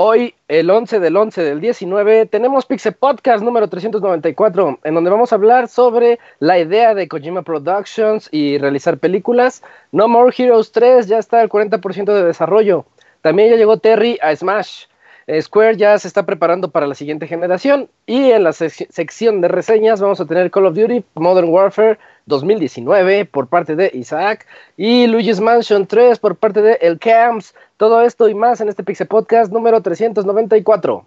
Hoy, el 11 del 11 del 19, tenemos Pixel Podcast número 394, en donde vamos a hablar sobre la idea de Kojima Productions y realizar películas. No More Heroes 3 ya está al 40% de desarrollo. También ya llegó Terry a Smash. Square ya se está preparando para la siguiente generación. Y en la sección de reseñas vamos a tener Call of Duty Modern Warfare 2019 por parte de Isaac y Luigi's Mansion 3 por parte de El Camps. Todo esto y más en este Pixel Podcast número 394.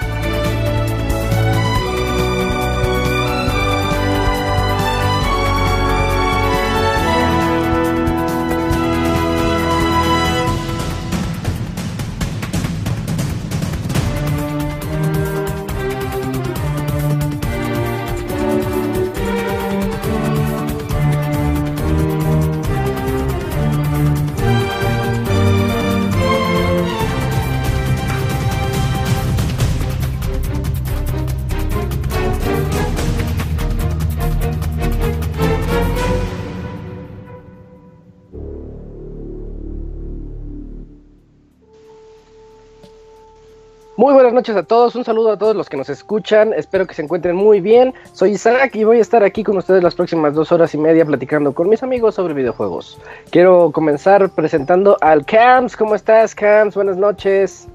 Buenas noches a todos, un saludo a todos los que nos escuchan, espero que se encuentren muy bien. Soy Isaac y voy a estar aquí con ustedes las próximas dos horas y media platicando con mis amigos sobre videojuegos. Quiero comenzar presentando al Cams, ¿cómo estás Cams? Buenas noches.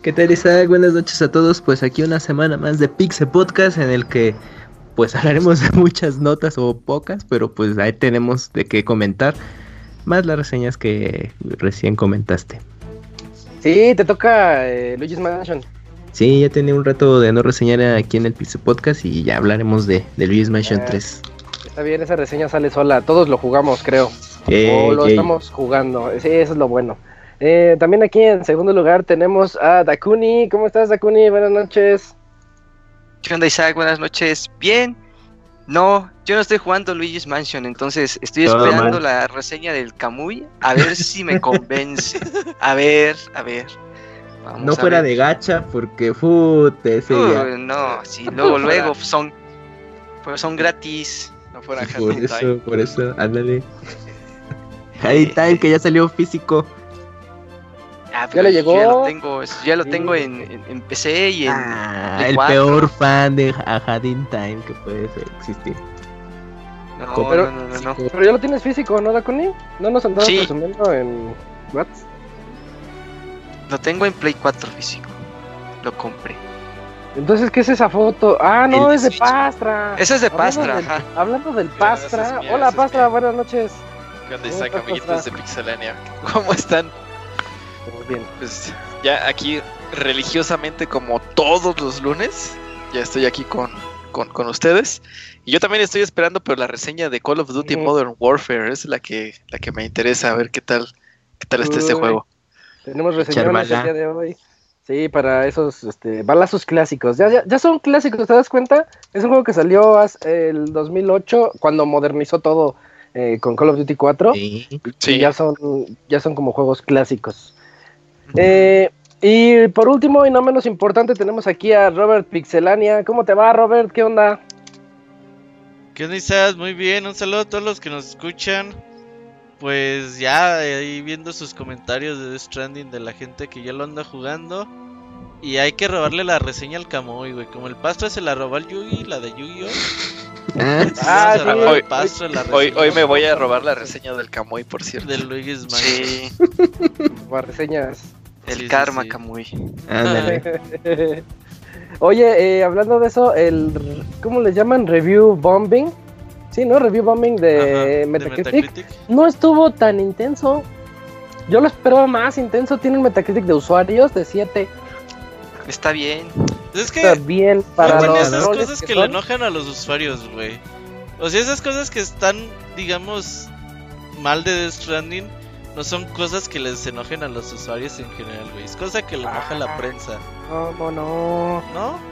¿Qué tal Isaac? Buenas noches a todos, pues aquí una semana más de Pixel Podcast en el que pues hablaremos de muchas notas o pocas, pero pues ahí tenemos de qué comentar, más las reseñas que recién comentaste. Sí, te toca eh, Luigi's Mansion. Sí, ya tenía un rato de no reseñar aquí en el Pixel Podcast y ya hablaremos de, de Luigi's Mansion 3. Está bien, esa reseña sale sola. Todos lo jugamos, creo. o lo estamos jugando. Sí, eso es lo bueno. Eh, también aquí en segundo lugar tenemos a Dakuni. ¿Cómo estás, Dakuni? Buenas noches. ¿Qué onda, Isaac? Buenas noches. Bien. No, yo no estoy jugando Luigi's Mansion, entonces estoy esperando la reseña del Kamui a ver si me convence. A ver, a ver. No fuera de gacha porque fute ese No, sí, luego luego son pues son gratis, no fuera Por eso, por eso, ándale. Ahí Time que ya salió físico. Ah, ya le llegó. Ya lo tengo, ya lo tengo en, en, PC y en. Ah, el peor fan de Hadin Time que puede existir. No, pero, no, no, no, Pero ya lo tienes físico, ¿no, Dakuni? ¿No nos andabas sí. en Whats? Lo tengo en Play 4 físico. Lo compré. Entonces, ¿qué es esa foto? Ah, no, es de Pastra. Esa es de Pastra, hablando Del, hablando del Pastra. Hola, Pastra, buenas noches. ¿Qué onda, Isaac, amiguitos de Pixelania? ¿Cómo están? bien. Pues ya aquí religiosamente como todos los lunes, ya estoy aquí con, con, ustedes. Y yo también estoy esperando pero la reseña de Call of Duty Modern Warfare, es la que, la que me interesa, a ver qué tal, qué tal está este juego. Tenemos reseñas el día de hoy. Sí, para esos este, balazos clásicos. Ya, ya, ya, son clásicos, ¿te das cuenta? Es un juego que salió el 2008 cuando modernizó todo eh, con Call of Duty 4. Sí. Y ya son, ya son como juegos clásicos. Eh, y por último, y no menos importante, tenemos aquí a Robert Pixelania. ¿Cómo te va, Robert? ¿Qué onda? ¿Qué onda, Isaac? Muy bien, un saludo a todos los que nos escuchan. Pues ya ahí viendo sus comentarios de The Stranding de la gente que ya lo anda jugando. Y hay que robarle la reseña al Kamui, güey. Como el Pastra se la robó al Yugi, la de Yu-Gi-Oh! ah, hoy, hoy, me voy a robar la reseña del Kamui, por cierto. Del Luigi's Sí. reseñas. El karma, Kamui. Oye, eh, hablando de eso, el ¿cómo le llaman? Review bombing. Sí, ¿no? Review bombing de, Metacritic, No estuvo tan intenso. Yo lo esperaba más intenso. Tiene un Metacritic de usuarios de 7. Está bien. Es que Está bien para no esas cosas que, le enojan a los usuarios, güey. O sea, esas cosas que están, digamos, mal de Death Stranding no son cosas que les enojen a los usuarios en general, güey. Es cosa que le enoja a la prensa. ¿Cómo no? ¿No?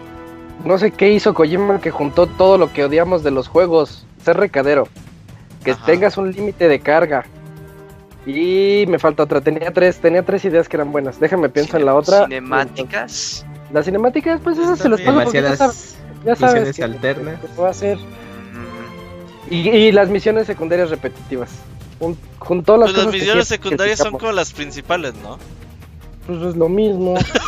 No sé qué hizo Kojima que juntó todo lo que odiamos de los juegos. Ser recadero. Que tengas un límite de carga. Y me falta otra. Tenía tres, tenía tres ideas que eran buenas. Déjame pienso en la otra. Cinemáticas. Las cinemáticas, pues esas se las puedo Demasiadas ya sabes, ya alternas. Que, va a hacer. Y, y, las misiones secundarias repetitivas. Junto las pues las misiones secundarias son como las principales, ¿no? Pues es lo mismo.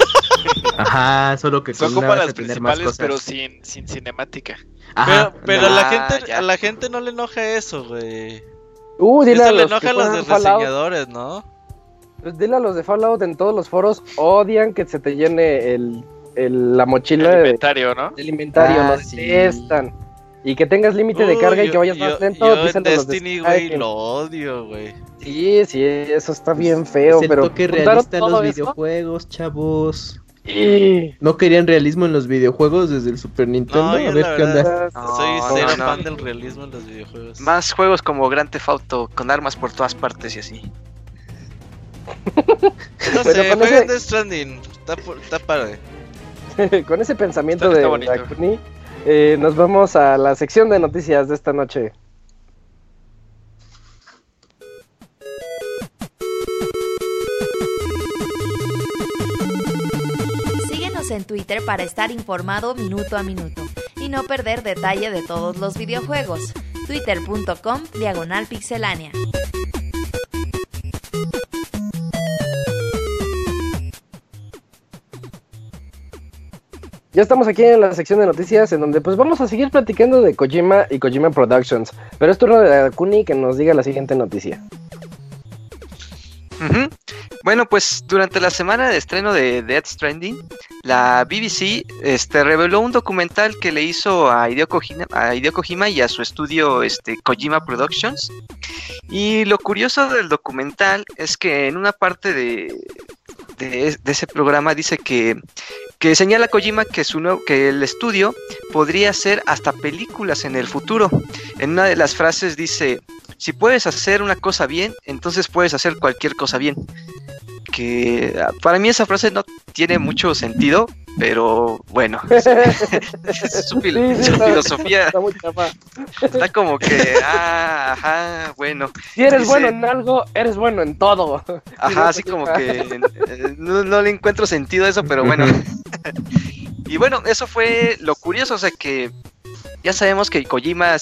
Ajá, solo que son como las principales, pero sin, sin cinemática. Ajá, pero, pero a la gente, a la gente no le enoja eso, güey. Uh, dile eso le enoja a los reseñadores, ¿no? Pues dile a los de Fallout en todos los foros odian que se te llene el, el la mochila el inventario, ¿no? El inventario, ah, lo detestan. Y que tengas límite de carga y que vayas más lento. Yo en Destiny, güey, lo odio, güey. Sí, sí, eso está bien feo, es pero... toque realista en los videojuegos, chavos. No querían realismo en los videojuegos desde el Super Nintendo. a ver qué onda. soy cero fan del realismo en los videojuegos. Más juegos como Grand Theft Auto con armas por todas partes y así. no sé, jueguen ese... Stranding. Está, está padre. con ese pensamiento de Dakuni, eh, nos vamos a la sección de noticias de esta noche. En Twitter para estar informado minuto a minuto y no perder detalle de todos los videojuegos. Twitter.com Diagonal Pixelánea. Ya estamos aquí en la sección de noticias en donde pues vamos a seguir platicando de Kojima y Kojima Productions. Pero es turno de Akuni que nos diga la siguiente noticia. Bueno, pues durante la semana de estreno de Death Stranding, la BBC este, reveló un documental que le hizo a Hideo Kojima, y a su estudio este, Kojima Productions. Y lo curioso del documental es que en una parte de, de, ese programa dice que, que señala Kojima que, que el estudio podría hacer hasta películas en el futuro. En una de las frases dice, si puedes hacer una cosa bien, entonces puedes hacer cualquier cosa bien. Que para mí esa frase no tiene mucho sentido, pero bueno, su, filosofía está, como que, ah, ajá, bueno. Si eres bueno en algo, eres bueno en todo. Ajá, así como que eh, no, le encuentro sentido a eso, pero bueno. y bueno, eso fue lo curioso, o sea que ya sabemos que Kojima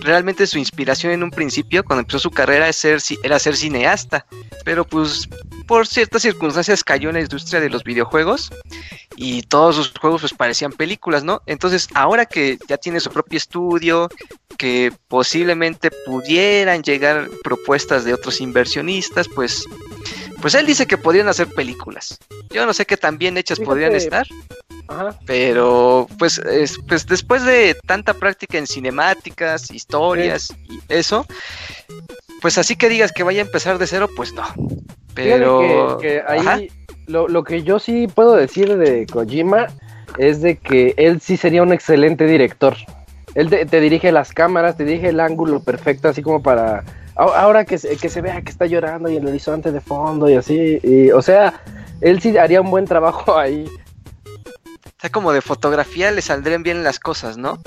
realmente su inspiración en un principio, cuando empezó su carrera, ser, era ser cineasta, pero pues por ciertas circunstancias cayó en la industria de los videojuegos y todos sus juegos pues parecían películas, ¿no? Entonces ahora que ya tiene su propio estudio, que posiblemente pudieran llegar propuestas de otros inversionistas, pues pues él dice que podrían hacer películas. Yo no sé qué tan bien hechas podrían estar. Pero pues, pues después de tanta práctica en cinemáticas, historias y eso, pues así que digas que vaya a empezar de cero, pues no. Pero que, ahí lo, lo, que yo sí puedo decir de Kojima es de que él sí sería un excelente director. Él te, dirige las cámaras, te dirige el ángulo perfecto, así como para ahora que se, que se vea que está llorando y el horizonte de fondo y así. Y, o sea, él sí haría un buen trabajo ahí. O sea, como de fotografía le saldrían bien las cosas, ¿no?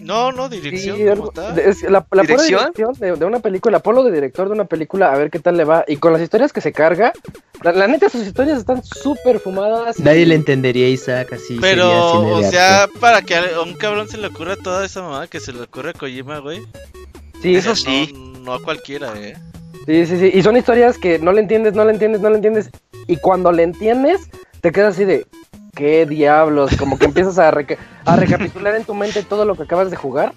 No, no, dirección. la, la ¿Dirección? de, una película, polo de director de una película, a ver qué tal le va. Y con las historias que se carga, la, neta, sus historias están súper fumadas. Nadie le entendería Isaac así. Pero, o sea, para que a un cabrón se le ocurra toda esa mamada que se le ocurre a Kojima, güey. Sí, eso sí. No, a cualquiera, eh. Sí, sí, sí. Y son historias que no le entiendes, no le entiendes, no le entiendes. Y cuando le entiendes, te quedas así de, qué diablos, como que empiezas a, a recapitular en tu mente todo lo que acabas de jugar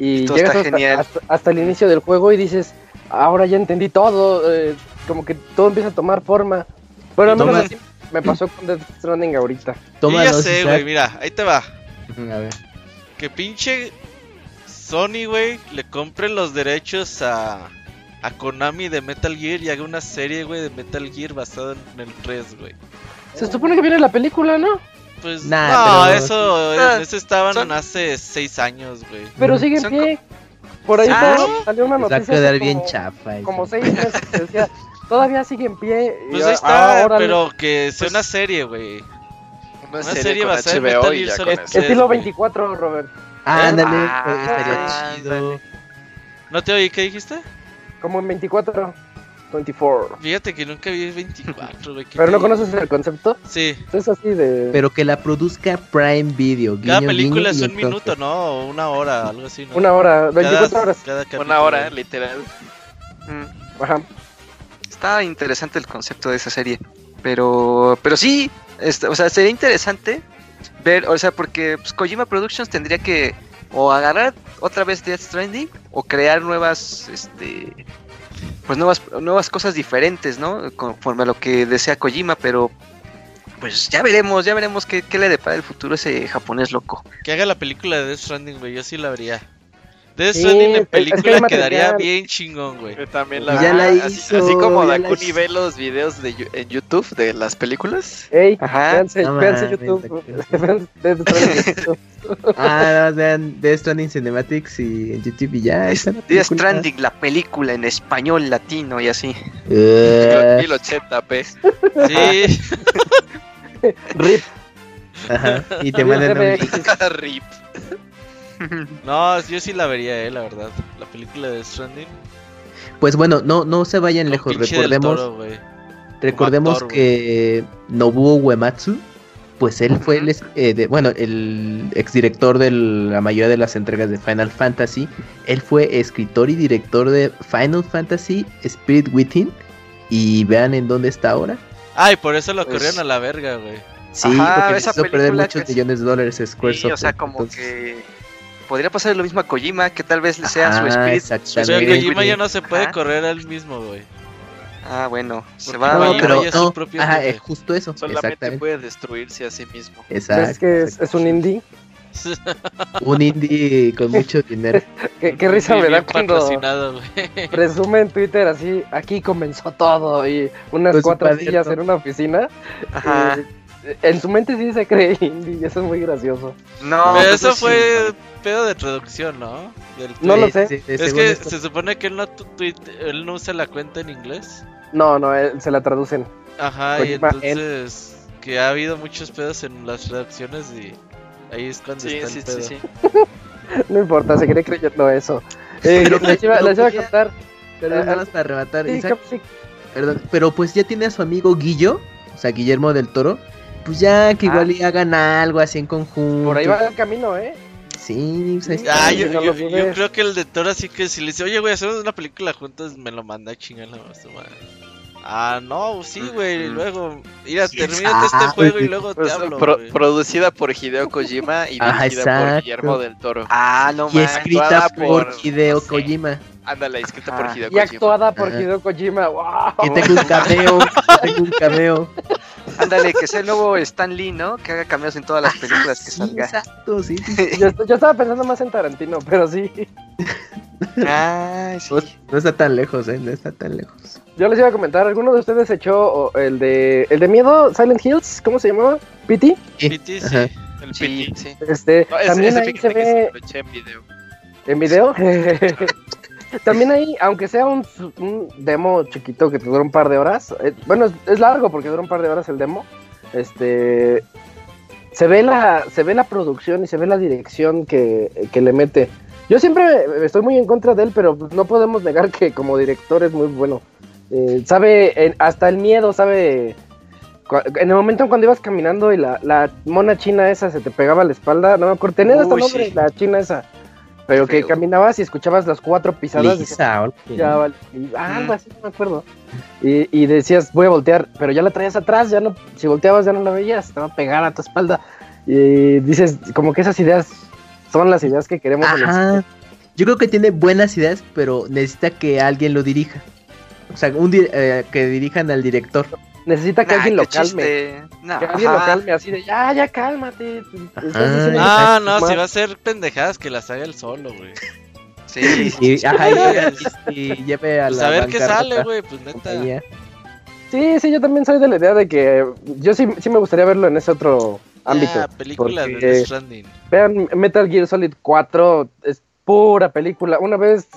y llegas hasta, el inicio del juego y dices, ahora ya entendí todo, eh, como que todo empieza a tomar forma. Bueno, me pasó con Death Stranding ahorita. Toma, ya sé, güey, mira, ahí te va. A ver. Que pinche Sony, güey, le compre los derechos a, a Konami de Metal Gear y haga una serie, güey, de Metal Gear basada en el 3, güey. Se supone que viene la película, ¿no? Pues no, eso, ah, eso estaban hace 6 años, güey. Pero sigue en pie. Por ahí salió una noticia. Va a quedar bien chafa. Como 6 meses decía, todavía sigue en pie. Pues ahí está, pero que sea pues una serie, güey. Una, serie, basada en Metal Gear Solid Estilo 24, Robert. Ah, ándale, ah, estaría chido. ¿No te oí? ¿Qué dijiste? Como en 24. 24. Fíjate que nunca vi 24, güey. ¿Pero no conoces el concepto? Sí. Es así de... Pero que la produzca Prime Video. Cada película es un minuto, ¿no? Una hora, algo así, ¿no? Una hora, 24 horas. Una hora, literal. Mm. Ajá. Está interesante el concepto de esa serie. Pero, pero sí, este, o sea, sería interesante ver, o sea, porque pues, Kojima Productions tendría que o agarrar otra vez Death Stranding o crear nuevas, este, pues nuevas, nuevas cosas diferentes, ¿no? Conforme a lo que desea Kojima, pero pues ya veremos, ya veremos qué, qué le depara el futuro ese japonés loco. Que haga la película de Death Stranding, güey, yo sí la vería. Death Stranding en película quedaría bien chingón, güey. también la, ya la hizo, así, como Dakuni ve los videos de, en YouTube de las películas. Ey, Ajá. Véanse, YouTube. ah, no, vean Death Stranding Cinematics y en YouTube y ya. Death Stranding, la película en español, latino y así. Uh. Eh. 1080p. Sí. Rip. Ajá. Y te mandan un Rip. no, yo sí la vería, eh, la verdad. La película de Stranding. Pues bueno, no, no se vayan lejos. Recordemos, recordemos que Nobuo Uematsu, pues él fue el, eh, bueno, el exdirector de la mayoría de las entregas de Final Fantasy. Él fue escritor y director de Final Fantasy Spirit Within. Y vean en dónde está ahora. Ay, por eso lo pues corrieron a la verga, güey. Sí, porque hizo perder muchos millones de dólares Squaresoft. o sea, como que podría pasar lo mismo a Kojima, que tal vez le sea su espíritu. Pero Kojima ya no se puede correr al mismo, güey. Ah, bueno, se va no, pero no, su propio ajá, es justo eso. Solamente puede destruirse a sí mismo. Exacto. Es que es, un indie. un indie con mucho dinero. ¿Qué, risa me da cuando presume en Twitter así, aquí comenzó todo y unas pues cuatro sillas en una oficina. Ajá. en su mente sí se cree indie y eso es muy gracioso. No, pero pues eso fue pedo de traducción, ¿no? no lo sé. es que se supone que él no, él no usa la cuenta en inglés. No, no, se la traducen. Ajá, y entonces que ha habido muchos pedos en las traducciones y ahí es cuando está el pedo. Sí, no importa, seguiré creyendo eso. Eh, pero les iba, les iba a contar. Perdón, nada más para rematar. Perdón, pero pues ya tiene a su amigo Guillo, o sea, Guillermo del Toro. Pues ya que igual ah. hagan algo así en conjunto. Por ahí va el camino, ¿eh? Sí, ah, yo, creo que el de Toro así que si le dice, oye, güey, hacemos una película juntos, me lo manda a chingar la madre. Ah, no, sí, güey, luego, mira, termínate este juego y luego te pues, hablo. producida por Hideo Kojima y dirigida por Guillermo del Toro. Ah, no Y escrita por, Hideo Kojima. Ándale, escrita por Hideo Kojima. Y actuada por Hideo Kojima, wow. Que tengo un cameo, tengo un cameo. Ándale, que sea el nuevo Stan Lee, ¿no? Que haga cameos en todas las películas que salga. Exacto, sí. yo, estaba pensando más en Tarantino, pero sí. Ah, sí. No, está tan lejos, ¿eh? No está tan lejos. Yo les iba a comentar, ¿alguno de ustedes echó el de el de miedo, Silent Hills? ¿Cómo se llamaba? ¿Pity? Pity, sí. El Pity, sí. Este, también ahí se ve... en video. ¿En video? También ahí, aunque sea un, demo chiquito que te dura un par de horas, eh, bueno, es, largo porque dura un par de horas el demo, este, se ve la, se ve la producción y se ve la dirección que, le mete. Yo siempre estoy muy en contra de él, pero no podemos negar que como director es muy bueno. Eh, sabe, hasta el miedo, sabe... En el momento cuando ibas caminando y la, la mona china esa se te pegaba a la espalda, no me acuerdo, tenés hasta nombre, la china esa. Pero que caminabas y escuchabas las cuatro pisadas. Lisa, ya, ah, algo así, no me acuerdo. Y, y, decías, voy a voltear, pero ya la traías atrás, ya no, si volteabas ya no la veías, estaba pegada a tu espalda. Y dices, como que esas ideas son las ideas que queremos. Yo creo que tiene buenas ideas, pero necesita que alguien lo dirija. O sea, un, eh, que dirijan al director. Necesita que alguien lo calme. que alguien lo calme así de, ya, ya cálmate. Ah, no, si va a ser pendejadas que las haga él solo, güey. Sí, y, ajá, y, lleve a pues la. a ver qué sale, güey, pues neta. Sí, sí, yo también soy de la idea de que yo sí, sí me gustaría verlo en ese otro ámbito. Ah, película de Stranding. Vean Metal Gear Solid 4, es pura película. Una vez,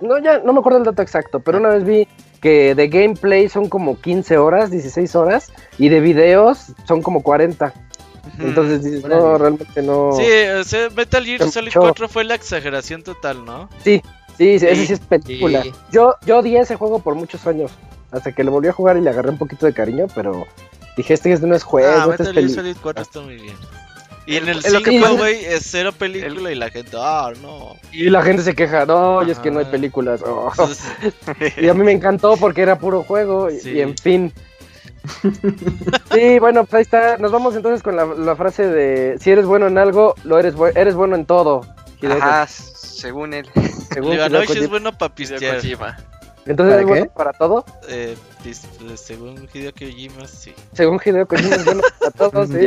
no ya no me acuerdo el dato exacto, pero una vez vi que de gameplay son como 15 horas, 16 horas, y de videos son como 40. Entonces dices, no, realmente no. Sí, o sea, Metal Gear Solid 4 fue la exageración total, ¿no? Sí, sí, sí, ese sí es película. Yo, yo odié ese juego por muchos años, hasta que lo volví a jugar y le agarré un poquito de cariño, pero dije, este no es juego. Ah, este Metal Gear Solid 4 está muy bien. Y en el 5, güey, es cero película y la gente, ah, no. Y la gente se queja, no, y es que no hay películas. Oh. y a mí me encantó porque era puro juego y en fin. sí, bueno, pues ahí está. Nos vamos entonces con la, frase de si eres bueno en algo, lo eres, eres bueno en todo. Ajá, según él. Según es bueno para pistear. Entonces es bueno para todo. Eh, según Hideo Kojima, sí. Según Hideo Kojima es bueno para todo, sí.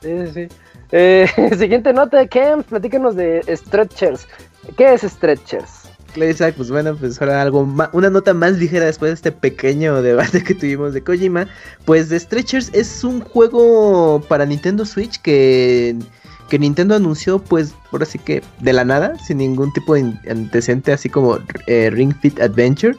Sí, sí. Eh, siguiente nota Camps, platícanos de Stretchers. ¿Qué es Stretchers? Isaac, pues bueno, pues ahora algo una nota más ligera después de este pequeño debate que tuvimos de Kojima. Pues Stretchers es un juego para Nintendo Switch que, que Nintendo anunció, pues por así que de la nada, sin ningún tipo de antecedente, así como eh, Ring Fit Adventure.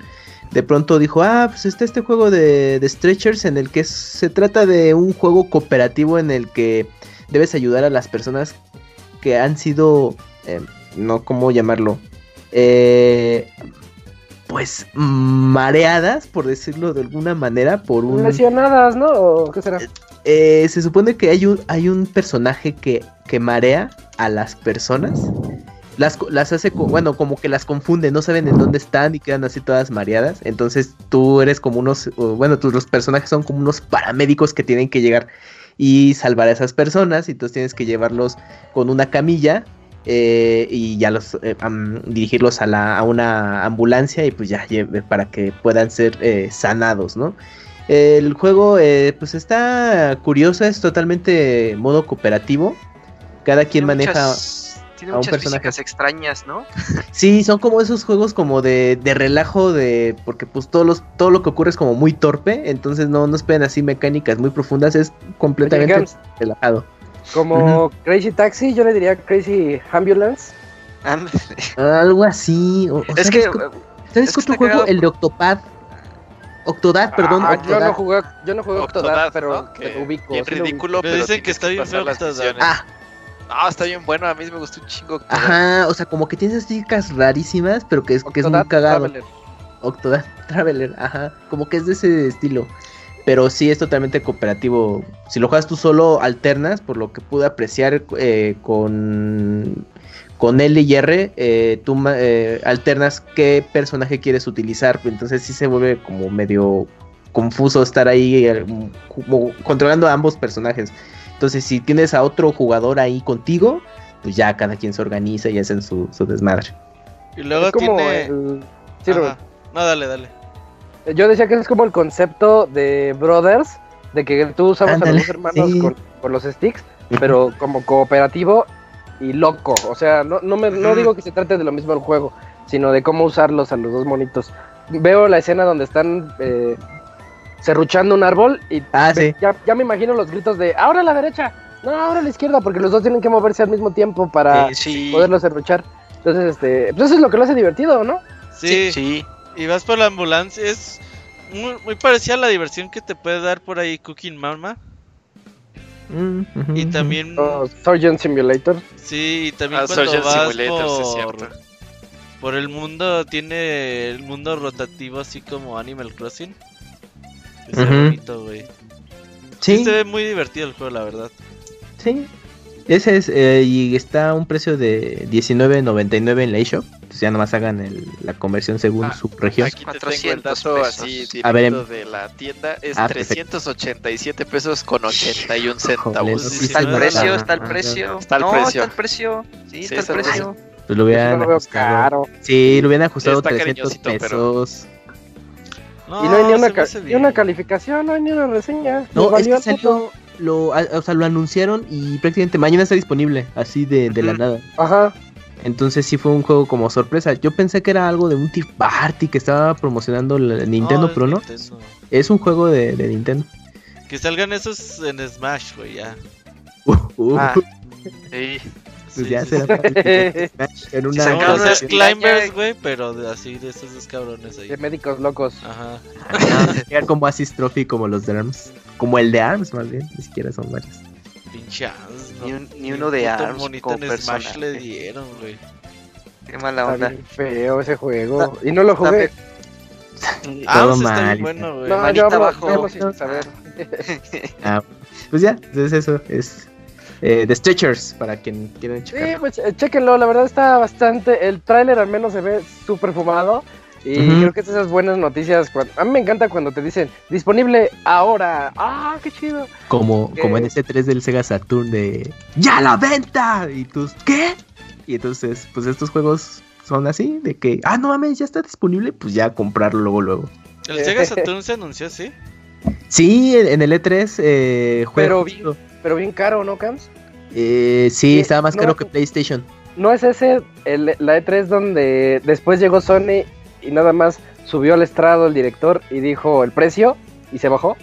De pronto dijo, ah, pues está este juego de Stretchers en el que se trata de un juego cooperativo en el que debes ayudar a las personas que han sido, eh, no cómo llamarlo, eh, pues mareadas, por decirlo de alguna manera, por un... Lesionadas, ¿no? qué será? Eh, se supone que hay un, hay un personaje que, que marea a las personas. Las, las hace, bueno, como que las confunde, no saben en dónde están y quedan así todas mareadas. Entonces tú eres como unos, bueno, tus los personajes son como unos paramédicos que tienen que llegar y salvar a esas personas. Y entonces tienes que llevarlos con una camilla eh, y ya los eh, dirigirlos a, la, a, una ambulancia y pues ya para que puedan ser eh, sanados, ¿no? El juego pues está curioso, es totalmente modo cooperativo. Cada quien maneja tiene un personaje extrañas, ¿no? Sí, son como esos juegos como de, de relajo de porque pues todo los todo lo que ocurre es como muy torpe, entonces no no esperen así mecánicas muy profundas, es completamente relajado. Como Crazy Taxi, yo le diría Crazy Ambulance. Algo así. es que. ¿Sabes qué otro juego? El de Octopad. Octodad, ah, perdón. Yo no jugué, yo no jugué Octodad, pero te ubico. Bien ridículo, pero, dicen que está bien feo Octodad. Ah. No, está bien bueno, a mí me gustó un chingo. Octodad. Ajá, o sea, como que tienes chicas rarísimas, pero que es, que es muy cagado. Traveler. Octodad Traveler, ajá. Como que es de ese estilo. Pero sí es totalmente cooperativo. Si lo juegas tú solo, alternas, por lo que pude apreciar eh, con, con L y R, eh, tú eh, alternas qué personaje quieres utilizar. Entonces sí se vuelve como medio confuso estar ahí controlando a ambos personajes. Entonces si tienes a otro jugador ahí contigo, pues ya cada quien se organiza y hacen su, su desmadre. Y luego tiene... No, dale, dale. Yo decía que es como el concepto de Brothers, de que tú usabas a los hermanos con, los sticks, pero como cooperativo y loco. O sea, no, no, me, no digo que se trate de lo mismo el juego, sino de cómo usarlos a los dos monitos. Veo la escena donde están eh, serruchando un árbol y ah, ya, me imagino los gritos de ahora a la derecha, no, ahora a la izquierda, porque los dos tienen que moverse al mismo tiempo para poderlos serruchar. Entonces, este, pues eso es lo que lo hace divertido, ¿no? Sí, sí y vas por la ambulancia. Es muy, muy parecida a la diversión que te puede dar por ahí Cooking Mama. Mm, y también. Oh, Surgeon Simulator. Sí, y también ah, cuando vas por, por el mundo, tiene el mundo rotativo así como Animal Crossing. Es bonito, güey. Sí. Se ve muy divertido el juego, la verdad. Sí, ese es, eh, y está a un precio de 19.99 en la eShop. Entonces ya nomás hagan el, la conversión según ah, su región. Aquí te tengo el dato así a ver, de la tienda. Es 387 ah, pesos con 81 centavos. está el precio, está el precio. Está el no, precio. está el precio. Sí, está, el precio. Pues lo hubieran ajustado. Sí, lo hubieran ajustado 300 pesos. Y no hay ni una, ni una, calificación, no hay ni una reseña. No, es que salió, lo, o sea, lo anunciaron y prácticamente mañana está disponible, así de, de la nada. Ajá. Entonces sí fue un juego como sorpresa. Yo pensé que era algo de un Tea Party que estaba promocionando el Nintendo, pero no. Es un juego de, de, Nintendo. Que salgan esos en Smash, güey, ya. Uh, uh. Ah, sí. Pues ya será en una Son los climbers, güey, pero de, así de esos dos cabrones ahí. De médicos locos. Ajá. como Assist Trophy como los de ARMS. Como el de ARMS, más bien. Ni siquiera son varios. Pinche ni, uno de ARMS como Smash le dieron, güey. Qué mala onda. feo ese juego. y no lo jugué. Todo mal. Bueno, güey. No, yo abajo. sin saber. ah, pues ya, entonces eso es eh, The Stretchers, para quien quieran checar. Sí, pues eh, chequenlo, la verdad está bastante. El tráiler al menos se ve súper fumado. Y creo que es esas buenas noticias. a mí me encanta cuando te dicen disponible ahora. ¡Ah, qué chido! Como, como en ese 3 del Sega Saturn de ¡Ya la venta! Y tú, ¿qué? Y entonces, pues estos juegos son así: de que, ah, no mames, ya está disponible, pues ya comprarlo luego, luego. ¿El Sega Saturn se anunció así? Sí, en el E3 eh, Pero bien, pero bien caro, ¿no, Cams? Eh, sí, estaba más caro que PlayStation. ¿No es ese el, la E3 donde después llegó Sony y nada más subió al estrado el director y dijo el precio y se bajó?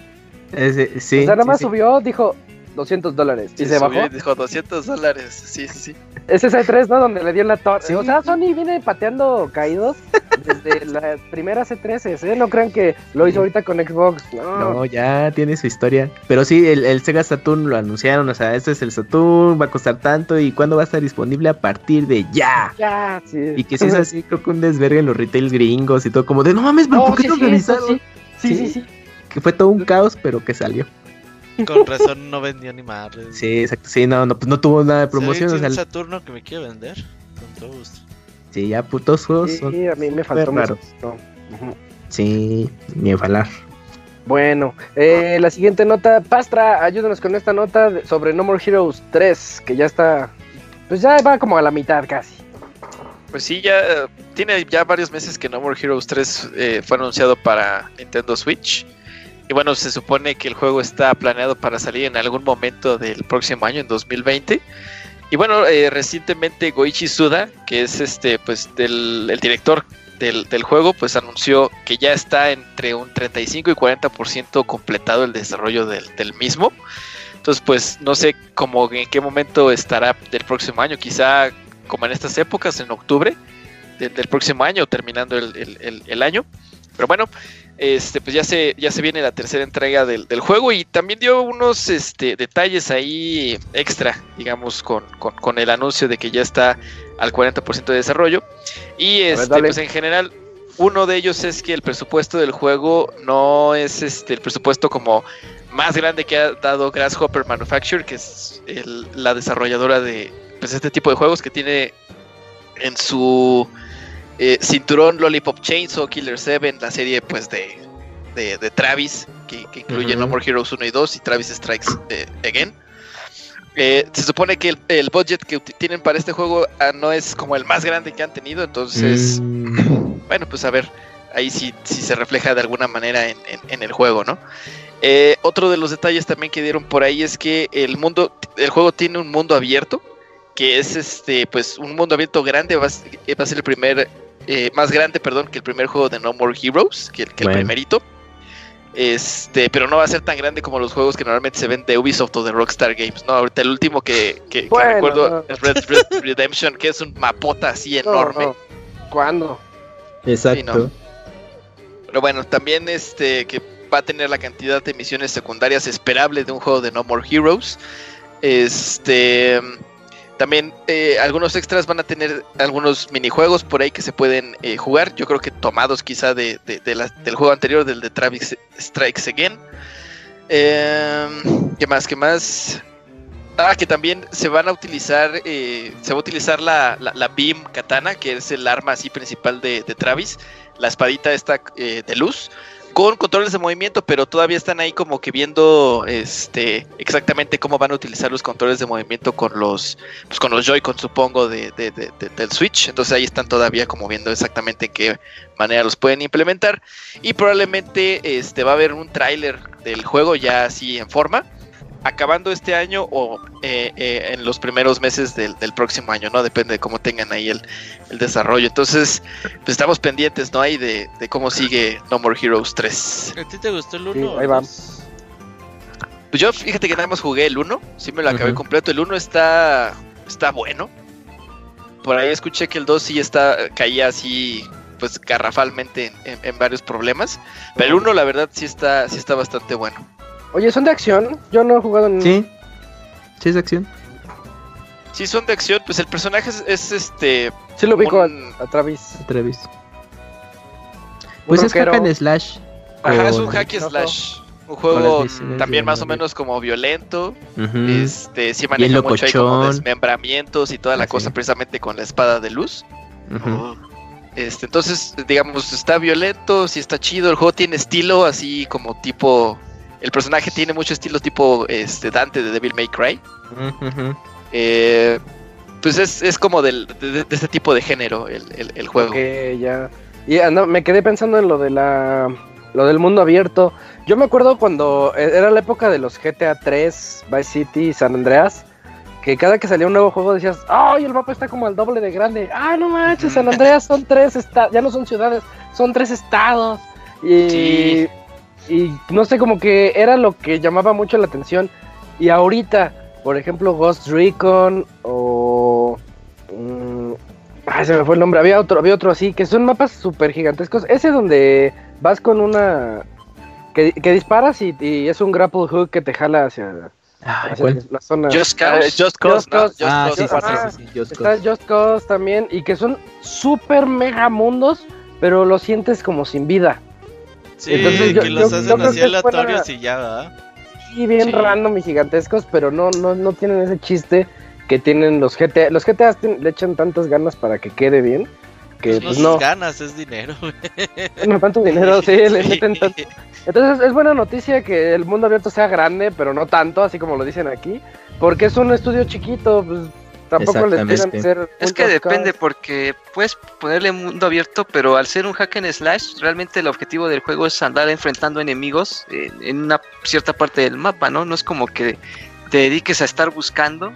sí. O sea, nada más subió, dijo 200 dólares y se bajó. Dijo 200 dólares, sí, sí. Es ese E3, ¿no? Donde le dio la torre. O sea, Sony viene pateando caídos desde las primeras E3, ¿eh? No crean que lo hizo ahorita con Xbox. No, ya tiene su historia. Pero sí, el, Sega Saturn lo anunciaron. O sea, este es el Saturn, va a costar tanto. ¿Y cuándo va a estar disponible? A partir de ya. Ya, sí. Y que si es así, creo que un desvergue en los retails gringos y todo. Como de, no mames, pero ¿por qué no organizaron? Sí, sí, sí, Que fue todo un caos, pero que salió. Con razón no vendió ni madre. Sí, exacto. Sí, no, no, pues no tuvo nada de promoción. Sí, o sea, el Saturno que me quiere vender. Con todo gusto. Sí, ya putos juegos. Sí, a mí me faltó raro. Sí, ni falar. Bueno, eh, la siguiente nota, Pastra, ayúdanos con esta nota sobre No More Heroes 3, que ya está, pues ya va como a la mitad casi. Pues sí, ya tiene ya varios meses que No More Heroes 3 eh, fue anunciado para Nintendo Switch. Y bueno, se supone que el juego está planeado para salir en algún momento del próximo año, en 2020. Y bueno, eh, recientemente Goichi Suda, que es este, pues, del, el director del, juego, pues anunció que ya está entre un 35 y 40% completado el desarrollo del, mismo. Entonces, pues no sé cómo en qué momento estará del próximo año, quizá como en estas épocas, en octubre del próximo año, terminando el, el año. Pero bueno, este, pues ya se, ya se viene la tercera entrega del, juego y también dio unos este, detalles ahí extra, digamos, con, el anuncio de que ya está al 40% de desarrollo. Y este, pues en general, uno de ellos es que el presupuesto del juego no es este, el presupuesto como más grande que ha dado Grasshopper Manufacture, que es la desarrolladora de pues, este tipo de juegos que tiene en su eh, Cinturón, Lollipop Chainsaw, Killer 7, la serie pues de, de, Travis, que, incluye No More Heroes 1 y 2 y Travis Strikes eh, Again. Eh, se supone que el, budget que tienen para este juego ah, no es como el más grande que han tenido, entonces, mm. bueno, pues a ver, ahí sí, sí se refleja de alguna manera en, en, el juego, ¿no? otro de los detalles también que dieron por ahí es que el mundo, el juego tiene un mundo abierto, que es este, pues un mundo abierto grande, va a, va a ser el primer eh, más grande, perdón, que el primer juego de No More Heroes, que, el primerito. Este, pero no va a ser tan grande como los juegos que normalmente se ven de Ubisoft o de Rockstar Games, ¿no? Ahorita el último que, recuerdo es Red Redemption, que es un mapota así enorme. ¿Cuándo? Exacto. Pero bueno, también este que va a tener la cantidad de misiones secundarias esperable de un juego de No More Heroes. Este también eh, algunos extras van a tener algunos minijuegos por ahí que se pueden eh, jugar. Yo creo que tomados quizá de, del juego anterior, del de Travis Strikes Again. Em, ¿Qué más? ¿Qué más? Ah, que también se van a utilizar, eh, se va a utilizar la, la, Beam Katana, que es el arma así principal de, Travis, la espadita esta de luz, con controles de movimiento, pero todavía están ahí como que viendo este exactamente cómo van a utilizar los controles de movimiento con los pues con los Joy-Con supongo de, del Switch. Entonces ahí están todavía como viendo exactamente en qué manera los pueden implementar y probablemente este va a haber un tráiler del juego ya así en forma acabando este año o eh, eh, en los primeros meses del, próximo año, ¿no? Depende de cómo tengan ahí el, desarrollo. Entonces, pues estamos pendientes, ¿no? Ahí de, cómo sigue No More Heroes 3. ¿A ti te gustó el 1? ahí vamos. Pues yo fíjate que nada más jugué el 1, sí me lo acabé completo. El 1 está, está bueno. Por ahí escuché que el 2 sí está, caía así pues garrafalmente en, varios problemas. Pero el 1 la verdad sí está, sí está bastante bueno. Oye, ¿son de acción? Yo no he jugado en... Sí, sí es de acción. Sí, son de acción, pues el personaje es, este... Sí lo ubico a, Travis. A Travis. Pues es hack and slash. Ajá, es un hack and slash. Un juego también más o menos como violento. Este, sí maneja mucho ahí como desmembramientos y toda la cosa precisamente con la espada de luz. Este, entonces, digamos, está violento, sí está chido, el juego tiene estilo así como tipo el personaje tiene mucho estilo tipo este, Dante de Devil May Cry. Eh, pues es, como del, de, este tipo de género el, juego. Ok, ya. Y me quedé pensando en lo de la lo del mundo abierto. Yo me acuerdo cuando e, era la época de los GTA 3, Vice City y San Andreas, que cada que salía un nuevo juego decías, ¡ay, el mapa está como al doble de grande! ¡Ah, no manches! San Andreas son tres estados, ya no son ciudades, son tres estados. Y y no sé, como que era lo que llamaba mucho la atención. Y ahorita, por ejemplo, Ghost Recon o... Mm, ay, se me fue el nombre. Había otro, había otro así, que son mapas súper gigantescos. Ese donde vas con una... Que, disparas y, es un grapple hook que te jala hacia... la zona. Just Cause. Just Cause. Just Está Just Cause también. Y que son súper mega mundos, pero lo sientes como sin vida. Sí, Entonces, que los hacen así aleatorios y ya, ¿verdad? Sí, bien random y gigantescos, pero no, no, no tienen ese chiste que tienen los GTA. Los GTA le echan tantas ganas para que quede bien. Que, pues, pues no. ganas, es dinero. No tanto dinero, sí, le meten tanto. Entonces es buena noticia que el mundo abierto sea grande, pero no tanto, así como lo dicen aquí, porque es un estudio chiquito, pues Tampoco ser. Es que depende, porque puedes ponerle mundo abierto, pero al ser un hack and slash, realmente el objetivo del juego es andar enfrentando enemigos en, una cierta parte del mapa, ¿no? No es como que te dediques a estar buscando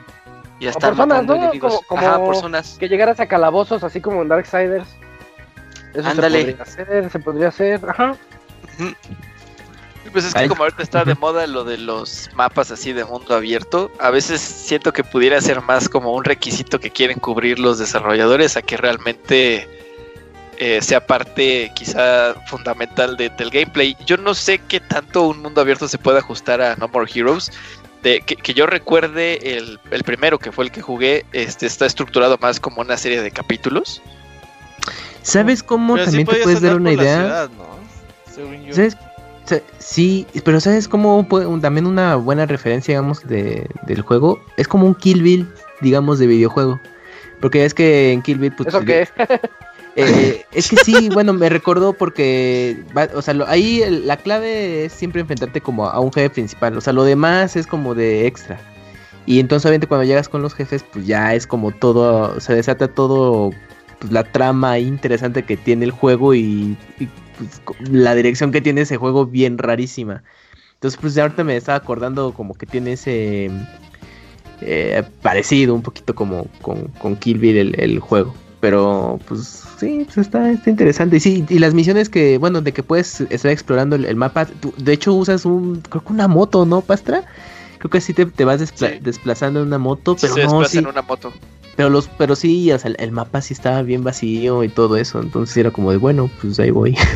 y a estar matando enemigos. Como, personas. Que llegaras a calabozos, así como en Darksiders. Eso Ándale. se podría hacer, se podría hacer, ajá. Pues es que como ahorita está de moda lo de los mapas así de mundo abierto, a veces siento que pudiera ser más como un requisito que quieren cubrir los desarrolladores a que realmente eh, sea parte quizá fundamental del gameplay. Yo no sé qué tanto un mundo abierto se puede ajustar a No More Heroes. De, que, yo recuerde el, primero que fue el que jugué, este está estructurado más como una serie de capítulos. ¿Sabes cómo también te puedes dar una idea? ¿Sabes Sí, pero ¿sabes cómo también una buena referencia, digamos, de, del juego? Es como un Kill Bill, digamos, de videojuego. Porque es que en Kill Bill... Pues, ¿Eso qué? Eh, es que sí, bueno, me recordó porque, o sea, ahí la clave es siempre enfrentarte como a un jefe principal, o sea, lo demás es como de extra. Y entonces obviamente cuando llegas con los jefes, pues ya es como todo, se desata todo pues, la trama interesante que tiene el juego y pues, la dirección que tiene ese juego bien rarísima. Entonces, pues ahorita me estaba acordando como que tiene ese eh, parecido un poquito como con, con Kill Bill el, juego. Pero pues sí, pues, está, está, interesante. Y sí, y las misiones que, bueno, de que puedes estar explorando el, mapa, de hecho usas un, creo que una moto, ¿no, Pastra? Creo que sí te, vas desplazando en una moto, pero no, sí. en una moto. Pero los, pero sí, o sea, el, mapa sí estaba bien vacío y todo eso. Entonces era como de bueno, pues ahí voy.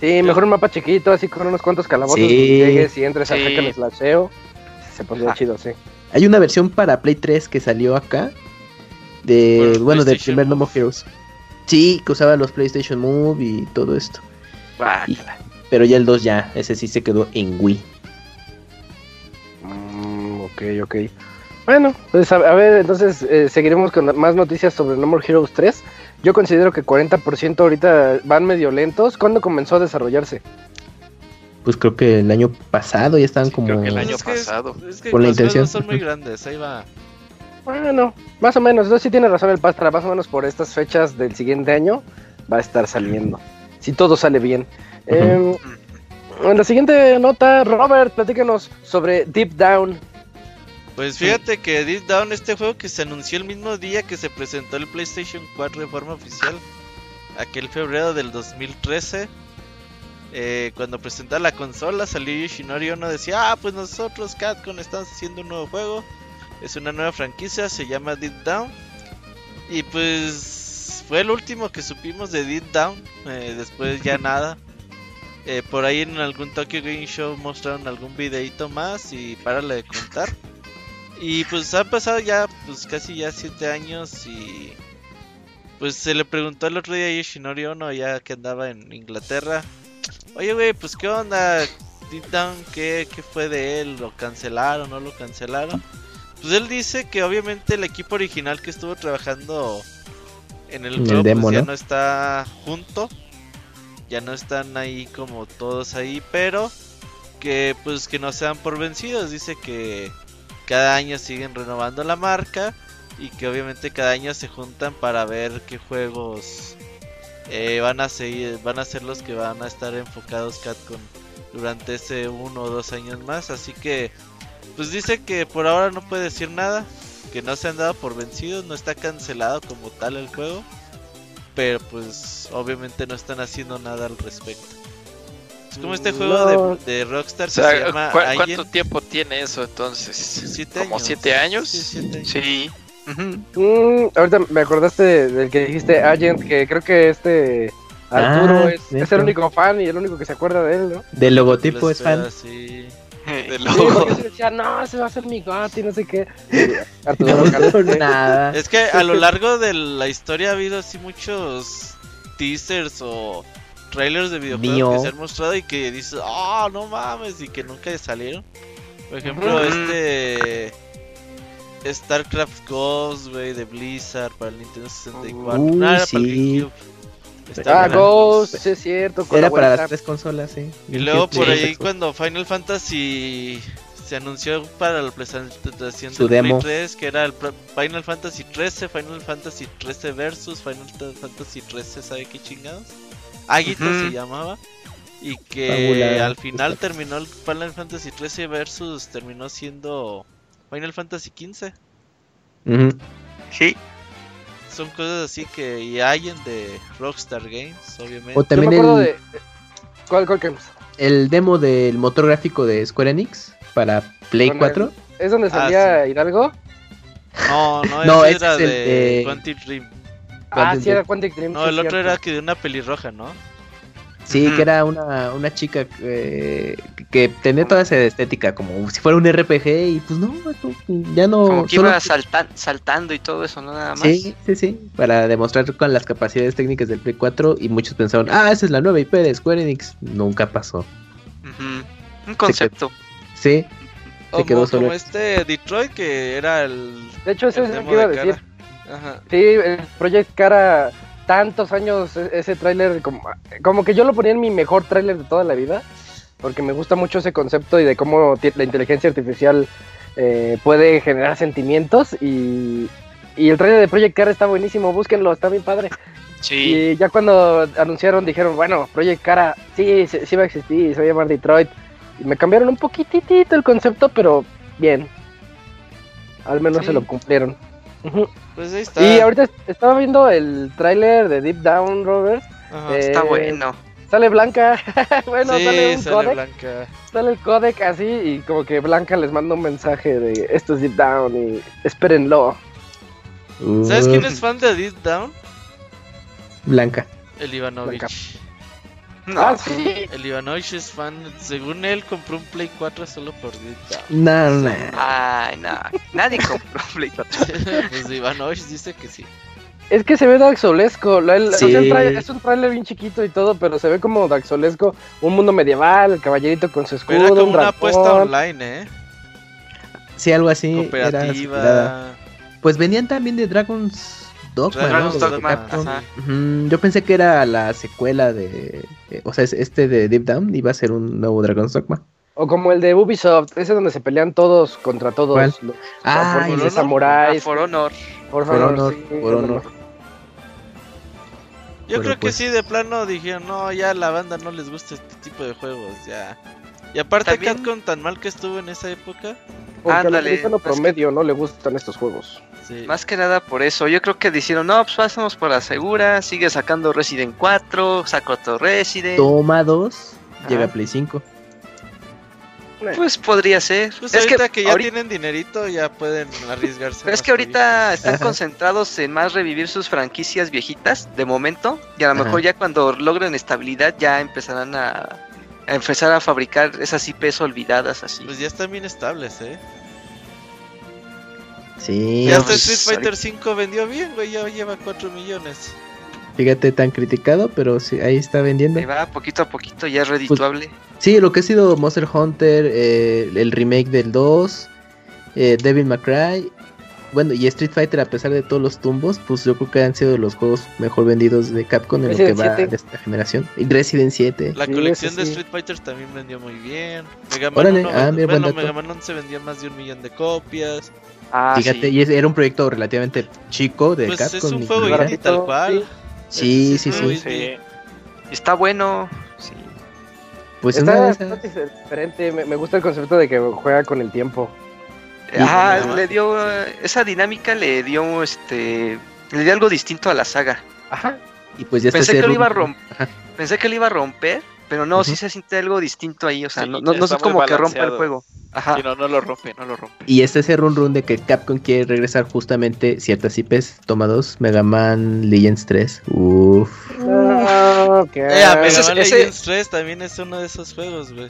Sí, mejor un mapa chiquito, así con unos cuantos calabozos sí. llegues y entres a el slasheo. Se pondría chido, sí. Hay una versión para Play 3 que salió acá. De, bueno, del primer No More Heroes. Sí, que usaba los PlayStation Move y todo esto. pero ya el 2 ya, ese sí se quedó en Wii. Mm, ok, ok. Bueno, pues a, ver, entonces eh, seguiremos con más noticias sobre No More Heroes 3. Yo considero que 40% ahorita van medio lentos. ¿Cuándo comenzó a desarrollarse? pues creo que el año pasado ya estaban como... Creo que el año Es que es- pasado. Es que Con la intención. son muy grandes, ahí va. Bueno, más o menos, entonces sí tiene razón el Pastra, más o menos por estas fechas del siguiente año va a estar saliendo. Si todo sale bien. Eh, en la siguiente nota, Robert, platícanos sobre Deep Down. Pues fíjate que Deep Down, este juego que se anunció el mismo día que se presentó el PlayStation 4 de forma oficial, aquel febrero del 2013, eh, cuando presentó la consola, salió Yoshinori Ono decía, ah, pues nosotros Capcom estamos haciendo un nuevo juego, es una nueva franquicia, se llama Deep Down, y pues fue el último que supimos de Deep Down, eh, después ya nada. Eh, por ahí en algún Tokyo Game Show mostraron algún videito más y párale de contar. Y pues han pasado ya pues casi ya siete años y pues se le preguntó el otro día a Yoshinori Ono ya que andaba en Inglaterra. Oye güey, pues qué onda, Deep Down, ¿qué, qué fue de él? ¿Lo cancelaron? ¿No lo cancelaron? Pues él dice que obviamente el equipo original que estuvo trabajando en el demo, pues, ya ¿no? no está junto. Ya no están ahí como todos ahí, pero que pues que no sean por vencidos. Dice que cada año siguen renovando la marca y que obviamente cada año se juntan para ver qué juegos eh, van a seguir, van a ser los que van a estar enfocados Catcon durante ese uno o dos años más. Así que pues dice que por ahora no puede decir nada, que no se han dado por vencidos, no está cancelado como tal el juego, pero pues obviamente no están haciendo nada al respecto. Es como este juego No. de, de Rockstar O que se sea, llama ¿cu- Alien. ¿cuánto tiempo tiene eso entonces? Siete ¿Como años. siete años? Sí, siete años. Sí. Ujú. Mm, ahorita me acordaste del que dijiste Agent, que creo que este Arturo Ah, es, es el único fan y el único que se acuerda de él, ¿no? Del logotipo Lo es fan. sí. De Sí, logo. se decía, no, ese va a ser mi gato y no sé qué. Arturo Carlos, nada. Es que a lo largo de la historia ha habido así muchos teasers o trailers de videojuegos Mío. que se han mostrado y que dices, ah, no mames, y que nunca salieron. Por ejemplo, este StarCraft Ghost, güey, de Blizzard para el Nintendo 64. Uy, no, era para el sí. GameCube. Está Ah. Ghost, sí es cierto. Era para las tres consolas, sí. Y luego por Sí, ahí cuando Final Fantasy se anunció para la presentación Su del demo. Play 3, que era el Final Fantasy 13, Final Fantasy 13 versus Final Fantasy 13, ¿sabe qué chingados? Aguito Ujú. se llamaba. Y que Fabula, al final terminó el Final Fantasy 13 versus terminó siendo Final Fantasy 15. Ujú. Sí. Son cosas así que y hay en de Rockstar Games, obviamente. O Yo también me acuerdo el, de. ¿Cuál, cuál que- el demo del motor gráfico de Square Enix para Play el- 4. ¿Es donde Ah, salía Hidalgo? No, no, No, ese era es el de de- Quantic Dream. Ah, sí, era. Quantic Dream. No, el otro cierto. era que de una pelirroja, ¿no? Sí, que era una, una chica eh, que tenía toda esa estética como si fuera un RPG y pues no, ya no... Como que solo- iba saltan- saltando y todo eso, ¿no? Nada más. Sí, sí, sí, para demostrar con las capacidades técnicas del Play 4 y muchos pensaron, ah, esa es la nueva IP de Square Enix. Nunca pasó. Un concepto. Sí, Como, quedó solo- como este Detroit que era el, De hecho, eso el es lo demo que iba a de decir. cara. Ajá. Sí, el Project Cara, tantos años e- ese tráiler, como, como que yo lo ponía en mi mejor tráiler de toda la vida, porque me gusta mucho ese concepto y de cómo la inteligencia artificial eh, puede generar sentimientos y, y el tráiler de Project Cara está buenísimo, búsquenlo, está bien padre. Sí. Y ya cuando anunciaron dijeron, bueno, Project Cara, sí, sí, sí va a existir, se va a llamar Detroit. Y me cambiaron un poquitito el concepto, pero bien. Al menos Sí. se lo cumplieron. Pues ahí está. Y ahorita est- estaba viendo el tráiler de Deep Down, Robert. Ajá. eh, Está bueno. Sale Blanca. bueno, sí, sale un sale codec. Blanca. Sale el codec así y como que Blanca les manda un mensaje de esto es Deep Down y espérenlo. ¿Sabes quién Uh, es fan de Deep Down? Blanca. El Ivanovich. Blanca. No. Ah, sí. El Ivanovich es fan. Según él, compró un Play 4 solo por Down. No, no. Ay, no. Nadie compró Play 4. pues Ivanovich dice que sí. Es que se ve Daxolesco. Sí. es un trailer bien chiquito y todo, pero se ve como Daxolesco. Un mundo medieval, el caballerito con su escudo, era como un una apuesta online, ¿eh? Sí, algo así. era. Cooperativa. Pues venían también de Dragon's Dogma, ¿no? Dogma, Yo pensé que era la secuela de. eh, o sea, es- este de Deep Down iba a ser un nuevo Dragon's Dogma. O como el de Ubisoft, ese donde se pelean todos contra todos. ¿Cuál? Los, Ah, por- y ese- Ah. For Honor. For Honor, sí, For For Honor. Honor. Yo Pero creo que pues- sí, de plano dijeron, no, ya a la banda no les gusta este tipo de juegos, ya. Y aparte También- Capcom tan mal que estuvo en esa época. Porque al Ándale, americano que- promedio no le gustan estos juegos. Sí. Más que nada por eso. Yo creo que dijeron, no, pues pasamos por la segura. Sigue sacando Resident 4. Saco otro Resident. Toma 2, llega a Play 5. Pues podría ser. Pues es ahorita que, que, ya ahorita- tienen dinerito ya pueden arriesgarse. pero es que ahorita están Ajá. concentrados en más revivir sus franquicias viejitas de momento. Y a lo Ajá. mejor ya cuando logren estabilidad ya empezarán a, a empezar a fabricar esas IPs olvidadas así. Pues ya están bien estables, eh. Sí, Y Ya hasta pues, Street Fighter 5 vendió bien, güey, ya lleva 4 millones. fíjate, tan criticado, pero sí, ahí está vendiendo. Ahí va, poquito a poquito ya es redituable. Sí, lo que ha sido Monster Hunter, eh, el remake del 2, eh, Devil May Cry, bueno, y Street Fighter, a pesar de todos los tumbos, pues yo creo que han sido los juegos mejor vendidos de Capcom en lo que va 7. de esta generación. Y Resident 7. La Sí, colección de sí. Street Fighter también vendió muy bien. Mega Man Órale, 1 ah, mira, bueno. Mega Man 11 vendía más de un millón de copias. Ah, Fíjate, sí. y es- era un proyecto relativamente chico de Pues Capcom. es un juego indie tal cual. Sí, sí, Es sí. Está bueno. Sí. Pues Está, diferente. Me, me gusta el concepto de que juega con el tiempo. Ah, Ajá. le dio esa dinámica le dio este le dio algo distinto a la saga. Ajá. y pues ya está Pensé que lo iba a romper, pensé que lo iba a romper, pero no, sí se siente algo distinto ahí, o sea, Sí, no, no, no es como que rompe el juego. Ajá. Y no, no lo rompe, no lo rompe. Y está ese run run de que Capcom quiere regresar justamente ciertas IPs. Toma dos, Mega Man Legends 3. Uff. Ah, ok. Eh, Mega ese- Man ese- Legends 3 también es uno de esos juegos, güey.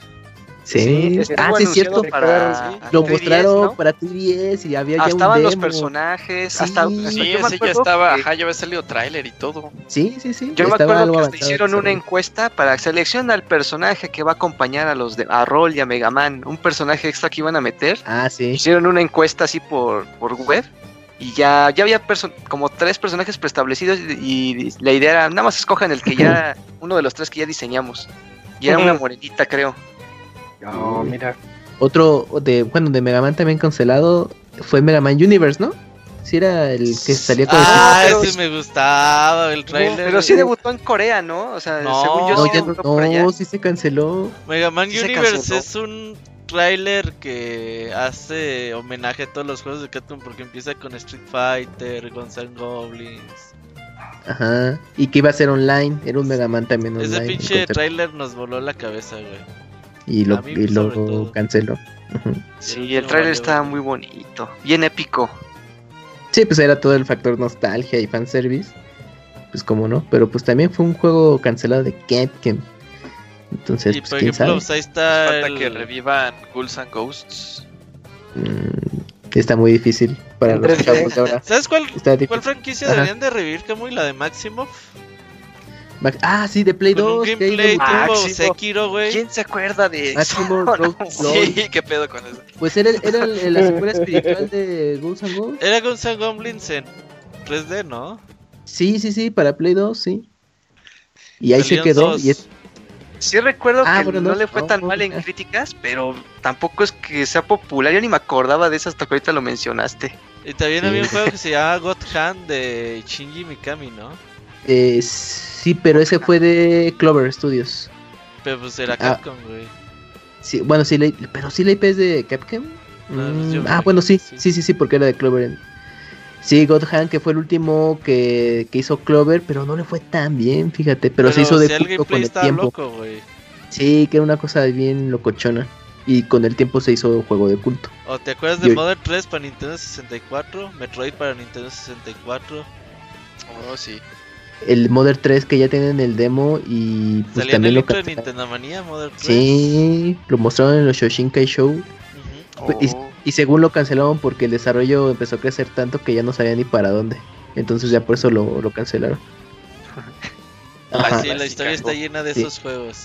Sí, estuvo ah, sí es cierto. para Lo 3DS, mostraron ¿no? para 3DS y había Ah, ya un estaban los demo. personajes, Sí. hasta, Sí, yo Sí, ese ya estaba, que- ajá, ya había salido tráiler y todo. Sí, sí, sí. Yo me acuerdo que hasta hicieron una encuesta para seleccionar al personaje que va a acompañar a los de a Roll y a Mega Man, un personaje extra que iban a meter. Ah, sí. Hicieron una encuesta así por, por web y ya, ya había como tres personajes preestablecidos y, y la idea era nada más escojan el que ya, uno de los tres que ya diseñamos. Y era una morenita, creo. Oh, mira. Otro de, bueno, de Mega Man también cancelado fue Mega Man Universe, ¿no? Sí era el que salía con Ah, pero- ese me gustaba, el trailer. Pero sí debutó en Corea, ¿no? O sea, No. según yo No, sí ya debutó no, por allá. sí se canceló. Mega Man Sí Universe canceló. es un trailer que hace homenaje a todos los juegos de Capcom porque empieza con Street Fighter, Guns N' Goblins. Ajá. Y que iba a ser online. Era un Mega Man también online. Ese el pinche trailer nos voló la cabeza, güey. Y lo, y lo canceló. Sí, el trailer estaba muy bonito, bien épico. Sí, pues era todo el factor nostalgia y fanservice. Pues como no, pero pues también fue un juego cancelado de Capcom. Entonces, Y pues por quién ejemplo, sabe. pues ahí está Falta el... que revivan Ghouls and Ghosts. Mm, está muy difícil para los 3D. chavos de ahora. ¿Sabes cuál, cuál franquicia Ajá. deberían de revivir, Camuy? La de Maximoff. Max- Ah, sí, de Play Con un 2. que ahí gameplay. Ah, tipo. Sekiro, güey. ¿Quién se acuerda de eso? Máximo No, sí. Qué pedo con eso. Pues era, era el- la secuela espiritual de Ghosts and Ghosts. Era Guns N' Goblins en 3D, ¿no? Sí, sí, sí, para Play 2, sí. Y ahí se quedó. dos. Y es, Sí recuerdo Ah, que bueno, no, no, le fue no, tan no, mal en ah. críticas, pero tampoco es que sea popular. Yo ni me acordaba de eso hasta que ahorita lo mencionaste. Y también Sí. había un juego que se llamaba God Hand de Shinji Mikami, ¿no? Eh, sí, pero ese fue de Clover Studios. Pero pues era Ah. Capcom, güey. Sí, bueno, sí, la- pero sí la IP es de Capcom. No, Mm, ah, bueno, sí, sí. sí, sí, sí, porque era de Clover. Sí, God Hand, que fue el último que, que hizo Clover, pero no le fue tan bien, fíjate. Pero, se hizo de si el con el tiempo. loco. Sí, que era una cosa bien locochona. Y con el tiempo se hizo juego de culto. ¿O te acuerdas de Mother 3 para Nintendo 64? Metroid para Nintendo 64. Oh, sí. El Mother 3 que ya tienen el demo y pues Salía en también el lo de. Nintendo Manía, Mother 3. Sí, lo mostraron en los Shoshinkai Show. Ujú. Y, Oh. y según lo cancelaron porque el desarrollo empezó a crecer tanto que ya no sabía ni para dónde. Entonces ya por eso lo, lo cancelaron. Ajá. Sí, la historia está llena de Sí. esos juegos.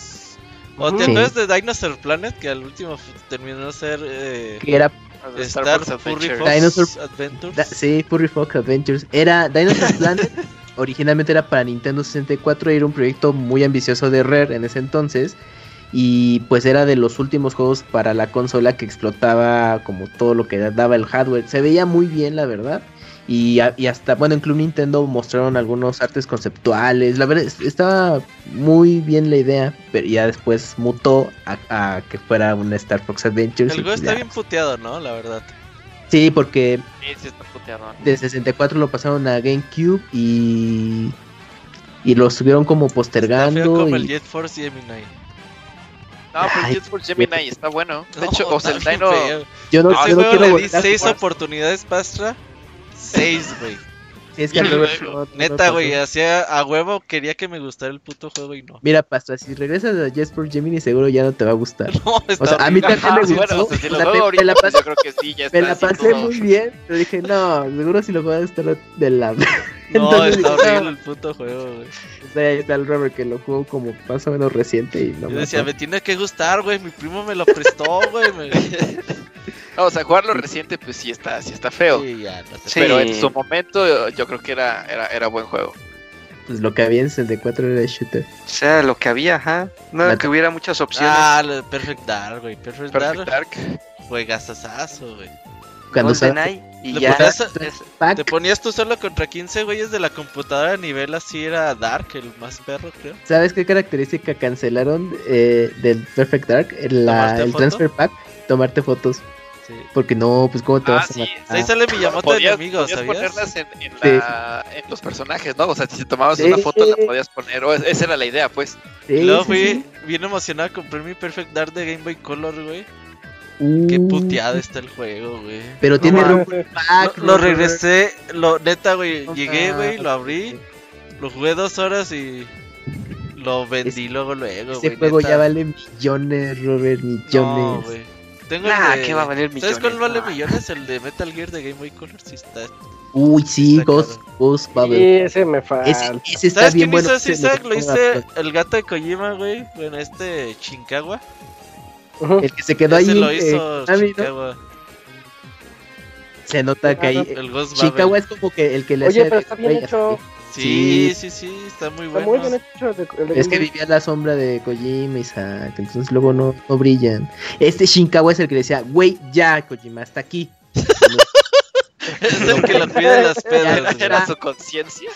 ¿O te Sí. acuerdas de Dinosaur Planet? Que al último terminó ser. Eh, Que era Star, Furry Fox Dinosaur- Adventures. Da- sí, Furry Fox Adventures. Era Dinosaur Planet. Originalmente era para Nintendo 64 y era un proyecto muy ambicioso de Rare en ese entonces. Y pues era de los últimos juegos para la consola que explotaba como todo lo que daba el hardware. Se veía muy bien, la verdad. Y, a- y hasta, bueno, en Club Nintendo mostraron algunos artes conceptuales. La verdad, es- estaba muy bien la idea. Pero ya después mutó a, a que fuera un Star Fox Adventures. El juego pues está bien puteado, ¿no? La verdad. Sí, porque Sí, está puteado. de 64 lo pasaron a GameCube y y lo estuvieron como Está feo postergando como y- el Jet Force Gemini. No, pero Ay, Jet Force Gemini está bueno. De hecho, No, o sea, el Dino. feo. yo no, A ese yo no quiero le di volver a 6 jugar. oportunidades, Pastra. 6, güey. Sí, es que luego- no- no Neta, pasó. güey, hacía a huevo, quería que me gustara el puto juego y no. Mira, Pastra, si regresas a Force Gemini seguro ya no te va a gustar. No, está O sea, a mí también me gustó. bueno, o sea, si o lo sea, juego me- la pues, pasé- yo creo que sí, ya está Me la pasé muy bien, pero dije, no, seguro si lo juegas estar de la... No, Entonces está dije, horrible no. el puto juego, güey. O sea, ahí está el Robert que lo jugó como más o menos reciente y no Yo me decía, me tiene que gustar, güey. Mi primo me lo prestó, güey. me- No, o sea, jugarlo reciente, pues sí está, sí está feo. Sí, ya, no te- Sí. Pero en su momento yo creo que era, era, era buen juego. Pues lo que había en 64 era shooter. O sea, lo que había, ajá. No La- que hubiera muchas opciones. Ah, lo de Perfect Dark, güey. Perfect, Perfect Dark, Dark. juegasazo, güey. Cuando GoldenEye y ya. ponías- es- Pack, Te ponías tú solo contra 15 güeyes de la computadora a nivel así era Dark, el más perro, creo. ¿Sabes qué característica cancelaron eh, del Perfect Dark? La- ¿Tomarte el foto? transfer pack, tomarte fotos. Sí. Porque no, pues cómo te Ah, vas a sí, matar? Ahí sale Miyamoto de podías ¿sabías? ponerlas en, en, Sí. la- en los personajes, ¿no? O sea, si tomabas Sí. una foto la podías poner. o es- esa era la idea, pues. Sí, Y luego sí, fui sí. bien emocionado a comprar mi Perfect Dark de Game Boy Color, güey. Uh, Qué puteada está el juego, güey. Pero tiene pack. Lo, regresé, lo neta, güey. No Llegué, güey, lo abrí, lo jugué dos horas y lo vendí luego, luego, Ese güey. juego neta. ya vale millones, Robert, No, millones. güey. Tengo el Nah, de- ¿qué va a valer ¿Sabes millones? cuál vale No. millones? El de Metal Gear de Game Boy Color. Sí está. Uy, sí, Está Ghost. Ghost Sí, Bubble. ese me falta. Ese, ese está ¿Sabes bien quién bueno. hizo Isaac? Lo hice el gato de Kojima, güey. Bueno, este Shinkawa. Ujú. El que se quedó Ese ahí. lo eh, hizo ¿no? Shinkawa. Se nota que ahí. eh, El Ghost es como que el que le Oye, hacía pero está bien hecho. así. Sí, sí, sí, está muy Está bueno. muy bien hecho. el de- el de Es que vivía la sombra de Kojima y Isaac, entonces luego no, no brillan. Este Shinkawa es el que decía, güey, ya, Kojima, hasta aquí. es el que lo cuida de las pedas. Era su conciencia.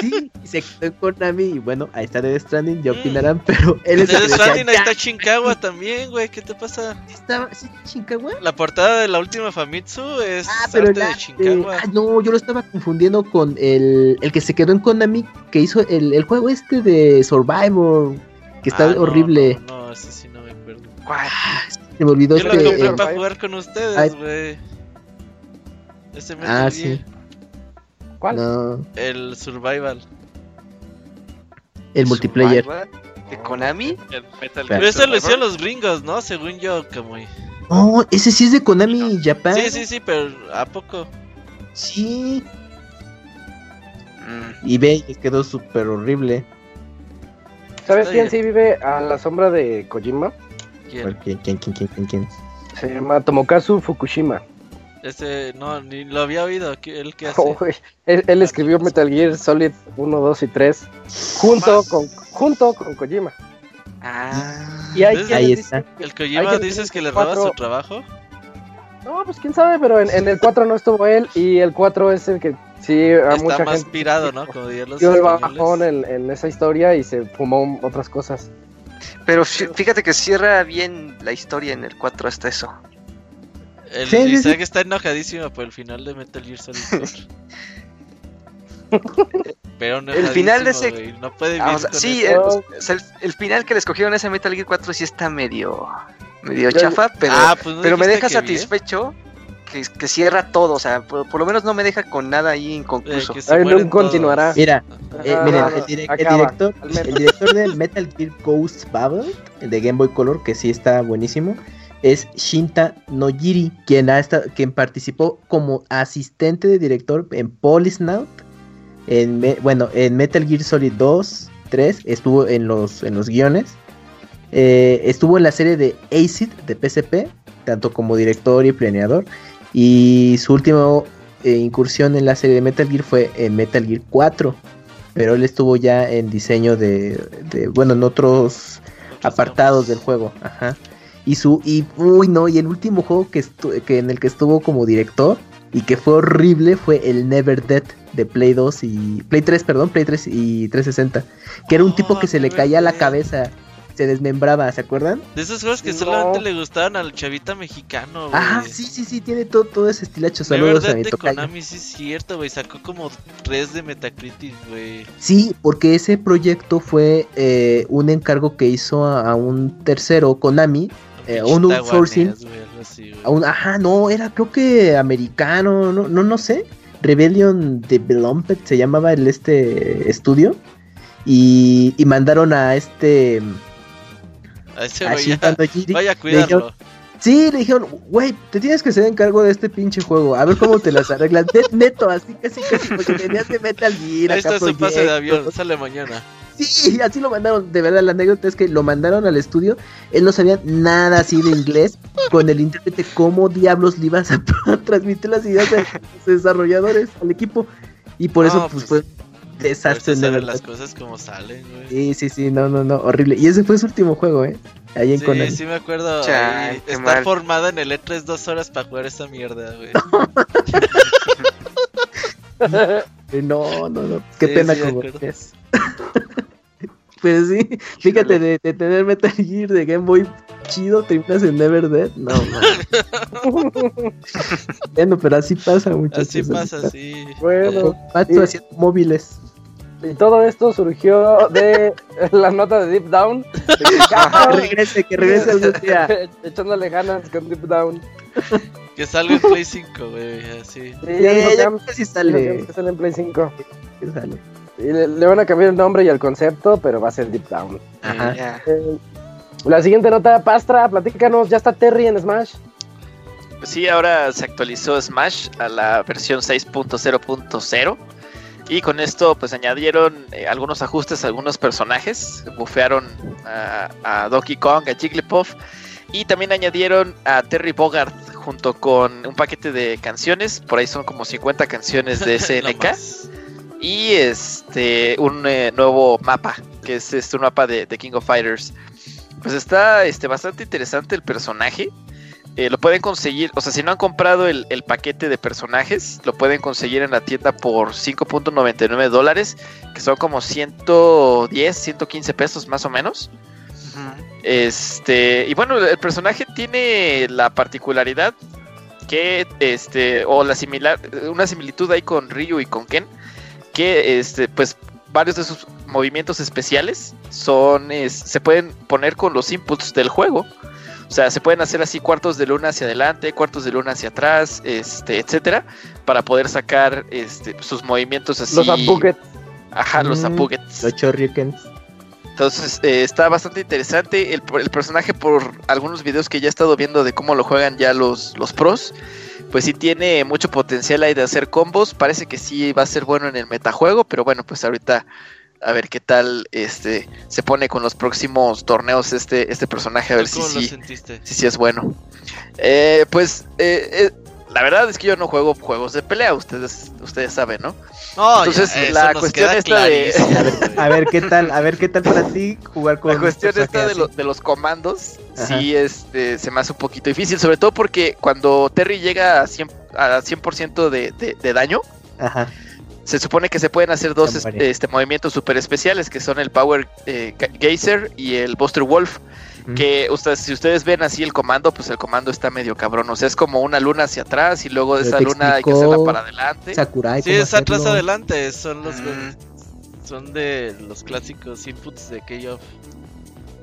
sí, y se quedó en Konami y bueno, ahí está Death Stranding, ya Mm. opinarán, pero él En es decía, Stranding ahí está Shinkawa también, güey. ¿Qué te pasa? ¿Sí estaba sí, Shinkawa? La portada de la última Famitsu es Ah, pero arte el de arte- Shinkawa. ah, no, yo lo estaba confundiendo con el, el que se quedó en Konami, que hizo el, el juego este de Survivor, que está Ah, no, horrible. No, no, ese sí no me acuerdo. ¿Cuál? Se me olvidó Yo lo este. compré el- para jugar con ustedes, güey. Ese Metal Ah, Gear, sí. ¿Cuál? No, El Survival. el multiplayer. Survival ¿De Konami? El Metal Pero Pero ese lo hicieron los gringos, ¿no? Según yo, como. No, ese sí es de Konami Japan. Sí, sí, sí, pero ¿a poco? Sí. Mm, Y ve, les quedó súper horrible. ¿Sabes quién sí vive a la sombra de Kojima? ¿Quién, quién, quién, quién, quién, quién? Se llama Tomokazu Fukushima. Ese, no, ni lo había oído. ¿qué- ¿Él qué hace? Uy, él, él escribió Metal Gear Solid 1, 2 y 3 junto Más. con, junto con Kojima. Ah. Y hay Ahí está. ¿El Kojima Hay que dices que que le roba cuatro- su trabajo? No, pues quién sabe, pero en, en el 4 no estuvo él y el 4 es el que sí a Está mucha más gente pirado, ¿no? Como dirían los dio el bajón en, en esa historia y se fumó otras cosas. Pero fí- fíjate que cierra bien la historia en el 4 hasta eso. El Sí, sí, sí. Isaac está enojadísimo por el final de Metal Gear Solid 4. Pero El final de ese- güey, No puede Ah, o sea, con sí, el, o sea, el- el final que le escogieron a ese Metal Gear 4 sí está medio, medio Yo- chafa, pero, Ah, pues no pero me deja que bien. satisfecho que, que cierra todo, o sea, por, por lo menos no me deja con nada ahí Eh, inconcluso. se Ahí no continuará. todos. Mira, eh, miren, el, direc- el acaba, director, al menos. el director de Metal Gear Ghost Babel, el de Game Boy Color, que sí está buenísimo, es Shinta Nojiri, quien, ha esta- quien participó como asistente de director en Polisnaut, en, Me- bueno, en Metal Gear Solid 2, 3, estuvo en los, en los guiones, eh, estuvo en la serie de Acid de PSP, tanto como director y planeador. Y su última eh, incursión en la serie de Metal Gear fue en Metal Gear 4. Pero él estuvo ya en diseño de, de bueno, en otros apartados del juego. Ajá. Y su, y, uy, no, y el último juego que, que en el que estuvo como director y que fue horrible fue el Never Dead de Play 2 y Play 3, perdón, Play 3 y 360, que era un tipo que se le caía la cabeza, se desmembraba, ¿se acuerdan? De esos juegos que solamente le gustaban al chavita mexicano, güey. Ah, sí, sí, sí, tiene todo, todo ese estilacho. Saludos a mi Konami, sí es cierto, güey, sacó como 3 de Metacritic, güey. Sí, porque ese proyecto fue eh, un encargo que hizo a, a un tercero, Konami, eh, un outsourcing. ajá, no, era creo que americano, no, no, no sé. Rebellion Development se llamaba el este estudio. Y, y mandaron a este. A ese vaya, a cuidarlo. Sí, le dijeron, güey, te tienes que hacer encargo de este pinche juego. A ver cómo te las arreglas. neto, así casi casi porque tenías que meter al Gear. Ahí está su pase de avión, sale mañana. Sí, así lo mandaron. De verdad, la anécdota es que lo mandaron al estudio. Él no sabía nada así de inglés. Con el intérprete, ¿cómo diablos le ibas a transmitir las ideas a los desarrolladores, al equipo? Y por eso, pues, pues, fue desastre. De las cosas como salen, güey. Sí, sí, sí, no, no, no, horrible. Y ese fue su último juego, ¿eh? Ahí en sí, sí me acuerdo. estar formada en el E3 dos horas para jugar esa mierda, güey. no, no, no. Qué pena como es. Pero sí, fíjate, de, tener Metal Gear de Game Boy chido, terminas en Never Dead. No, no. bueno, pero así pasa, muchachos. Así pasa, sí. Bueno, Pato haciendo móviles. Y todo esto surgió de la nota de Deep Down. que regrese, que regrese algún día. Echándole ganas con Deep Down. Que salga en Play 5, güey, así. Sí, ya, ya, ya, ya sale. sale en Play 5. Que sale. Y le, van a cambiar el nombre y el concepto, pero va a ser Deep Down. Ajá. Eh, la siguiente nota, Pastra, platícanos, ya está Terry en Smash. Pues sí, ahora se actualizó Smash a la versión 6.0.0 y con esto pues añadieron eh, algunos ajustes a algunos personajes, bufearon a, a, Donkey Kong, a Jigglypuff y también añadieron a Terry Bogard junto con un paquete de canciones, por ahí son como 50 canciones de SNK y este un eh, nuevo mapa, que es este un mapa de, King of Fighters. Pues está este, bastante interesante el personaje. Eh, lo pueden conseguir, o sea, si no han comprado el, paquete de personajes, lo pueden conseguir en la tienda por 5.99 dólares, que son como 110, 115 pesos más o menos. Este, y bueno, el personaje tiene la particularidad que, este, o la similar, una similitud ahí con Ryu y con Ken, que este, pues varios de sus movimientos especiales son se pueden poner con los inputs del juego. O sea, se pueden hacer así cuartos de luna hacia adelante, cuartos de luna hacia atrás, este, etcétera, para poder sacar este, sus movimientos así. Los apuguets. Ajá, los mm, Los chorriukens. Entonces eh, está bastante interesante el, el, personaje por algunos videos que ya he estado viendo de cómo lo juegan ya los, los pros pues sí tiene mucho potencial ahí de hacer combos. Parece que sí va a ser bueno en el metajuego, pero bueno, pues ahorita a ver qué tal este se pone con los próximos torneos este, este personaje, a ver si sí, si, si es bueno. Eh, pues eh, eh, la verdad es que yo no juego juegos de pelea, ustedes, ustedes saben, ¿no? Entonces la cuestión está de a ver qué tal, a ver qué tal para ti jugar con La cuestión está de, de, los comandos, sí este se me hace un poquito difícil, sobre todo porque cuando Terry llega a 100 a 100% de, de, de daño, Se supone que se pueden hacer dos este, movimientos super especiales que son el Power eh, Geyser y el Buster Wolf. Que ustedes, si ustedes ven así el comando, pues el comando está medio cabrón. O sea, es como una luna hacia atrás y luego de esa luna hay que hacerla para adelante. Sakurai, sí, es atrás adelante. Son los son de los clásicos inputs de K-Off.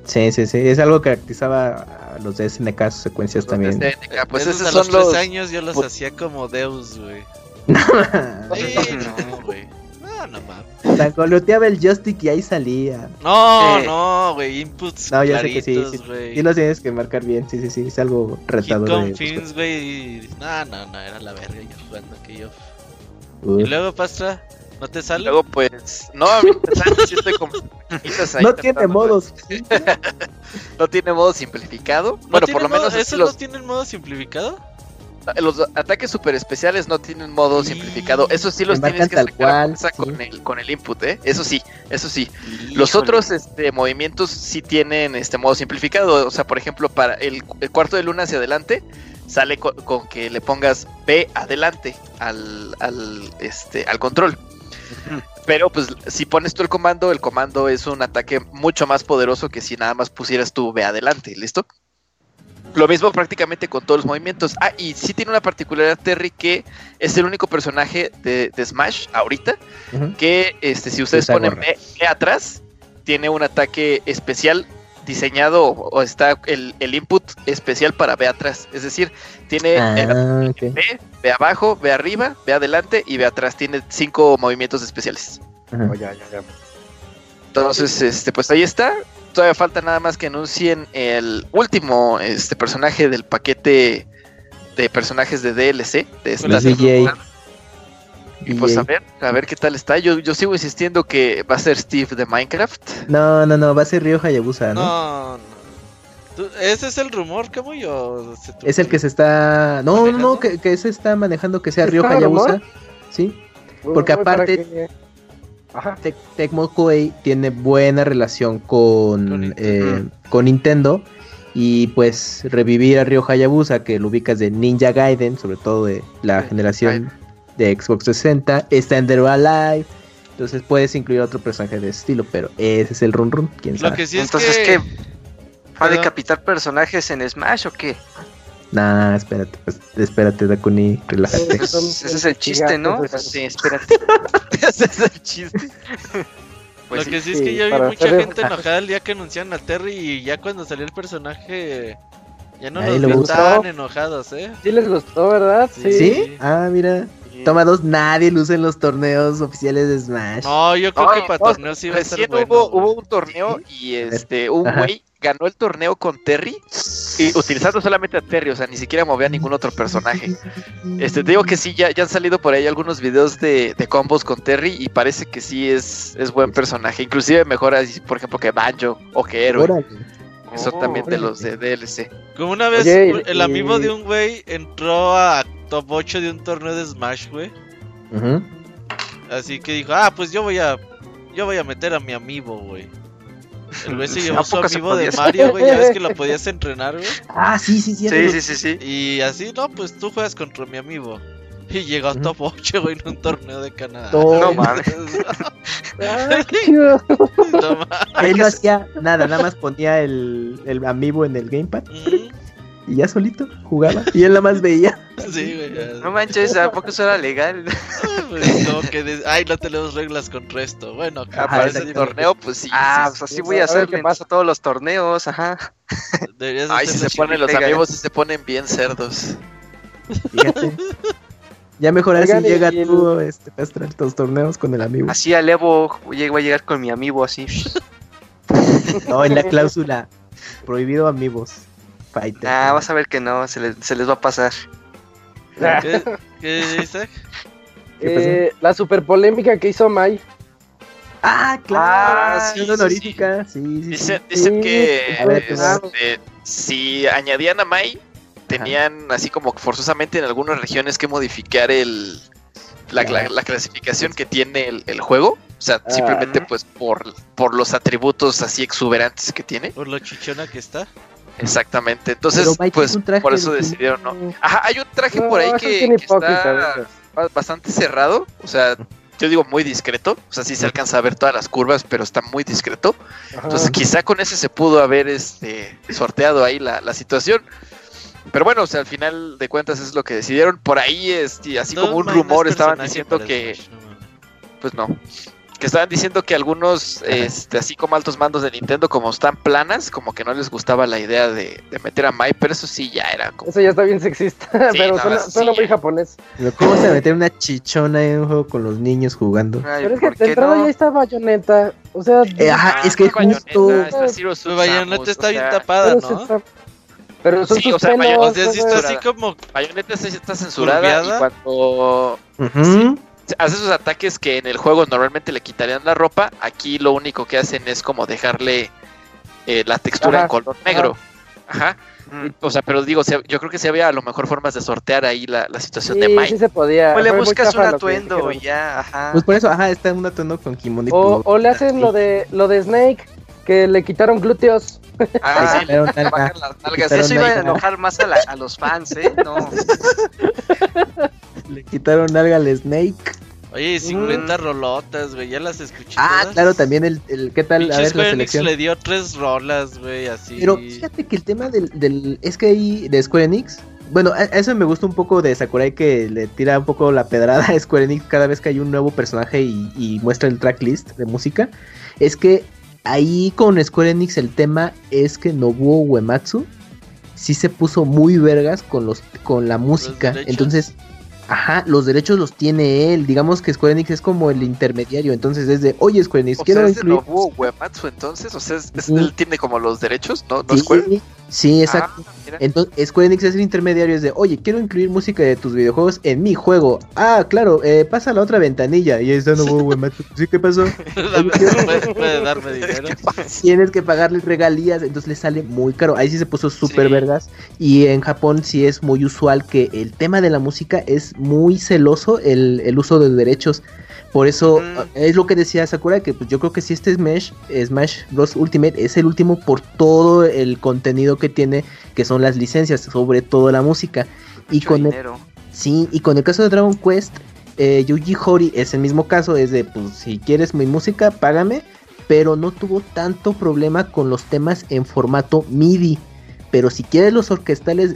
Sí, sí, sí, es algo que caracterizaba a los de SNK, sus secuencias también. SNK, pues esos a son los tres años yo los hacía como Deus, güey. no, güey. No, no mames. Tan el joystick y ahí salía. No, no, güey, inputs No, ya sé que sí, sí, sí lo tienes que marcar bien, sí, sí, sí, es algo retador. Con fins, güey, no, no, no, era la verga yo jugando que yo. Y luego, Pastra. ¿No te sale? Luego, pues, no, a mí me sale, sí estoy con palomitas ahí No tiene modos. No tiene modo simplificado. ¿No Bueno, tiene por lo modo- menos ¿Esos los, no tienen modo simplificado? Los ataques super especiales no tienen modo simplificado. Eso sí los tienes que sacar cual, sí. con el con el input, ¿eh? Eso sí, eso sí. Los otros este, movimientos sí tienen este modo simplificado. O sea, por ejemplo, para el, el cuarto de luna hacia adelante, sale co- con, que le pongas B adelante al, al, este, al control. Pero pues si pones tú el comando, el comando es un ataque mucho más poderoso que si nada más pusieras tu B adelante, ¿listo? Lo mismo prácticamente con todos los movimientos. Ah, y sí tiene una particularidad Terry que es el único personaje de, de Smash ahorita que este, si ustedes ponen. B, B atrás, tiene un ataque especial diseñado o está el, el input especial para B atrás. Es decir, tiene el Ah. B, B abajo, B arriba, B adelante y B atrás. Tiene cinco movimientos especiales. Oh, ya, ya, ya. Entonces, este, pues ahí está. Todavía falta nada más que anuncien el último este personaje del paquete de personajes de DLC de esta ¿Cuál es el DJ. Y pues a ver, a ver qué tal está. Yo, yo sigo insistiendo que va a ser Steve de Minecraft. No, no, no, va a ser Ryo Hayabusa, ¿no? No, no. ¿Tú- ¿Ese es el rumor, Camuy? o se te Es el que se está. No, no, ¿Manejando? no, que, que se está manejando que sea Ryo ¿Está Hayabusa. rumor? Sí. Porque aparte- que- Ajá. Tecmo Koei tiene buena relación con, Con Nintendo. eh, con Nintendo. Y pues revivir a Ryo Hayabusa, que lo ubicas de Ninja Gaiden, sobre todo de la Sí, generación de Xbox 60, está en Dead Alive. Entonces puedes incluir otro personaje de ese estilo, pero ese es el run run, quién Lo sabe. que sí es Entonces, que... ¿qué? ¿Va a decapitar personajes en Smash o qué? Nah, espérate, pues, espérate, Dakuni, relájate. Son ese es el chiste, ¿no? Sí, espérate. Ese es el chiste. Pues lo sí. que sí es sí, que yo vi mucha hacer- gente enojada el día que anunciaron a Terry y ya cuando salió el personaje ya no vi gustó. tan enojados, ¿eh? Sí les gustó, ¿verdad? Sí. ¿Sí? Ah, mira. Toma dos, nadie luce en los torneos oficiales de Smash. No, yo creo Ay, que para no, torneos sí va a Recién bueno. hubo, hubo un torneo y este un güey ganó el torneo con Terry y utilizando solamente a Terry, o sea, ni siquiera movía a ningún otro personaje. Este, te digo que sí, ya, ya han salido por ahí algunos videos de, de combos con Terry y parece que sí es, es buen personaje. Inclusive mejor así, por ejemplo, que Banjo o que Héroe, Órale. Oh, también de los de DLC. Como una vez Oye, el y- amigo de un güey entró a top 8 de un torneo de Smash, güey. Así que dijo, ah, pues yo voy a yo voy a meter a mi amiibo, güey. El güey se ¿A llevó su amiibo de? Mario, güey. Ya ves que lo podías entrenar, güey. Ah, sí, sí, sí. Sí, sí, sí, sí. Y así, no, pues tú juegas contra mi amigo. Y llegó a top 8, güey, en un torneo de Canadá. No. No mames. No mames. Él no hacía nada, nada más ponía el, el amiibo en el gamepad Mm, y ya solito jugaba. Y él nada más veía. Sí, güey. No manches, ¿a poco eso era legal? Pues, como que, de- ay, no tenemos reglas con resto. Bueno, Ajá, Para ese exactamente. torneo, pues sí. Ah, sí, pues así sí, voy a hacer mientras pasa. a todos los torneos, ajá. deberías Ay, si se ponen los amigos, si se ponen bien cerdos. Fíjate. Ya mejor así Oigan, y llega el- tú este, a tus torneos con el amigo. Así al Evo voy a llegar con mi amigo así. No, en la cláusula. Prohibido amigos. Fighter. Ah, vas a ver que no, se les, se les va a pasar. ¿Qué, qué Isaac? ¿Qué pasó? Eh, la super polémica que hizo Mai. Ah, claro. Ah, sí, honorífica. Sí, sí, sí. Dicen, que este, si añadían a Mai, tenían así como forzosamente en algunas regiones que modificar el la, la- la clasificación que tiene el, el juego. O sea, Ah. simplemente pues por, por los atributos así exuberantes que tiene. Por lo chichona que está. Exactamente. Entonces, pues por eso de- decidieron no. Ajá, hay un traje por ahí que, está bastante cerrado. O sea, yo digo muy discreto. O sea, sí se alcanza a ver todas las curvas, pero está muy discreto. Ajá. Entonces quizá con ese se pudo haber este sorteado ahí la, la situación. Pero bueno, o sea, al final de cuentas es lo que decidieron. Por ahí, este, así No, como un rumor, estaban diciendo que, Smash, no mames. pues no, que estaban diciendo que algunos, este, así como altos mandos de Nintendo, como están planas, como que no les gustaba la idea de, de meter a Mai, pero eso sí ya era como... Eso ya está bien sexista, pero no, suena, sí, suena muy ya. japonés. Pero ¿Cómo se meter una chichona en un juego con los niños jugando? Ay, Pero es que ¿por de entrada no? ya está Bayonetta. O sea, Eh, ajá, Ah, es que Bayonetta, justo. está Bayonetta está bien tapada, ¿no? pero son Sí, sus o sea, pelos. O sea, sí güey. está así como. Bayonetta sí está censurada. Sí, hace esos ataques que en el juego normalmente le quitarían la ropa, aquí lo único que hacen es como dejarle eh, la textura Ajá, en color negro. Ajá. O sea, pero digo, se- yo creo que sí había a lo mejor formas de sortear ahí la, la situación de Sí, Mike. sí se podía. Pues le buscas un atuendo y ya, ajá. Pues por eso, ajá, está un atuendo con kimono O, o le hacen lo de lo de Snake, que le quitaron glúteos. Ah, quitaron le bajan las nalgas. Eso iba a enojar más a, la- a los fans, ¿eh? No. Le quitaron algo al Snake. Oye, 50 rolotas, güey, ya las escuché. Ah, todas. claro, también el, el ¿qué tal? A ver la Square Enix selección. le dio tres rolas, güey, así. Pero fíjate que el tema del, del es que ahí de Square Enix, bueno, a- a eso me gusta un poco de Sakurai que le tira un poco la pedrada a Square Enix cada vez que hay un nuevo personaje y, y muestra el tracklist de música, es que ahí con Square Enix el tema es que Nobuo Uematsu sí se puso muy vergas con los con la música, entonces Ajá, los derechos los tiene él. Digamos que Square Enix es como el intermediario. Entonces es de, oye Square Enix, O quiero sea, es de incluir Nobuo Uematsu entonces, o sea, es- él tiene como los derechos, ¿no? ¿No Sí, Square? Sí, exacto. Ah, mira. Entonces, Square Enix es el intermediario, es de, oye, quiero incluir música de tus videojuegos en mi juego. Ah, claro, eh, pasa a la otra ventanilla. Y ahí está, no, güey, macho. ¿Sí qué pasó? Puede, darme dinero. Tienes que pagarle regalías, entonces le sale muy caro. Ahí sí se puso súper Sí. vergas. Y en Japón sí es muy usual que el tema de la música es muy celoso el, el uso de derechos. Por eso Ujú. es lo que decía Sakura, que pues yo creo que si este Smash, Smash Bros. Ultimate es el último por todo el contenido que tiene, que son las licencias, sobre todo la música. Y Mucho con el. Sí, y con el caso de Dragon Quest, eh, Yuji Horii es el mismo caso, es de, pues, si quieres mi música, págame, pero no tuvo tanto problema con los temas en formato MIDI. Pero si quieres los orquestales,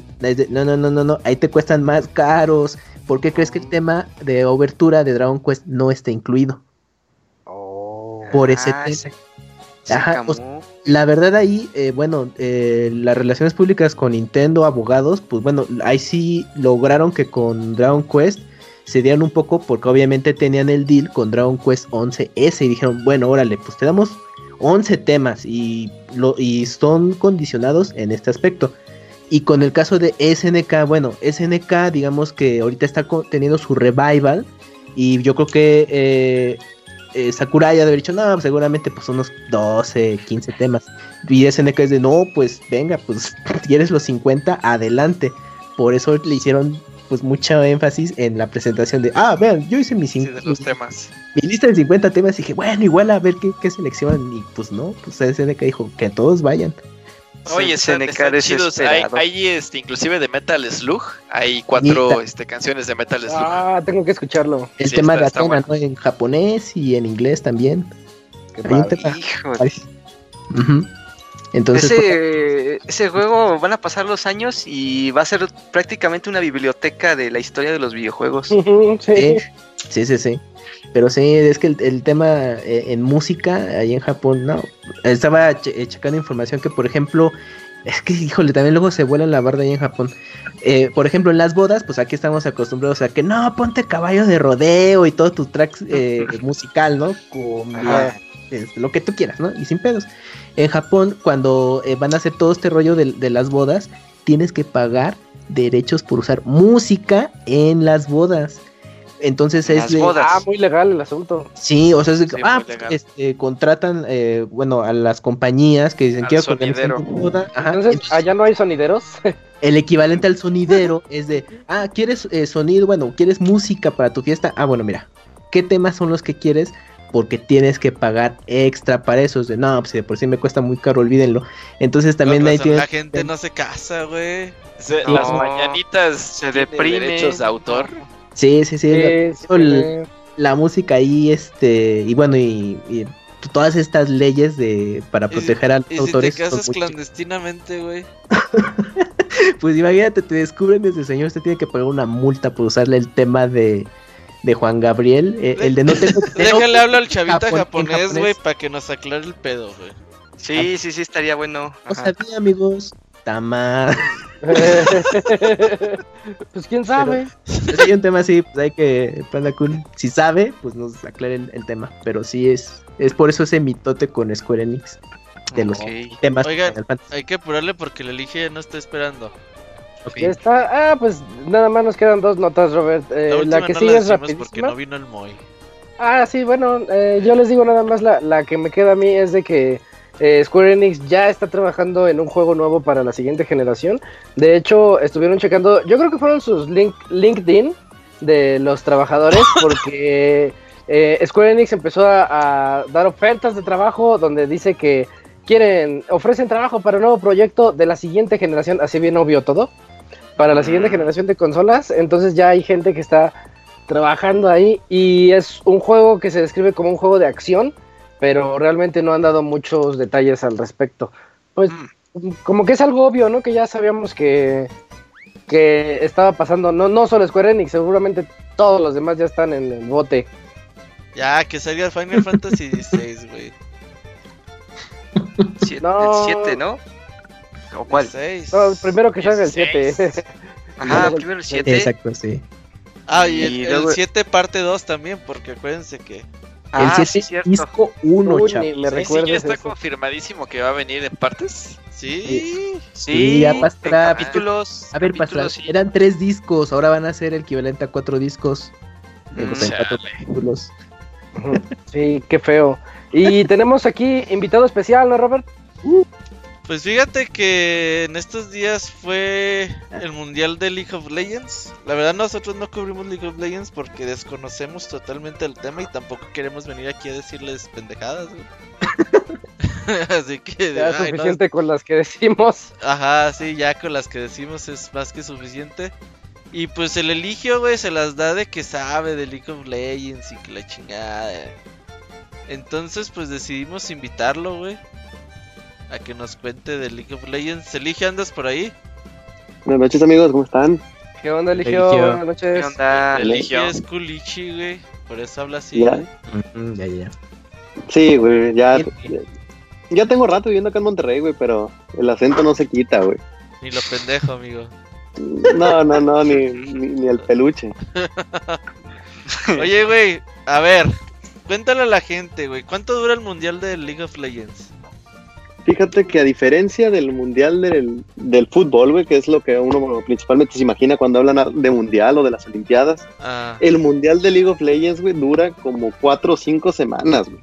no, no, no, no, no, ahí te cuestan más caros. ¿Por qué crees que el tema de obertura de Dragon Quest no está incluido? Por ese Ah, tema. se- Ajá, se o- camó. La verdad ahí, eh, bueno, eh, las relaciones públicas con Nintendo, abogados, pues bueno, ahí sí lograron que con Dragon Quest se dieran un poco porque obviamente tenían el deal con Dragon Quest 11S y dijeron, bueno, órale, pues te damos 11 temas y, lo, y son condicionados en este aspecto. Y con el caso de SNK, bueno, SNK digamos que ahorita está teniendo su revival y yo creo que eh, eh, Sakurai ha de haber dicho, no, seguramente pues unos 12, 15 temas. Y SNK es de, no, pues venga, pues quieres los 50, adelante. Por eso le hicieron pues mucho énfasis en la presentación de, ah, vean, yo hice mi, Sí, cin- de los mi- temas. mi lista de 50 temas y dije, bueno, igual a ver qué, qué seleccionan. Y pues no, pues SNK dijo que todos vayan. Oye, están, SNK están chidos. Hay, este, inclusive de Metal Slug, hay cuatro este, canciones de Metal Slug. Ah, tengo que escucharlo. El Sí, tema está- de está Athena, bueno. ¿no? En japonés y en inglés también. Qué. Entonces, pues, ese, ese juego van a pasar los años y va a ser prácticamente una biblioteca de la historia de los videojuegos. Sí. Sí, sí, sí, sí. Pero sí, es que el, el tema eh, en música ahí en Japón, no. Estaba che- eh, checando información que, por ejemplo, es que, híjole, también luego se vuelan la barda ahí en Japón. Eh, por ejemplo, en las bodas, pues aquí estamos acostumbrados a que no, ponte caballo de rodeo y todo tu track eh, musical, ¿no? Cumbia, Ajá. es lo que tú quieras, ¿no? Y sin pedos. En Japón, cuando eh, van a hacer todo este rollo de, de las bodas, tienes que pagar derechos por usar música en las bodas. Entonces es de. Ah, muy legal el asunto. Sí, o sea, es de Sí, ah, pues, este, contratan, eh, bueno, a las compañías que dicen que sonidero. tu boda". Ajá, Entonces, entonces, allá no hay sonideros. el equivalente al sonidero es de, ah, ¿quieres eh, sonido? Bueno, ¿quieres música para tu fiesta? Ah, bueno, mira, ¿qué temas son los que quieres? Porque tienes que pagar extra para eso. Es de, no, pues si de por sí me cuesta muy caro, olvídenlo. Entonces también ahí tienes... La gente no se casa, güey. No. Las mañanitas Se deprime. derechos de autor. Sí, sí, sí. la- Sí, sí, el- sí. la música ahí, este, y bueno, y, y todas estas leyes de para si- proteger a los Y si te autores. casas clandestinamente, güey. Pues imagínate, te descubren desde señor, usted tiene que pagar una multa por usarle el tema de, de Juan Gabriel, eh, el de no tengo dinero. Déjale hablar al chavita Japón- japonés, güey, para que nos aclare el pedo, güey. Sí, sí, sí, estaría bueno. No Ajá. sabía, amigos. Tama. pues quién sabe. Si hay un tema así, pues hay que, Panda Cool, si sabe, pues nos aclare el, el tema. Pero sí es, es por eso ese mitote con Square Enix de los Ok. temas Oigan. Hay que apurarle porque la elige no está esperando. Ya está. Ah, pues nada más nos quedan dos notas, Robert. Eh, la, que no sigue la es decimos porque rapidísima. no vino el Moy. Ah, sí, bueno, eh, yo les digo nada más la, la que me queda a mí es de que eh, Square Enix ya está trabajando en un juego nuevo para la siguiente generación. De hecho, estuvieron checando, yo creo que fueron sus link, LinkedIn de los trabajadores porque eh, Square Enix empezó a, a dar ofertas de trabajo donde dice que quieren, ofrecen trabajo para un nuevo proyecto de la siguiente generación, así bien obvio todo, para la siguiente generación de consolas. Entonces ya hay gente que está trabajando ahí y es un juego que se describe como un juego de acción, pero realmente no han dado muchos detalles al respecto. Pues como que es algo obvio, ¿no? Que ya sabíamos que, que estaba pasando, no, no solo Square Enix, seguramente todos los demás ya están en el bote. Ya, que salga Final Fantasy XVI, güey. Siete- No. El 7, ¿no? ¿O cuál? 6. No, primero que salga el 7. Ajá, primero el 7. Exacto, sí. Ah, y el, Y el luego- 7 parte 2 también, porque acuérdense que... Ah, el sí, 7 cierto. disco 1, Uy, chavos. me Sí, recuerdes ya está eso. confirmadísimo que va a venir en partes. Sí. Sí, ya pasará. en capítulos. A ver, capítulos, Pastra, sí. eran tres discos, ahora van a ser el equivalente a cuatro discos. Mm, cuatro capítulos. Sí, qué feo. Y tenemos aquí invitado especial, ¿no, Robert? Pues fíjate que en estos días fue el mundial de League of Legends. La verdad nosotros no cubrimos League of Legends porque desconocemos totalmente el tema y tampoco queremos venir aquí a decirles pendejadas. güey. Así que Ya es no, suficiente con las que decimos. Ajá, sí, ya con las que decimos es más que suficiente. Y pues el eligio, güey, se las da de que sabe de League of Legends y que la chingada. Entonces, pues decidimos invitarlo, güey. A que nos cuente de League of Legends. Eligio, ¿andas por ahí? Buenas noches amigos, ¿cómo están? ¿Qué onda, Eligio? Buenas noches. ¿Qué onda? Eligio. Eligio es culichi, güey. Por eso habla así, Ya. güey. Mm, ya, ya. Sí, güey, ya, ya tengo rato viviendo acá en Monterrey, güey, pero el acento no se quita, güey. Ni lo pendejo, amigo. No, no, no, ni, ni, ni el peluche. Oye, güey, a ver. Cuéntale a la gente, güey. ¿Cuánto dura el mundial de League of Legends? Fíjate que a diferencia del mundial del, del fútbol, güey, que es lo que uno principalmente se imagina cuando hablan de mundial o de las olimpiadas, Ah, el mundial de League of Legends, güey, dura como cuatro o cinco semanas, güey.